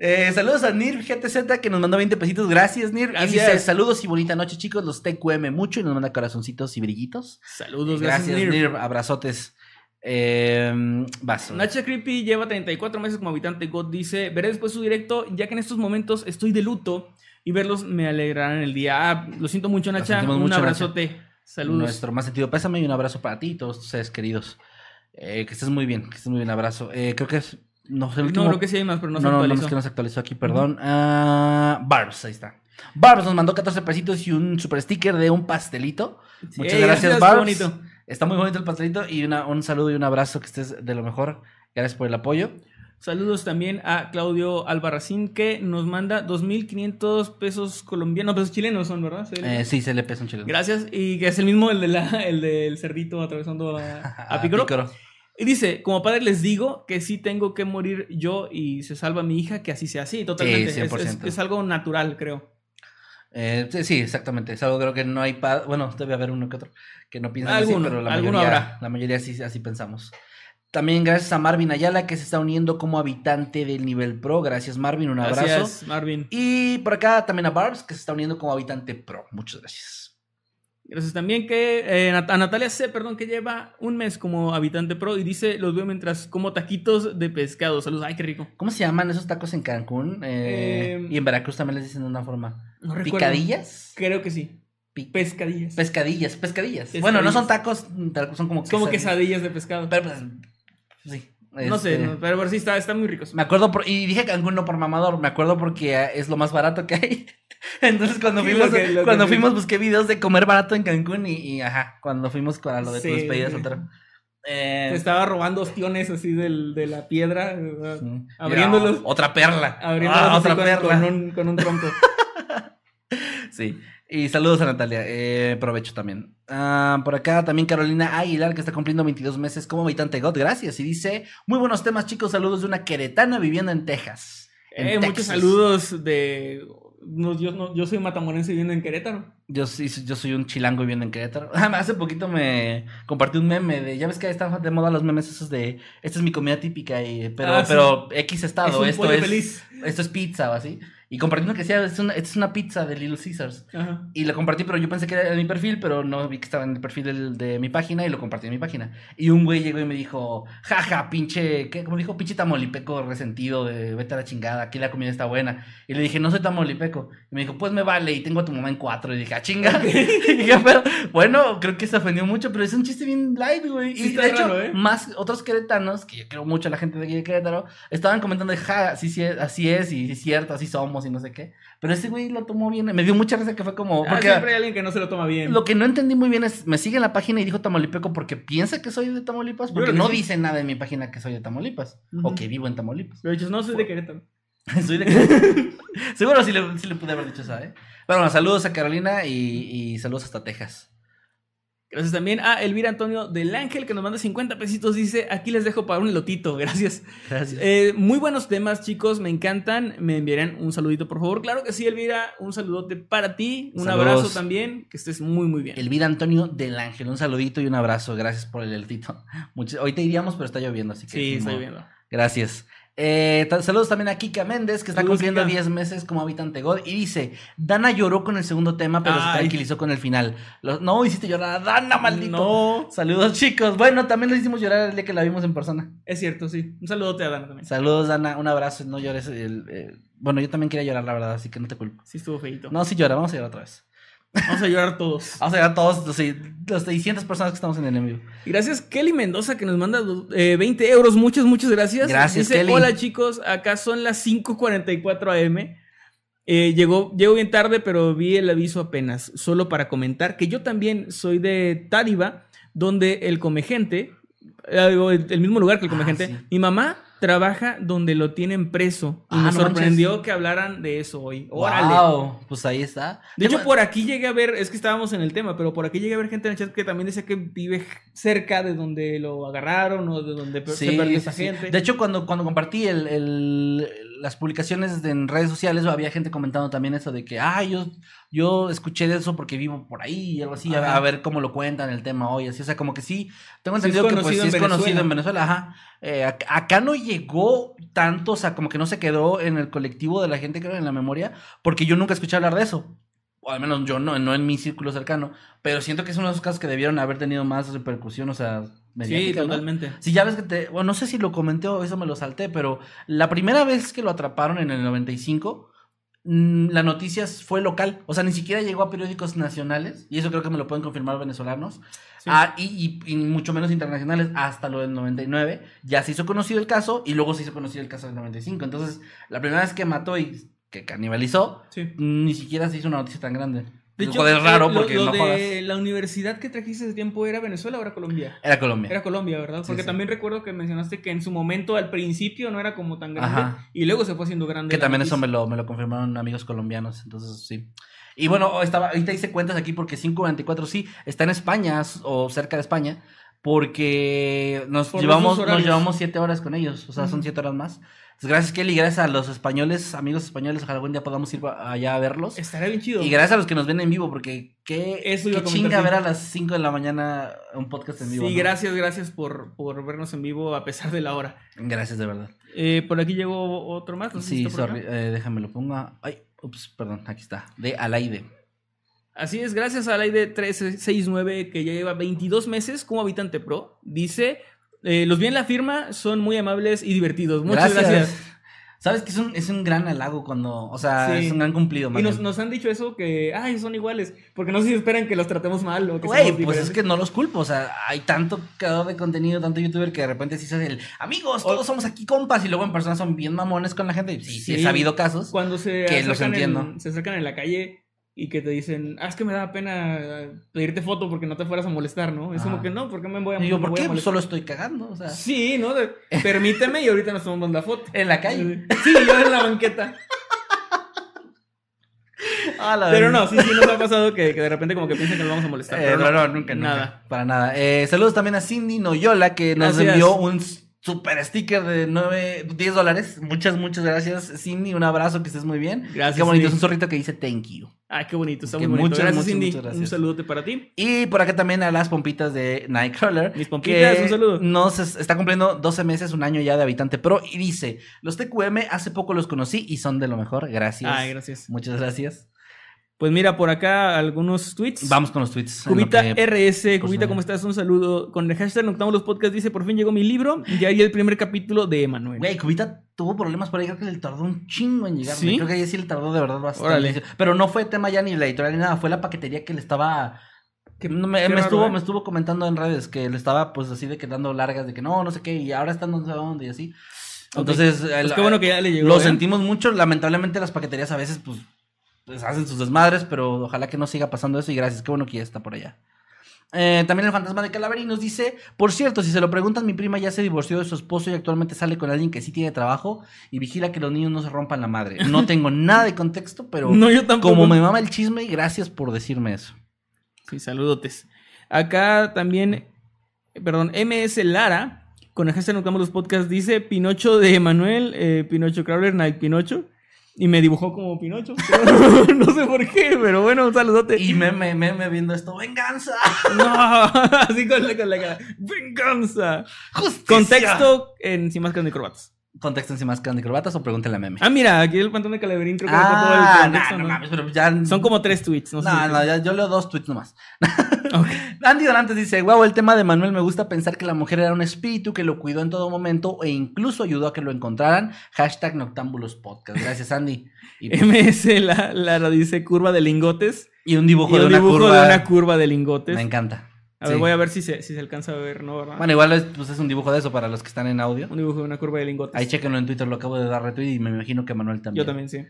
Eh, saludos a Nir GTZ que nos mandó 20 pesitos. Gracias, Nir. Y dice: Saludos y bonita noche, chicos. Los TQM mucho y nos manda corazoncitos y brillitos. Saludos, gracias, Gracias, Nir. Nir. Abrazotes. Eh, vas. Nacha Creepy lleva 34 meses como habitante God. Dice: Veré después su directo, ya que en estos momentos estoy de luto y verlos me alegrarán el día. Ah, lo siento mucho, Nacha. Un mucho, abrazote. Saludos. Nuestro más sentido pésame y un abrazo para ti y todos tus seres queridos. Eh, que estés muy bien, que estés muy bien. Abrazo. Eh, creo que es. No sé, el último. No, creo que sí hay más, pero no, No, se no, no, actualizó. es que no se actualizó aquí, perdón. Ah, Barbs, ahí está. Barbs nos mandó 14 pesitos y un super sticker de un pastelito. Muchas Ey, gracias, qué Barbs. bonito. Está muy bonito el pastelito y una- un saludo y un abrazo, que estés de lo mejor. Gracias por el apoyo. Saludos también a Claudio Albarracín que nos manda 2.500 pesos colombianos, pesos chilenos son, ¿verdad? Sí. Eh, sí, se le pesa un chile. Gracias, y que es el mismo el, de la, el del cerdito atravesando a, a Pícoro. Y dice, como padre les digo que sí tengo que morir yo y se salva mi hija, que así sea así, totalmente. Sí, Es- es, 100%. es algo natural, creo. Eh, sí, exactamente. Es algo creo que no hay padre. Bueno, debe haber uno que otro que no piensa así, pero la mayoría, habrá. la mayoría sí, así pensamos. También gracias a Marvin Ayala que se está uniendo como habitante del nivel pro. Gracias Marvin, un abrazo. Gracias, Marvin. Y por acá también a Barbs que se está uniendo como habitante pro. Muchas gracias. Gracias también que eh, a Natalia C, perdón, que lleva un mes como habitante pro y dice, los veo mientras como taquitos de pescado. Saludos, ay, qué rico. ¿Cómo se llaman esos tacos en Cancún? Eh, Eh, y en Veracruz también les dicen de una forma. No recuerdo. ¿Picadillas? Creo que sí. Pescadillas. pescadillas, pescadillas. Pescadillas. Bueno, no son tacos, son como Como quesadillas. quesadillas de pescado. Pero pues, sí. no sé, este, pero, pero sí, está, están muy ricos. Me acuerdo, por- y dije Cancún no por mamador, me acuerdo porque eh, es lo más barato que hay. Entonces cuando fuimos, lo que- lo que cuando fuimos busqué videos de comer barato en Cancún y, y, ajá, cuando fuimos para lo de Sí. despedida soltera. Eh, Se estaba robando ostiones así del, de la piedra, abriéndolos. Otra perla. abriéndolos Ah, otra con, perla. con un, con un tronco. Sí. Y saludos a Natalia. Eh, provecho también. Ah, por acá también Carolina Aguilar, que está cumpliendo 22 meses como habitante God. Gracias. Y dice: Muy buenos temas, chicos. Saludos de una queretana viviendo en Texas. En Eh, muchos saludos de... no, yo, no, yo soy matamorense viviendo en Querétaro. Yo yo soy un chilango viviendo en Querétaro. Hace poquito me compartí un meme de, ya ves que están de moda los memes esos de, esta es mi comida típica, y, pero, Ah, sí. pero X es estado, un esto es, feliz. esto es pizza o así. Y compartí uno que decía, es una, es una pizza de Little Caesars. Ajá. Y lo compartí, pero yo pensé que era en mi perfil, pero no vi que estaba en el perfil del- de mi página y lo compartí en mi página. Y un güey llegó y me dijo, jaja, pinche, ¿qué? Como dijo, pinche tamolipeco resentido de vete a la chingada, aquí la comida está buena. Y le dije, no soy tamolipeco. Y me dijo, pues me vale, y tengo a tu mamá en cuatro. Y dije, ah, chinga. y dije, pero, bueno, creo que se ofendió mucho, pero es un chiste bien light, güey. Sí y de hecho, raro, ¿eh? más otros queretanos, que yo quiero mucho a la gente de aquí de Querétaro, estaban comentando, de, ja, sí, sí, así es, y es cierto, así somos, y no sé qué. Pero ese güey lo tomó bien, me dio mucha risa que fue como... Ah, Porque siempre hay alguien que no se lo toma bien. lo que no entendí muy bien es, me sigue en la página y dijo Tamaulipeco porque piensa que soy de Tamaulipas, porque no sí. dice nada en mi página que soy de Tamaulipas, o que vivo en Tamaulipas. Pero dices, no, soy de Querétaro. soy de Seguro sí le, sí le pude haber dicho eso, ¿eh? Bueno, saludos a Carolina y, y saludos hasta Texas. Gracias también a Elvira Antonio del Ángel que nos manda 50 pesitos. Dice, aquí les dejo para un elotito. Gracias. Gracias. Eh, muy buenos temas, chicos. Me encantan. Me enviarán un saludito, por favor. Claro que sí, Elvira. Un saludote para ti. Un Saludos. abrazo también. Que estés muy, muy bien. Elvira Antonio del Ángel, un saludito y un abrazo. Gracias por el elotito. Mucho- Hoy te iríamos, pero está lloviendo, así que. Sí, ni estoy modo. viendo. Gracias. Eh, saludos también a Kika Méndez, que está cumpliendo Kika. 10 meses como habitante God. Y dice: Dana lloró con el segundo tema, pero se tranquilizó con el final. No hiciste llorar a Dana, maldito. No. Saludos, chicos. Bueno, también lo hicimos llorar el día que la vimos en persona. Es cierto, sí. Un saludote a Dana también. Saludos, Dana. Un abrazo. No llores. el- Bueno, yo también quería llorar, la verdad, así que no te culpo. Sí, estuvo feito. No, sí llora. Vamos a llorar otra vez. Vamos a llorar todos. Vamos a llorar todos los, los 600 personas que estamos en el envío. Gracias Kelly Mendoza que nos manda eh, 20 euros. Muchas, muchas gracias. Gracias, Dice, Kelly. Hola chicos, acá son las 5.44 am. Eh, llegó, llego bien tarde, pero vi el aviso apenas. Solo para comentar que yo también soy de Táriba, donde el comegente, eh, el mismo lugar que el Ah, comegente, sí. mi mamá trabaja donde lo tienen preso. Y Ah, no sorprendió manches. que hablaran de eso hoy. Órale. Wow, pues ahí está. De hecho, por aquí llegué a ver, es que estábamos en el tema, pero por aquí llegué a ver gente en el chat que también decía que vive cerca de donde lo agarraron o de donde se perdió esa sí. gente. De hecho, cuando, cuando compartí el, el- las publicaciones en redes sociales, había gente comentando también eso de que, ah, yo, yo escuché de eso porque vivo por ahí y algo así, a, ver cómo lo cuentan el tema hoy, así, o sea, como que sí, tengo Sí es entendido que pues sí es conocido en Venezuela, ajá. Eh, ac- acá no llegó tanto, o sea, como que no se quedó en el colectivo de la gente, creo, en la memoria, porque yo nunca escuché hablar de eso. O al menos yo no, no en mi círculo cercano. Pero siento que es uno de esos casos que debieron haber tenido más repercusión, o sea, sí, mediática, ¿no? totalmente. Si ya ves que te. Bueno, no sé si lo comenté o eso me lo salté, pero la primera vez que lo atraparon en el 95, mm, la noticia fue local. O sea, ni siquiera llegó a periódicos nacionales. Y eso creo que me lo pueden confirmar venezolanos. Sí. Ah, y, y- y mucho menos internacionales hasta lo del 99. Ya se hizo conocido el caso y luego se hizo conocido el caso del 95. Entonces, la primera vez que mató y que canibalizó, Sí. ni siquiera se hizo una noticia tan grande. De hecho, Joder, raro eh, lo- porque lo no de jodas. la universidad que trajiste ese tiempo era Venezuela o era Colombia. Era Colombia. Era Colombia, ¿verdad? Sí, Porque sí. también recuerdo que mencionaste que en su momento, al principio, no era como tan grande. Ajá. Y luego se fue haciendo grande. Que también eso me lo, me lo confirmaron amigos colombianos, entonces sí. Y bueno, estaba, ahorita hice cuentas aquí porque 544 sí, está en España o cerca de España, porque nos Por llevamos, nos llevamos siete horas con ellos, o sea, son Ujú. siete horas más. Entonces, gracias Kelly, gracias a los españoles, amigos españoles, ojalá algún día podamos ir allá a verlos. Estaría bien chido. Y gracias a los que nos ven en vivo, porque qué, Eso chinga ver a las 5 de la mañana un podcast en vivo. Sí, ¿no? gracias, gracias por, por vernos en vivo a pesar de la hora. Gracias, de verdad. Eh, por aquí llegó otro más. no Sí, sorry, eh, déjame lo ponga. Ay, ups, perdón, aquí está. De Alaide. Así es, gracias a Laide 1369 que ya lleva 22 meses como habitante pro. Dice, eh, los vi en la firma, son muy amables y divertidos. Muchas gracias. Sabes que es un, es un gran halago cuando, o sea, Sí. es un gran cumplido. Y más nos, han dicho eso que, ay, son iguales. Porque no sé si esperan que los tratemos mal o que Güey, pues es que no los culpo, o sea, hay tanto creador de contenido, tanto youtuber que de repente sí se hace el, amigos, todos somos aquí compas, y luego en persona son bien mamones con la gente, y sí, sí, Sí. he sabido casos. Cuando se que los entiendo. en, se acercan en la calle y que te dicen, ah, es que me da pena pedirte foto porque no te fueras a molestar, ¿no? Es como que no, ¿por qué me voy a, Y yo, ¿por qué? Pues solo estoy cagando, o sea, Sí, ¿no? De- permíteme y ahorita nos tomamos la foto. en la calle. Sí, yo en la banqueta. La Pero no, sí, sí nos ha pasado que, que de repente como que piensan que nos vamos a molestar. Eh, pero no, no, nunca, nunca. Nada. Para nada. Eh, saludos también a Cindy Noyola, que nos envió un super sticker de 9, 10 dólares. Muchas, muchas gracias, Cindy. Un abrazo, que estés muy bien. Gracias, Qué bonito, Cindy. es un zorrito que dice thank you. Ay, qué bonito, está Que muy bonito. muchas, gracias, muchas, Cindy. muchas gracias. Un saludote para ti. Y por acá también a las pompitas de Nightcrawler. Mis pompitas, que un saludo. Nos es- está cumpliendo 12 meses, un año ya de habitante pro. Y dice: Los TQM hace poco los conocí y son de lo mejor. Gracias. Ay, gracias. Muchas gracias. Pues mira, por acá algunos tweets. Vamos con los tweets. lo Cubita que- RS, pues, Cubita. ¿cómo estás? Un saludo. Con el hashtag Noctámbulos Podcast dice, por fin llegó mi libro. Ya hay el primer capítulo de Emanuel. Güey, Cubita tuvo problemas por ahí, creo que le tardó un chingo en llegar. ¿Sí? Creo que ahí sí le tardó de verdad bastante. Órale. Pero no fue tema ya ni la editorial ni nada, fue la paquetería que le estaba. No, me, qué me raro, estuvo, ¿eh? me estuvo comentando en redes que le estaba pues así de que dando largas de que no, no sé qué, y ahora están no sé dónde y así. Entonces, Pues el- qué bueno que ya le llegó. lo ¿eh? sentimos mucho. Lamentablemente las paqueterías a veces pues, pues, hacen sus desmadres, pero ojalá que no siga pasando eso y gracias, qué bueno que ya está por allá. Eh, también el fantasma de Calaverín nos dice, por cierto, si se lo preguntan, mi prima ya se divorció de su esposo y actualmente sale con alguien que sí tiene trabajo y vigila que los niños no se rompan la madre. No tengo nada de contexto, pero No, yo tampoco. como me mama el chisme, gracias por decirme eso. Sí, saludotes. Acá también, perdón, MS Lara, con el hashtag Noctambulus Podcast, dice Pinocho de Emanuel, eh, Pinocho Crawler, Night Pinocho. Y me dibujó como Pinocho. no sé por qué, pero bueno, un saludote. Y me, me, me, me viendo esto, venganza. No, así con la, con la cara. Venganza. Justicia. Contexto en Sin Máscaras ni Corbatas. Contexto encima más de corbatas o pregúntale a meme. Ah, mira, aquí el pantón de Calaverín creo que todo Ah, el contexto, nah, no ¿no? mames, pero ya. Son como tres tweets, no sé. No, si- no, ya- yo leo dos tweets nomás. Andy Dorantes dice, wow, el tema de Manuel me gusta pensar que la mujer era un espíritu que lo cuidó en todo momento e incluso ayudó a que lo encontraran. Hashtag Noctámbulos Podcast. Gracias, Andy. Y, pues, MS la, Lara dice curva de lingotes. y un dibujo Y de un una dibujo curva. de una curva de lingotes. Me encanta. A ver, voy a ver si se, si se alcanza a ver, ¿no? ¿verdad? Bueno, igual es, pues, es un dibujo de eso para los que están en audio. Un dibujo de una curva de lingotes. Ahí chequenlo en Twitter, lo acabo de dar retweet y me imagino que Manuel también. Yo también, sí.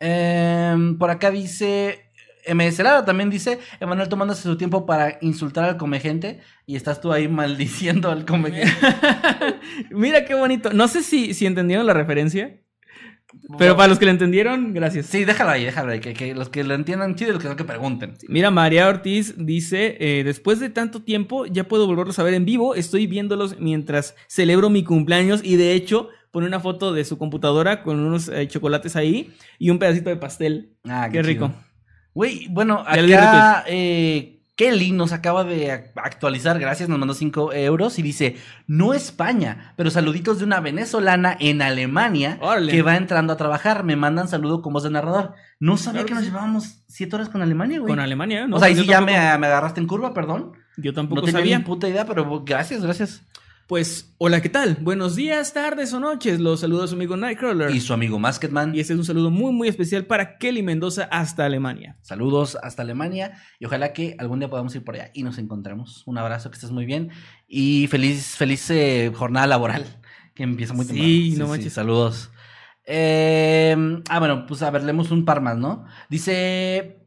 Em, por acá dice. MS Lara también dice, Emanuel tomándose su tiempo para insultar al comegente y estás tú ahí maldiciendo al comegente. Mira qué bonito. No sé si, si entendieron la referencia. Pero para los que la entendieron, gracias. Sí, déjalo ahí, déjalo ahí, que, que los que lo entiendan chido y los que no que pregunten. Mira, María Ortiz dice, eh, después de tanto tiempo ya puedo volverlos a ver en vivo, estoy viéndolos mientras celebro mi cumpleaños y de hecho pone una foto de su computadora con unos eh, chocolates ahí y un pedacito de pastel. Ah, Qué rico. chido. Güey, bueno, acá eh, Kelly nos acaba de ac- actualizar, gracias, nos mandó 5 euros y dice, no España, pero saluditos de una venezolana en Alemania que va entrando a trabajar. Me mandan saludo con voz de narrador. No sabía Claro que que nos sí. llevábamos 7 horas con Alemania, güey. Con Alemania, ¿no? o sea, y Yo sí ya me, me agarraste en curva, perdón. Yo No tampoco tenía sabía. ni puta idea, pero gracias, gracias. Pues, hola, ¿qué tal? Buenos días, tardes o noches. Los saluda su amigo Nightcrawler. Y su amigo Masketman. Y este es un saludo muy, muy especial para Kelly Mendoza hasta Alemania. Saludos hasta Alemania y ojalá que algún día podamos ir por allá y nos encontremos. Un abrazo, que estés muy bien y feliz, feliz eh, jornada laboral que empieza muy Sí, temprano. no manches. saludos. Eh, ah, bueno, pues a ver, leemos un par más, ¿no? Dice.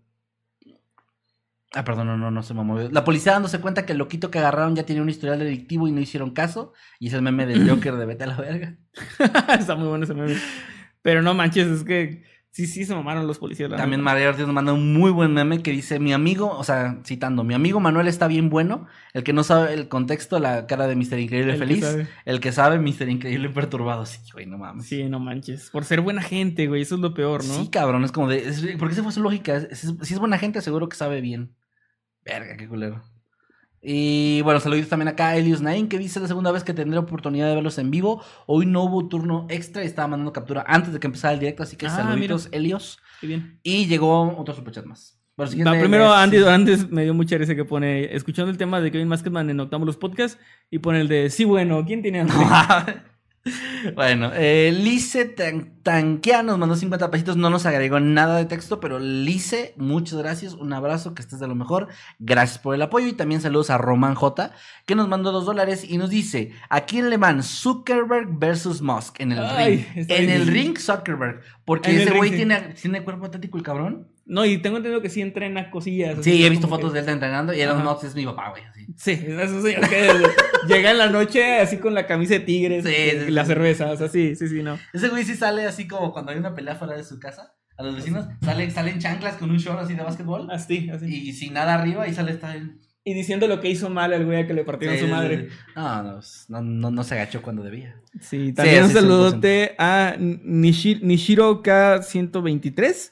Ah, perdón, no, no, no se me movió. La policía dándose cuenta que el loquito que agarraron ya tiene un historial delictivo y no hicieron caso. Y es el meme del Joker de vete a la verga. Está muy bueno ese meme. Pero no manches, es que sí, sí se mamaron los policías. la También. María Ortiz nos manda un muy buen meme que dice, mi amigo, o sea, citando, mi amigo Manuel está bien bueno, el que no sabe el contexto, la cara de Mr. Increíble El feliz, el que sabe Mr. Increíble perturbado, sí, güey, no mames. Sí, no manches. Por ser buena gente, güey. Eso es lo peor, ¿no? Sí, cabrón, es como de, es- porque esa fue su lógica, es- si es buena gente seguro que sabe bien. Verga, qué culero. Y bueno, saluditos también acá a Elios Nain, que dice la segunda vez que tendré oportunidad de verlos en vivo. Hoy no hubo turno extra y estaba mandando captura antes de que empezara el directo, así que Ah, saluditos, Elios. Qué bien. Y llegó otro superchat más. Bueno, Va, primero Andy Dorantes me dio mucha risa que pone, escuchando el tema de Kevin Masketman en Octamos Podcast, y pone el de, sí, bueno, ¿quién tiene hambre? bueno, eh, Lice Tan- Tanquea nos mandó 50 pesitos, no nos agregó nada de texto, pero Lice, muchas gracias, un abrazo, que estés de lo mejor, gracias por el apoyo y también saludos a Roman J, que nos mandó dos dólares y nos dice, ¿a quién le van Zuckerberg versus Musk en el Ay, ring? En el ring Zuckerberg, porque En ese güey tiene, tiene cuerpo atlético el cabrón. No, y tengo entendido que sí entrena cosillas. Sí, he visto fotos que- de él entrenando y Elon. Musk es mi papá, güey, así. Sí, eso sí, que llega en la noche así con la camisa de tigres Sí, y sí, la sí. cerveza, o sea, sí, sí, sí, no. Ese güey sí sale así como cuando hay una pelea fuera de su casa. A los vecinos salen, salen chanclas con un short así de básquetbol. Así, así. Y sin nada arriba y sale esta él. Y diciendo lo que hizo mal al güey a que le partieron su madre. No, no, no, no, se agachó cuando debía. Sí, también un saludote a Nishi- Nishiro K123,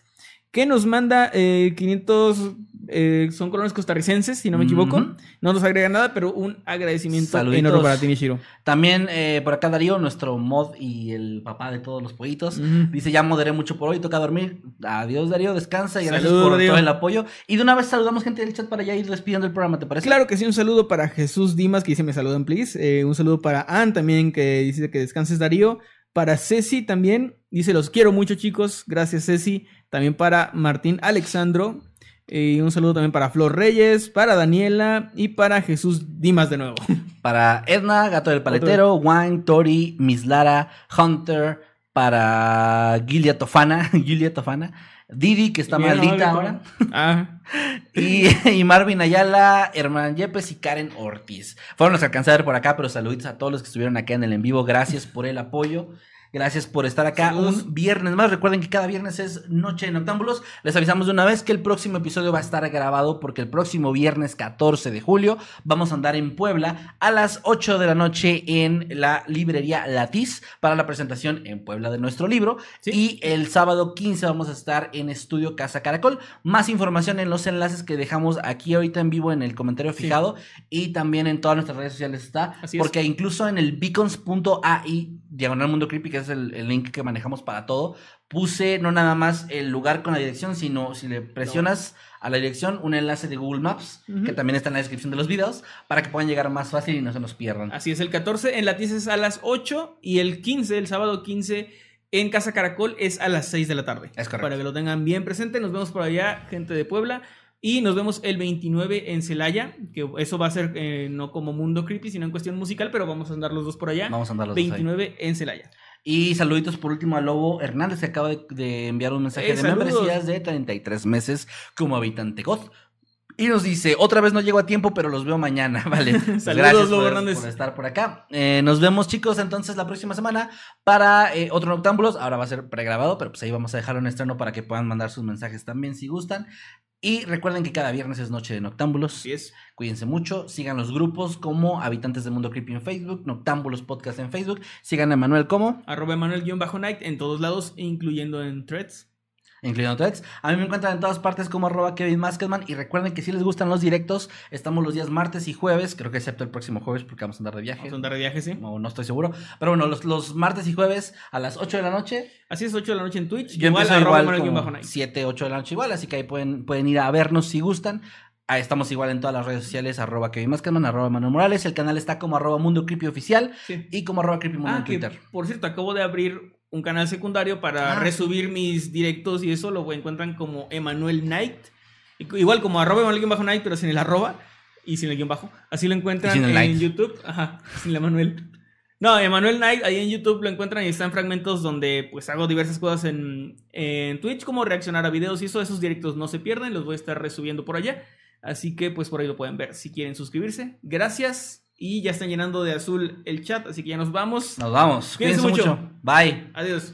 que nos manda eh, 500, eh, son colones costarricenses, si no me equivoco. No nos agrega nada, pero un agradecimiento Saluditos. enorme para ti, Nishiro. También eh, por acá Darío, nuestro mod y el papá de todos los pollitos. Dice, ya moderé mucho por hoy, toca dormir. Adiós Darío, descansa y gracias por Darío. todo el apoyo. Y de una vez saludamos gente del chat para ya ir despidiendo el programa, ¿te parece? Claro que sí, un saludo para Jesús Dimas, que dice me saludan, please. Eh, un saludo para Ann también, que dice que descanses, Darío. Para Ceci también, dice los quiero mucho, chicos. Gracias, Ceci. También para Martín Alexandro. Y un saludo también para Flor Reyes, para Daniela y para Jesús Dimas de nuevo. Para Edna, Gato del Paletero, Wang, Tori, Miss Lara, Hunter, para Gilia Tofana, Gilia Tofana, Didi, que está no, maldita ahora, Ah, y, y Marvin Ayala, Herman Yepes y Karen Ortiz. Fueron los que alcancé a ver por acá, pero saluditos a todos los que estuvieron acá en el en vivo. Gracias por el apoyo. Gracias por estar acá Saludos. un viernes más. Recuerden que cada viernes es Noche de Noctámbulos. Les avisamos de una vez que el próximo episodio va a estar grabado porque el próximo viernes 14 de julio vamos a andar en Puebla a las 8 de la noche en la librería Latiz para la presentación en Puebla de nuestro libro. Sí. Y el sábado 15 vamos a estar en Estudio Casa Caracol. Más información en los enlaces que dejamos aquí ahorita en vivo en el comentario Sí. fijado y también en todas nuestras redes sociales está. Así es. porque incluso en el beacons.ai, diagonal mundo creepy, que es el, el link que manejamos para todo, puse no nada más el lugar con la dirección, sino si le presionas a la dirección un enlace de Google Maps, Ujú. que también está en la descripción de los videos, para que puedan llegar más fácil y no se nos pierdan. Así es, el 14 en Latiz es a las 8 y el 15, el sábado 15 en Casa Caracol es a las 6 de la tarde. Es correcto. Para que lo tengan bien presente, nos vemos por allá, gente de Puebla. Y nos vemos el 29 en Celaya, que eso va a ser eh, no como Mundo Creepy, sino en cuestión musical, pero vamos a andar los dos por allá. Vamos a andar los dos ahí. 29 en Celaya. Y saluditos por último a Lobo Hernández, que acaba de, de enviar un mensaje Eh, de saludos. membresías de 33 meses como habitante God. Y nos dice, otra vez no llego a tiempo, pero los veo mañana, ¿vale? Pues Saludos, gracias Lobo por, Hernández. por estar por acá. Eh, nos vemos, chicos, entonces la próxima semana para eh, otro Noctámbulos. Ahora va a ser pregrabado, pero pues ahí vamos a dejarlo en estreno para que puedan mandar sus mensajes también si gustan. Y recuerden que cada viernes es Noche de Noctámbulos. Así es. Cuídense mucho, sigan los grupos como Habitantes del Mundo Creepy en Facebook, Noctámbulos Podcast en Facebook, sigan a Manuel como... Arroba Emanuel-Night en todos lados, incluyendo en threads. Incluyendo Threads. A mí me encuentran en todas partes como arroba Kevin Maskedman. Y recuerden que si les gustan los directos, estamos los días martes y jueves. Creo que excepto el próximo jueves porque vamos a andar de viaje. Vamos a andar de viaje, sí. No, no estoy seguro. Pero bueno, los, los martes y jueves a las 8 de la noche. Así es, 8 de la noche en Twitch. Yo empiezo arroba igual como Emanuel-Night. 7, 8 de la noche igual. Así que ahí pueden, pueden ir a vernos si gustan. Ahí estamos igual en todas las redes sociales. Arroba Kevin Maskedman, arroba Manuel Morales. El canal está como arroba Mundo Creepy Oficial. Sí. Y como arroba Creepy Mundo Ah, en que, Twitter. por cierto, acabo de abrir un canal secundario para Ah. resubir mis directos y eso lo encuentran como Emanuel Knight. Igual como arroba Emanuel bajo Knight, pero sin el arroba y sin el guion bajo. Así lo encuentran en. YouTube. Ajá, sin la Manuel. No, Emanuel Knight, ahí en YouTube lo encuentran y están fragmentos donde pues hago diversas cosas en, en Twitch, como reaccionar a videos y eso, esos directos no se pierden, los voy a estar resubiendo por allá. Así que pues por ahí lo pueden ver si quieren suscribirse. Gracias y ya están llenando de azul el chat, así que ya nos vamos. Nos vamos. Cuídense Cuídense, mucho. mucho. Bye. Adiós.